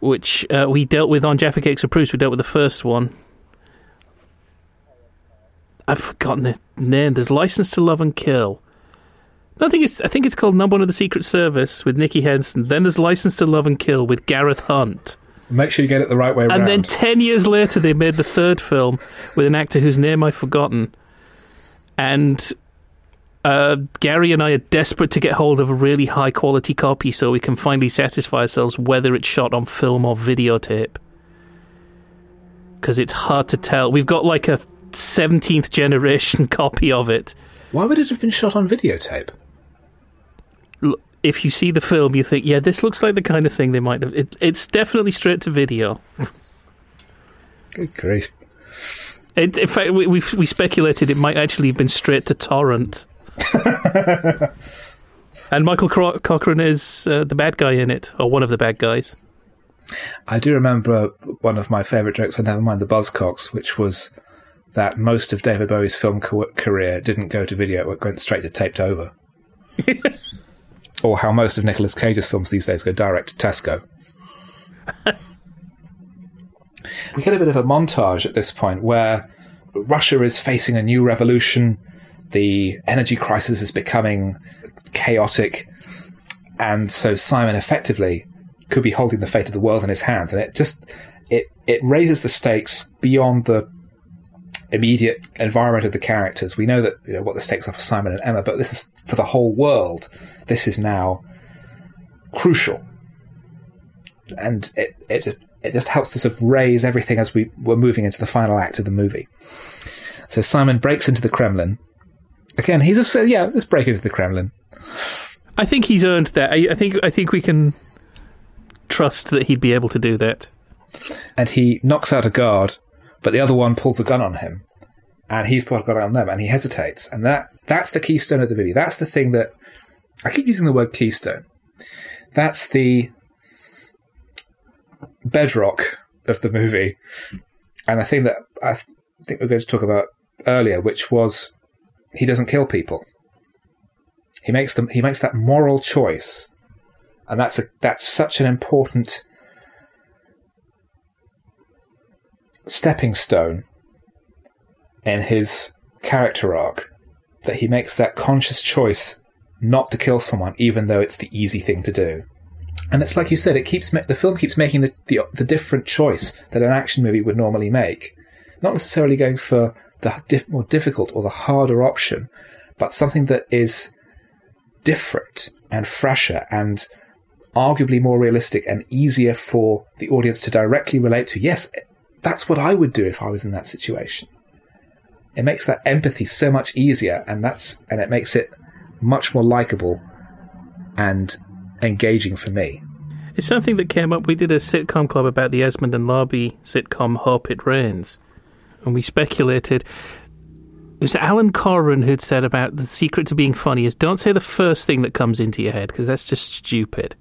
which uh, we dealt with on Jaffa Cakes of Proust. We dealt with the first one. I've forgotten the name. There's License to Love and Kill. No, I think it's I think it's called Number One of the Secret Service with Nicky Henson. Then there's License to Love and Kill with Gareth Hunt. Make sure you get it the right way around. And then ten years later, they made the third film with an actor whose name I've forgotten. And uh, Gary and I are desperate to get hold of a really high quality copy so we can finally satisfy ourselves whether it's shot on film or videotape. Because it's hard to tell. We've got like a 17th generation *laughs* copy of it. Why would it have been shot on videotape? L- If you see the film, you think, yeah, this looks like the kind of thing they might have. It, it's definitely straight to video. Good grief. It, in fact, we, we we speculated it might actually have been straight to torrent. *laughs* and Michael Cro- Cochrane is uh, the bad guy in it, or one of the bad guys. I do remember one of my favourite jokes, and never mind the Buzzcocks, which was that most of David Bowie's film co- career didn't go to video, it went straight to taped over. *laughs* or how most of Nicolas Cage's films these days go direct to Tesco. *laughs* we get a bit of a montage at this point where Russia is facing a new revolution, the energy crisis is becoming chaotic, and so Simon effectively could be holding the fate of the world in his hands, and it just it it raises the stakes beyond the immediate environment of the characters. We know that you know what the stakes are for Simon and Emma, but this is for the whole world. This is now crucial. and it, it just it just helps to sort of raise everything as we were moving into the final act of the movie. So Simon breaks into the Kremlin. Again, he's a yeah. Let's break into the Kremlin. I think he's earned that. I, I think I think we can trust that he'd be able to do that. And he knocks out a guard, but the other one pulls a gun on him, and he's put a gun on them, and he hesitates. And that that's the keystone of the movie. That's the thing that I keep using the word keystone. That's the bedrock of the movie, and the thing that I think we're going to talk about earlier, which was he doesn't kill people. He makes them. He makes that moral choice, and that's a that's such an important stepping stone in his character arc that he makes that conscious choice not to kill someone, even though it's the easy thing to do. And it's like you said, it keeps the film keeps making the, the, the different choice that an action movie would normally make, not necessarily going for the diff- more difficult or the harder option, but something that is different and fresher and arguably more realistic and easier for the audience to directly relate to. Yes, that's what I would do if I was in that situation. It makes that empathy so much easier, and that's and it makes it much more likable and engaging for me. It's something that came up. We did a sitcom club about the Esmonde and Larbey sitcom Hope It Rains, and we speculated. It was Alan Coren who'd said about the secret to being funny is don't say the first thing that comes into your head because that's just stupid.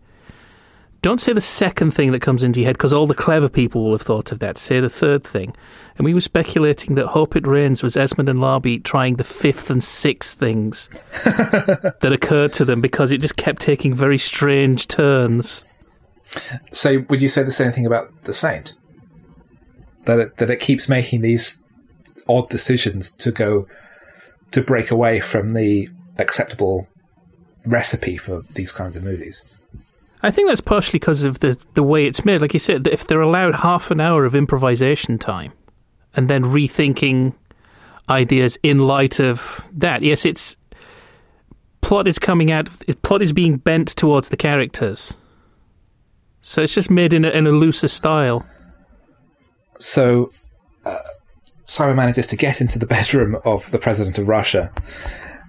Don't say the second thing that comes into your head because all the clever people will have thought of that. Say the third thing. And we were speculating that Hope It Rains was Esmonde and Larbey trying the fifth and sixth things *laughs* that occurred to them because it just kept taking very strange turns. So, would you say the same thing about The Saint? That it, that it keeps making these odd decisions to go to break away from the acceptable recipe for these kinds of movies. I think that's partially because of the the way it's made. Like you said, if they're allowed half an hour of improvisation time and then rethinking ideas in light of that, yes, it's plot is coming out. Plot is being bent towards the characters, so it's just made in a, in a looser style. So. Uh, Simon manages to get into the *laughs* bedroom of the president of Russia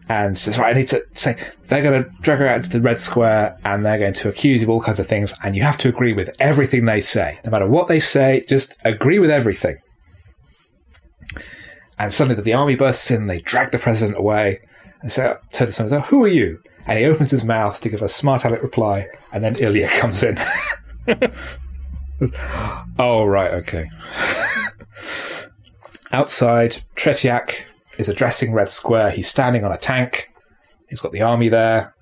and says, right, I need to say, they're going to drag her out into the Red Square and they're going to accuse you of all kinds of things. And you have to agree with everything they say. No matter what they say, just agree with everything. And suddenly the army bursts in, they drag the president away and say, turn to someone who are you? And he opens his mouth to give a smart aleck reply. And then Ilya *laughs* comes in. *laughs* oh, right, okay. *laughs* Outside, Tretiak is addressing Red Square. He's standing on a tank. He's got the army there.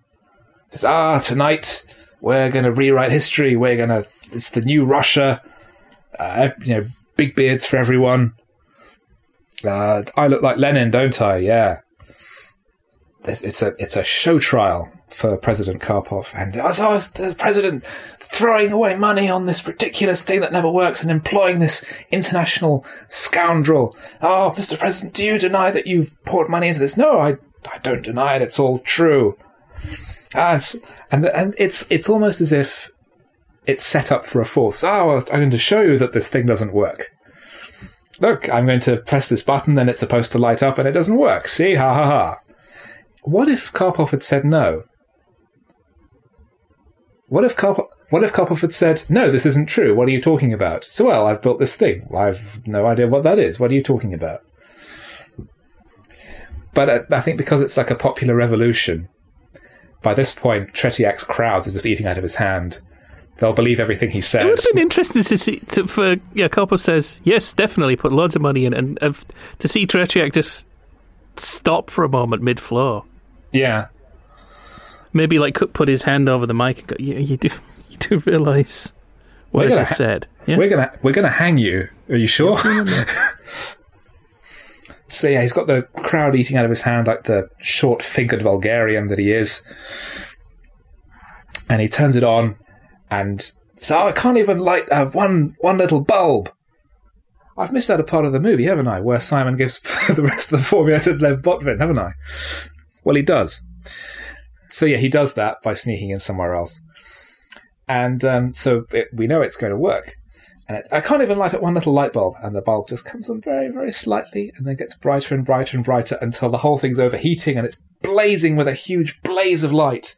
He says, "Ah, tonight we're going to rewrite history. We're going to. It's the new Russia. Uh, you know, big beards for everyone. Uh, I look like Lenin, don't I? Yeah. It's a it's a show trial for President Karpov, and I saw the president throwing away money on this ridiculous thing that never works and employing this international scoundrel. Oh, Mr. President, do you deny that you've poured money into this? No, I, I don't deny it. It's all true. And, and, and it's, it's almost as if it's set up for a force. Oh, I'm going to show you that this thing doesn't work. Look, I'm going to press this button, then it's supposed to light up, and it doesn't work. See? Ha ha ha. What if Karpov had said no? What if Karpov. What if had said, No, this isn't true. What are you talking about? So, well, I've built this thing. I've no idea what that is. What are you talking about? But uh, I think because it's like a popular revolution, by this point, Tretiak's crowds are just eating out of his hand. They'll believe everything he says. It would have been interesting to see, to, for, yeah, Karpov says, yes, definitely, put loads of money in, and to see Tretiak just stop for a moment mid flow. Yeah, maybe like put his hand over the mic and go, "You, you do, *laughs* you do realize what I just ha- said? Yeah? We're gonna, we're gonna hang you. Are you sure?" *laughs* so yeah, he's got the crowd eating out of his hand like the short-fingered vulgarian that he is, and he turns it on, and so oh, I can't even light uh, one one little bulb. I've missed out a part of the movie, haven't I? Where Simon gives *laughs* the rest of the formula to Lev Botvin, haven't I? Well, he does. So yeah, he does that by sneaking in somewhere else. And um, so it, we know it's going to work. And it, I can't even light up one little light bulb, and the bulb just comes on very, very slightly, and then gets brighter and brighter and brighter until the whole thing's overheating and it's blazing with a huge blaze of light.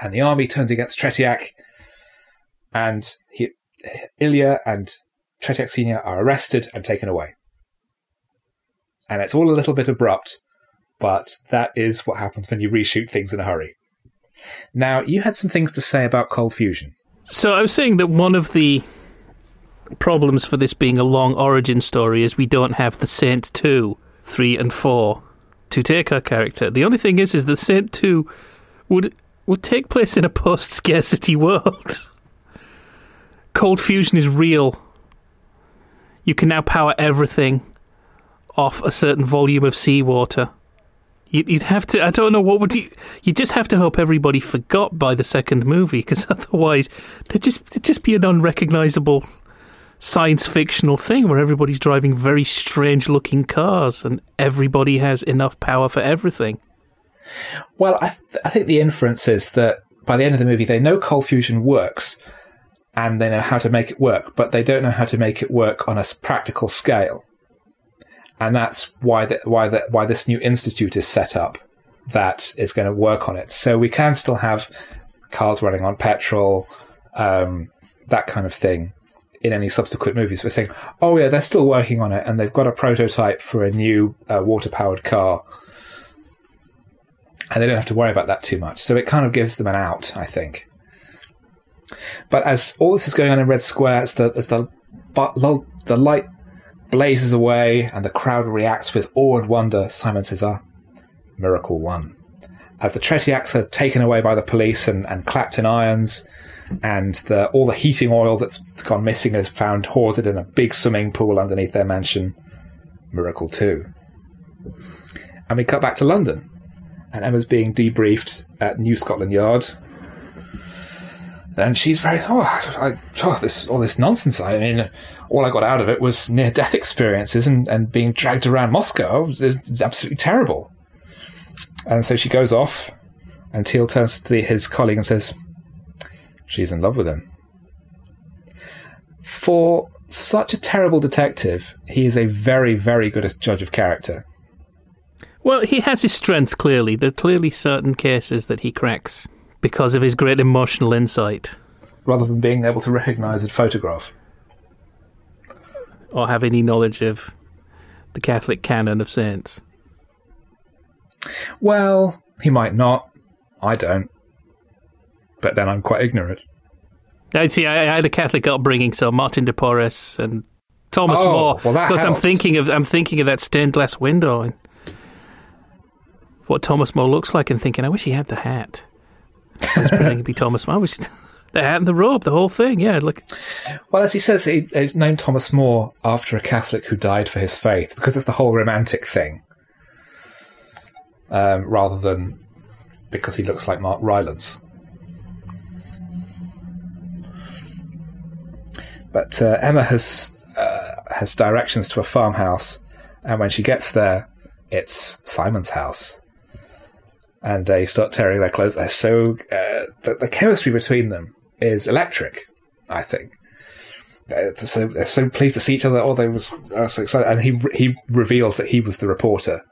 And the army turns against Tretiak, and he, Ilya and Tretiak Senior are arrested and taken away. And it's all a little bit abrupt, but that is what happens when you reshoot things in a hurry. Now, you had some things to say about cold fusion. So I was saying that one of the problems for this being a long origin story is we don't have the Saint 2, 3 and 4 to take our character. The only thing is is the Saint 2 would would take place in a post scarcity world. Cold fusion is real. You can now power everything off a certain volume of seawater. You'd have to. I don't know what would you. You just have to hope everybody forgot by the second movie, because *laughs* otherwise, there'd just there'd just be an unrecognizable science fictional thing where everybody's driving very strange looking cars and everybody has enough power for everything. Well, I, th- I think the inference is that by the end of the movie, they know cold fusion works and they know how to make it work, but they don't know how to make it work on a practical scale and that's why the, why the, why this new institute is set up that is going to work on it. So we can still have cars running on petrol, um, that kind of thing. In any subsequent movies, we're saying, "Oh yeah, they're still working on it, and they've got a prototype for a new uh, water-powered car." and they don't have to worry about that too much. So it kind of gives them an out, I think. But as all this is going on in Red Square, as the as the but the light blazes away and the crowd reacts with awe and wonder, Simon says, ah, miracle one. As the Tretiaks are taken away by the police and, and clapped in irons, and the, all the heating oil that's gone missing is found hoarded in a big swimming pool underneath their mansion, miracle two. And we cut back to London, and Emma's being debriefed at New Scotland Yard, and she's very oh, I, oh this all this nonsense. I mean, all I got out of it was near death experiences and, and being dragged around Moscow. It was absolutely terrible. And so she goes off, and Teal turns to the, his colleague and says, She's in love with him. For such a terrible detective, he is a very, very good judge of character. Well, he has his strengths clearly. There are clearly certain cases that he cracks because of his great emotional insight. Rather than being able to recognize a photograph or have any knowledge of the Catholic canon of saints? Well, he might not. I don't. But then I'm quite ignorant. I see. I, I had a Catholic upbringing, so Martin de Porres and Thomas oh, More. Well, because I'm thinking of I'm thinking of that stained glass window and what Thomas More looks like, and thinking, I wish he had the hat. I was pretending to be Thomas More. I wish the hat and the robe, the whole thing. Yeah, look. Well, as he says, he, he's named Thomas More after a Catholic who died for his faith because it's the whole romantic thing, um, rather than because he looks like Mark Rylance. But uh, Emma has uh, has directions to a farmhouse, and when she gets there, it's Simon's house and they start tearing their clothes. They're so uh, the, the, chemistry between them is electric. I think they're so, they're so pleased to see each other. Oh, they was uh, so excited, and he he reveals that he was the reporter,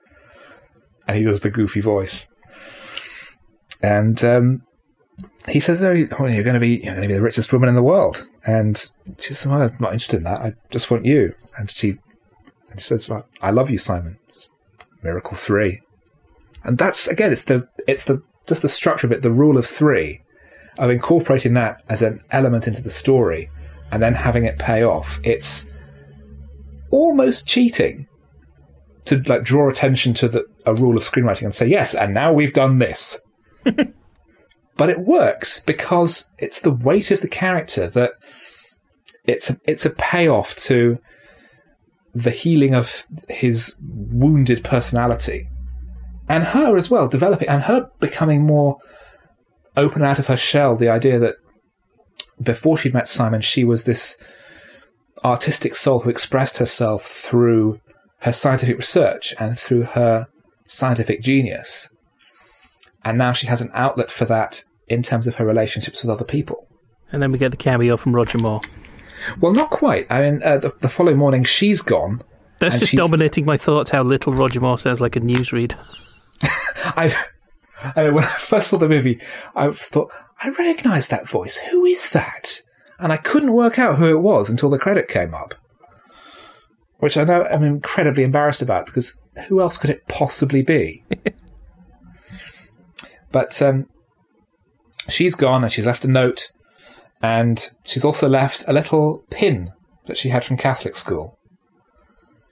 and he does the goofy voice, and um, he says, "Oh, you're going to be you're going to be the richest woman in the world," and she says, well, "I'm not interested in that. I just want you." And she and she says, well, "I love you, Simon." Miracle three, and that's again, it's the it's the just the structure of it, the rule of three of incorporating that as an element into the story and then having it pay off, it's almost cheating to like draw attention to the, a rule of screenwriting and say yes, and now we've done this. *laughs* but it works because it's the weight of the character that it's a, it's a payoff to the healing of his wounded personality and her as well developing and her becoming more open out of her shell the idea that before she'd met Simon, she was this artistic soul who expressed herself through her scientific research and through her scientific genius. And now she has an outlet for that in terms of her relationships with other people. And then we get the cameo from Roger Moore. Well, not quite. I mean, uh, the, the following morning, she's gone. That's just she's- dominating my thoughts how little Roger Moore sounds like a newsreader. *laughs* I, Know when I *laughs* first saw the movie, I thought I recognise that voice. Who is that? And I couldn't work out who it was until the credit came up, which I know I'm incredibly embarrassed about because who else could it possibly be? *laughs* but um, she's gone and she's left a note, and she's also left a little pin that she had from Catholic school,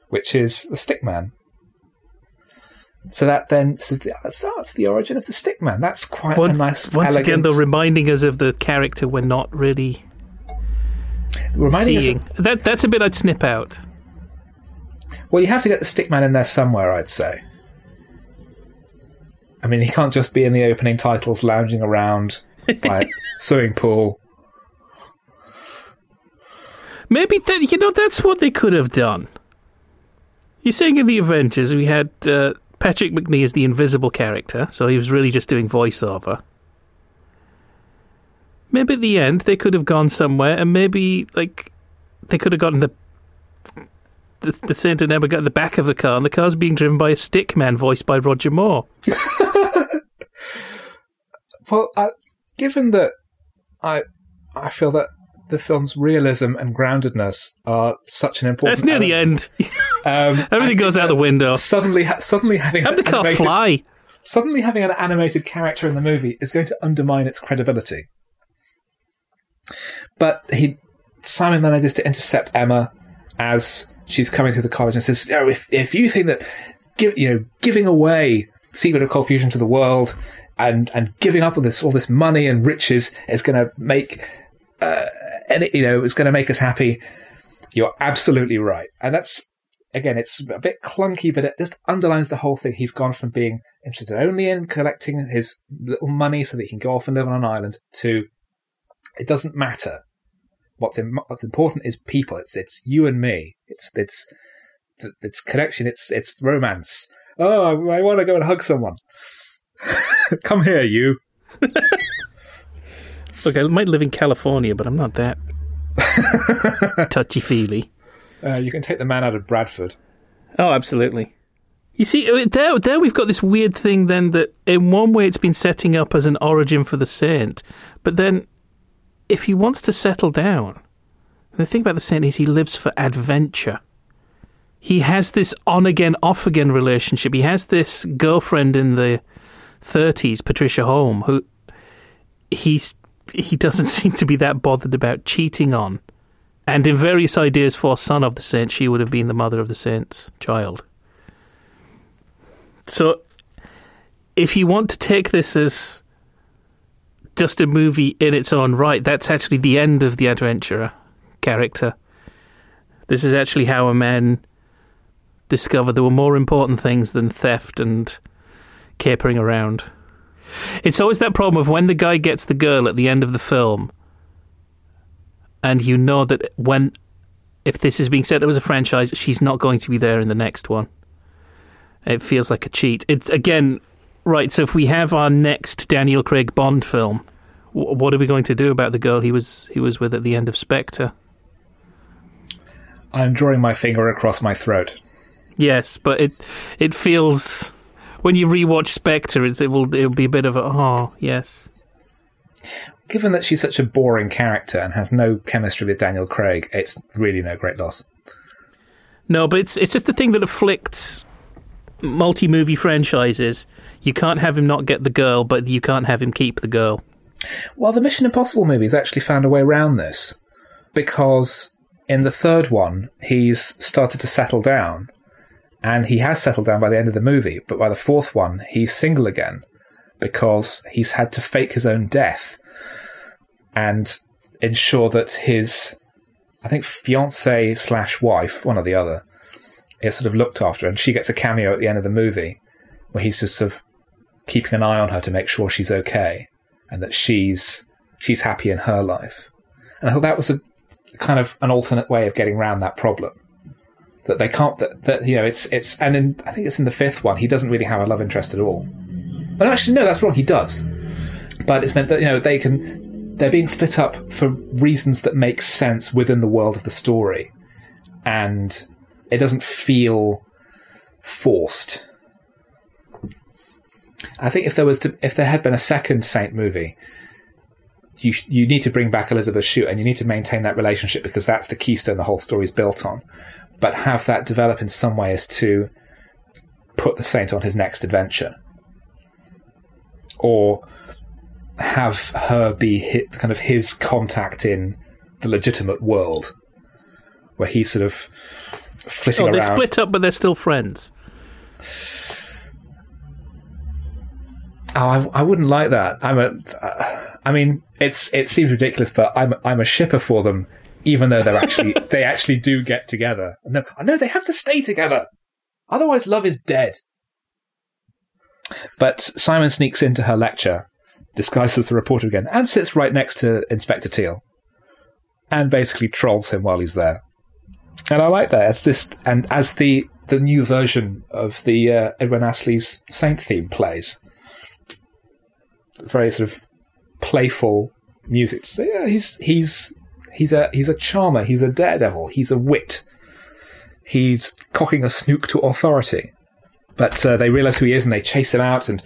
which is the stickman. So that then so the- starts the origin of the stickman. That's quite Once, a nice, once again, elegant, though, reminding us of the character we're not really reminding us. seeing. Of, that that's a bit I'd snip out. well, you have to get the stickman in there somewhere. I'd say. I mean, he can't just be in the opening titles, lounging around *laughs* by a swimming pool. Maybe that you know that's what they could have done. You're saying in the Avengers we had uh, Patrick Macnee is the invisible character, so he was really just doing voiceover. Maybe at the end they could have gone somewhere, and maybe like they could have gotten the the, the Saint and Emma got the back of the car, and the car's being driven by a stick man voiced by Roger Moore. *laughs* Well, I, given that I, I feel that the film's realism and groundedness are such an important. That's near the end. *laughs* Um, *laughs* Everything goes out the window. Suddenly, ha- suddenly having Have an the car animated- fly. suddenly having an animated character in the movie is going to undermine its credibility. But he Simon manages to intercept Emma as she's coming through the college and says, "Oh, if if you think that give, you know giving away secret of cold fusion to the world and and giving up on this all this money and riches is going to make uh, and you know it's going to make us happy, you're absolutely right." And that's again, it's a bit clunky, but it just underlines the whole thing. He's gone from being interested only in collecting his little money so that he can go off and live on an island to it doesn't matter. What's what's important is people. It's it's you and me. It's it's it's connection. It's it's romance. Oh, I want to go and hug someone. *laughs* Come here, you. *laughs* Look, I might live in California, but I'm not that *laughs* touchy feely. Uh, you can take the man out of Bradford. Oh, absolutely. You see, uh, there, there we've got this weird thing then that in one way it's been setting up as an origin for the saint, but then if he wants to settle down, the thing about the saint is he lives for adventure. He has this on again, off again relationship. He has this girlfriend in the 30s, Patricia Holm, who he's he doesn't seem to be that bothered about cheating on. And in various ideas for Son of the Saint, she would have been the mother of the Saint's child. So, if you want to take this as just a movie in its own right, that's actually the end of the adventurer character. This is actually how a man discovered there were more important things than theft and capering around. It's always that problem of when the guy gets the girl at the end of the film, and you know that when, if this is being said, up was a franchise, she's not going to be there in the next one. It feels like a cheat. It's again, right. So if we have our next Daniel Craig Bond film, wh- what are we going to do about the girl he was he was with at the end of Spectre? I'm drawing my finger across my throat. Yes, but it it feels when you rewatch Spectre, it's, it will it'll be a bit of a oh yes. Given that she's such a boring character and has no chemistry with Daniel Craig, it's really no great loss. No, but it's it's just the thing that afflicts multi movie franchises. You can't have him not get the girl, but you can't have him keep the girl. Well, the Mission Impossible movies actually found a way around this because in the third one, he's started to settle down, and he has settled down by the end of the movie. But by the fourth one, he's single again because he's had to fake his own death and ensure that his, I think, fiance slash wife, one or the other, is sort of looked after, and she gets a cameo at the end of the movie where he's just sort of keeping an eye on her to make sure she's okay and that she's she's happy in her life. And I thought that was a kind of an alternate way of getting around that problem. That they can't that, that you know it's it's and in I think it's in the fifth one he doesn't really have a love interest at all. But actually no, that's wrong. He does but it's meant that you know they can they're being split up for reasons that make sense within the world of the story, and it doesn't feel forced. I think if there was to, if there had been a second Saint movie, you you need to bring back Elisabeth Shue and you need to maintain that relationship because that's the keystone the whole story is built on. But have that develop in some way as to put the Saint on his next adventure, or have her be hit, kind of his contact in the legitimate world, where he's sort of flitting oh, they around. split up, but they're still friends. Oh, I, I wouldn't like that. I'm a. Uh, I mean, it's it seems ridiculous, but I'm I'm a shipper for them, even though they're actually *laughs* they actually do get together. No, I know they have to stay together, otherwise love is dead. But Simon sneaks into her lecture, disguised as the reporter again, and sits right next to Inspector Teal, and basically trolls him while he's there. And I like that. It's just and as the the new version of the uh, Edwin Astley's Saint theme plays very sort of playful music. So yeah, he's he's he's a he's a charmer. He's a daredevil. He's a wit. He's cocking a snook to authority. But uh, they realise who he is and they chase him out and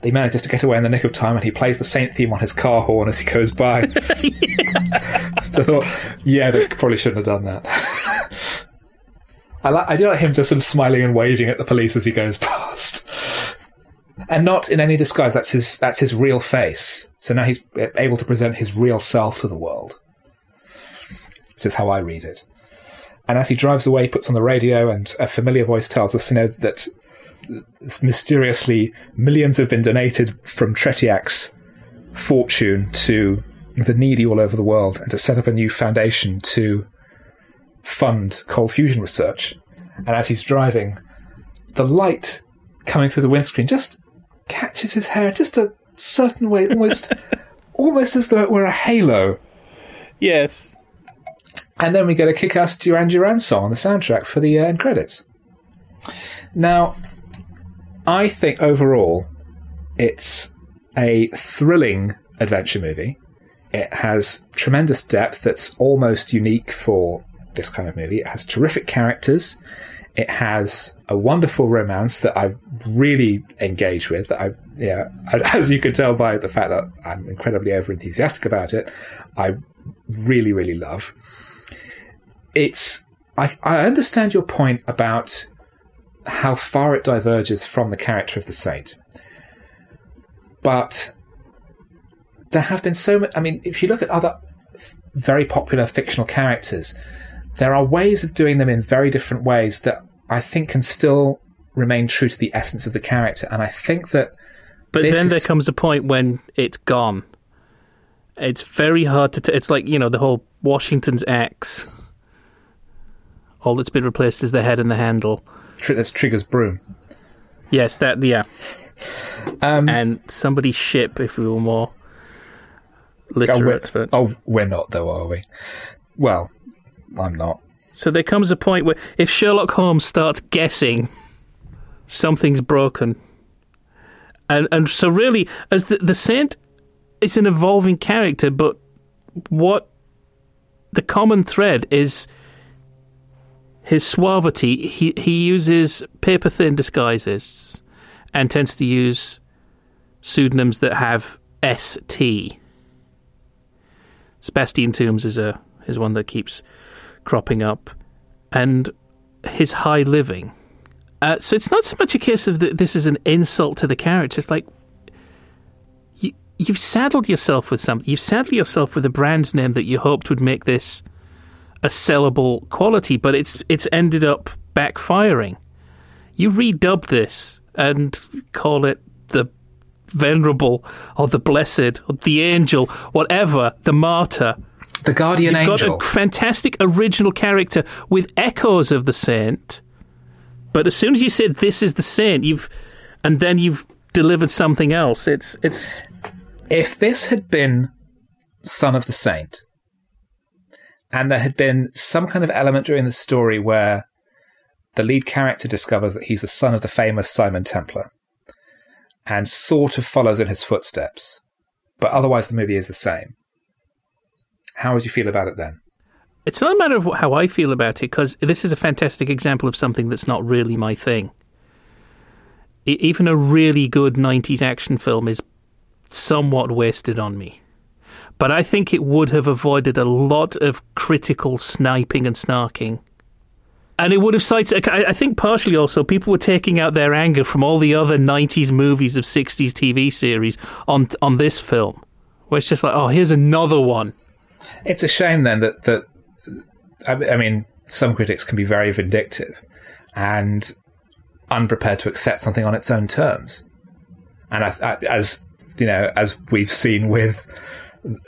they manage to get away in the nick of time and he plays the Saint theme on his car horn as he goes by. *laughs* so I thought, yeah, they probably shouldn't have done that. *laughs* I, like, I do like him just sort of smiling and waving at the police as he goes past and not in any disguise. That's his that's his real face. So now he's able to present his real self to the world, which is how I read it. And as he drives away, he puts on the radio, and a familiar voice tells us, you know, that mysteriously millions have been donated from Tretiak's fortune to the needy all over the world, and to set up a new foundation to fund cold fusion research. And as he's driving, the light coming through the windscreen just catches his hair just a certain way, almost *laughs* almost as though it were a halo. Yes. And then we get a kick-ass Duran Duran song on the soundtrack for the uh, end credits. Now, I think overall, it's a thrilling adventure movie. It has tremendous depth that's almost unique for this kind of movie. It has terrific characters. It has a wonderful romance that I really engage with. I, yeah, *laughs* as you can tell by the fact that I'm incredibly over enthusiastic about it, I really, really love. It's. I, I understand your point about how far it diverges from the character of the saint, but there have been so many. I mean, if you look at other very popular fictional characters, there are ways of doing them in very different ways that I think can still remain true to the essence of the character. And I think that. But then is... there comes a point when it's gone. It's very hard to. T- it's like, you know, the whole Washington's axe. All that's been replaced is the head and the handle. That's Trigger's broom. Yes, that, yeah. Um, and somebody's ship, if we were more literate. Oh, we're, oh, we're not, though, are we? Well, I'm not. So there comes a point where if Sherlock Holmes starts guessing, something's broken. And and so really, as the, the Saint is an evolving character, but what the common thread is his suavity. He he uses paper thin disguises and tends to use pseudonyms that have ST. Sebastian Toombs is a is one that keeps cropping up, and his high living. Uh, so it's not so much a case of that this is an insult to the character. It's like you, you've saddled yourself with something. You've saddled yourself with a brand name that you hoped would make this a sellable quality, but it's it's ended up backfiring. You redub this and call it the venerable or the blessed or the angel, whatever, the martyr. The Guardian You've Angel. got a fantastic original character with echoes of the Saint. But as soon as you said this is the Saint, you've and then you've delivered something else. It's it's if this had been Son of the Saint, and there had been some kind of element during the story where the lead character discovers that he's the son of the famous Simon Templar and sort of follows in his footsteps but otherwise the movie is the same. How would you feel about it then? It's not a matter of how I feel about it because this is a fantastic example of something that's not really my thing. even a really good 90s action film is somewhat wasted on me. But I think it would have avoided a lot of critical sniping and snarking. And it would have cited, I think partially also, people were taking out their anger from all the other 90s movies of 60s TV series on, on this film. Where it's just like, oh, here's another one. It's a shame then that, that I mean, some critics can be very vindictive and unprepared to accept something on its own terms. And I, I, as you know, as we've seen with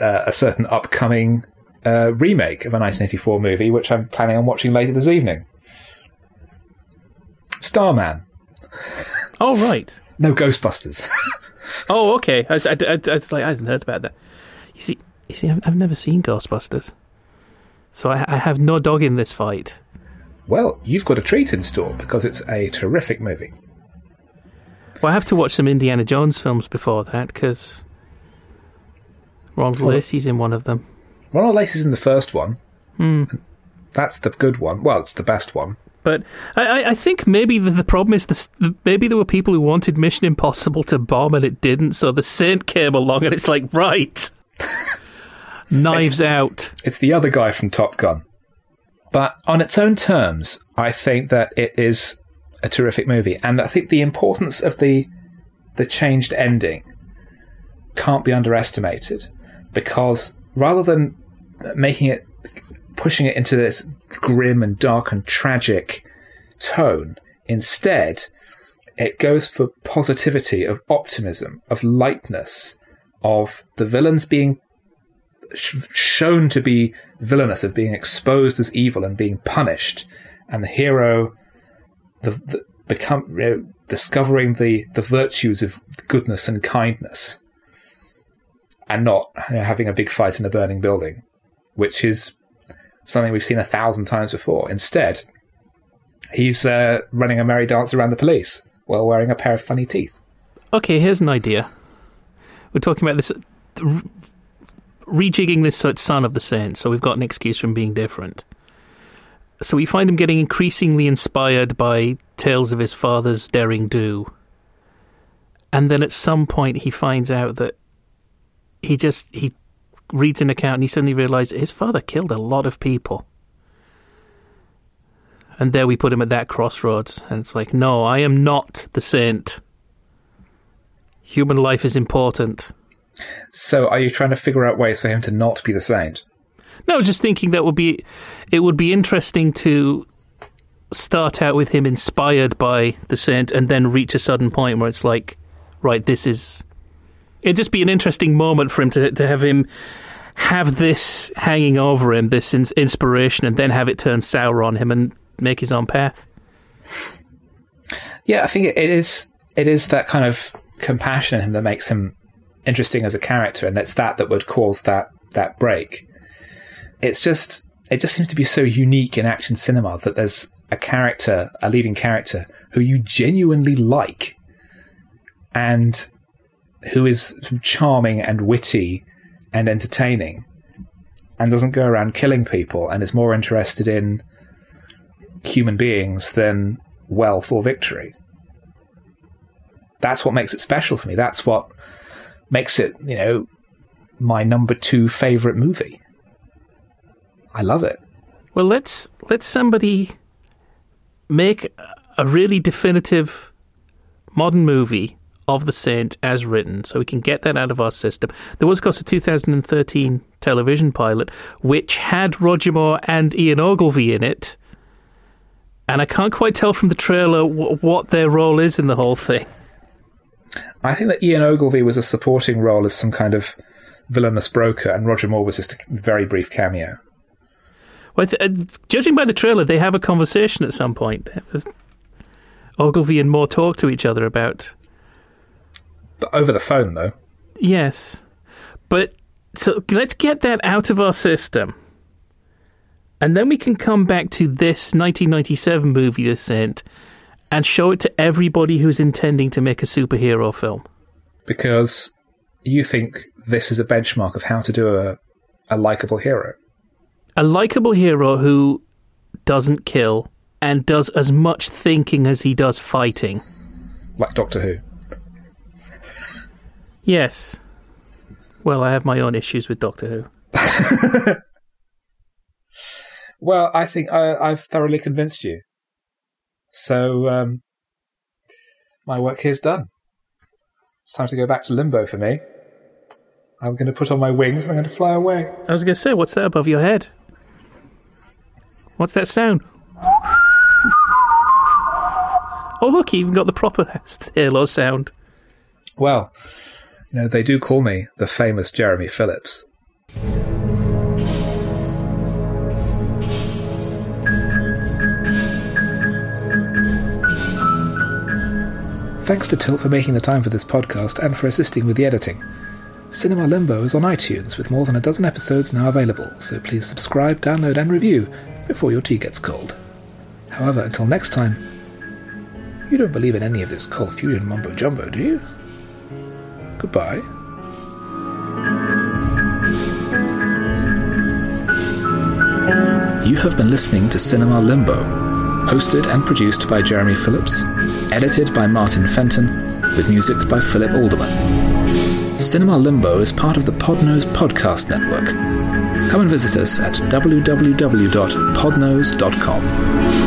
uh, a certain upcoming uh, remake of a 1984 movie, which I'm planning on watching later this evening. Starman. Oh right. no Ghostbusters. *laughs* oh okay. I, I, I, I, like I hadn't heard about that. You see, you see, I've, I've never seen Ghostbusters, so I, I have no dog in this fight. Well, you've got a treat in store because it's a terrific movie. Well, I have to watch some Indiana Jones films before that because Ronald well, Lacey's in one of them. Ronald Lacey's in the first one. Hmm. That's the good one. Well, it's the best one. But I, I think maybe the, the problem is the, maybe there were people who wanted Mission Impossible to bomb and it didn't, so the Saint came along and it's like, right, *laughs* knives it's, out. It's the other guy from Top Gun. But on its own terms, I think that it is a terrific movie, and I think the importance of the the changed ending can't be underestimated because rather than making it pushing it into this grim and dark and tragic tone, instead it goes for positivity of optimism, of lightness, of the villains being sh- shown to be villainous, of being exposed as evil and being punished, and the hero the, the become you know, discovering the the virtues of goodness and kindness and not you know, having a big fight in a burning building, which is something we've seen a thousand times before. Instead, he's uh, running a merry dance around the police while wearing a pair of funny teeth. Okay, here's an idea. We're talking about this rejigging this son of the saint, so we've got an excuse from being different. So we find him getting increasingly inspired by tales of his father's daring do. And then at some point he finds out that he just he reads an account and he suddenly realizes his father killed a lot of people. And there we put him at that crossroads. And it's like, no, I am not the saint. Human life is important. So are you trying to figure out ways for him to not be the saint? No, just thinking that would be it would be interesting to start out with him inspired by the saint and then reach a sudden point where it's like, right, this is it'd just be an interesting moment for him to to have him have this hanging over him, this in- inspiration, and then have it turn sour on him and make his own path. Yeah, I think it is. It is that kind of compassion in him that makes him interesting as a character, and it's that that would cause that that break. It's just it just seems to be so unique in action cinema that there's a character, a leading character, who you genuinely like, and who is charming and witty and entertaining and doesn't go around killing people and is more interested in human beings than wealth or victory. That's what makes it special for me. That's what makes it, you know, my number two favorite movie. I love it. Well, let's let somebody make a really definitive modern movie of the Saint as written, so we can get that out of our system. There was, of course, a 2013 television pilot which had Roger Moore and Ian Ogilvy in it, and I can't quite tell from the trailer w- what their role is in the whole thing. I think that Ian Ogilvy was a supporting role as some kind of villainous broker, and Roger Moore was just a very brief cameo. Well, th- uh, judging by the trailer, they have a conversation at some point. Ogilvy and Moore talk to each other about but over the phone, though. Yes. But so let's get that out of our system. And then we can come back to this 1997 movie, The Saint, and show it to everybody who's intending to make a superhero film. Because you think this is a benchmark of how to do a, a likable hero. A likable hero who doesn't kill and does as much thinking as he does fighting. Like Doctor Who. Yes. Well, I have my own issues with Doctor Who. *laughs* well, I think I, I've thoroughly convinced you. So, um, my work here's done. It's time to go back to limbo for me. I'm going to put on my wings and I'm going to fly away. I was going to say, what's that above your head? What's that sound? *laughs* Oh, look, you even got the proper *laughs* Halo sound. Well, you know, they do call me the famous Jeremy Phillips. Thanks to Tilt for making the time for this podcast and for assisting with the editing. Cinema Limbo is on iTunes with more than a dozen episodes now available, so please subscribe, download, and review before your tea gets cold. However, until next time, you don't believe in any of this cold fusion mumbo jumbo, do you? Goodbye. You have been listening to Cinema Limbo, hosted and produced by Jeremy Phillips, edited by Martin Fenton, with music by Philip Alderman. Cinema Limbo is part of the Podnose Podcast Network. Come and visit us at www.podnose.com.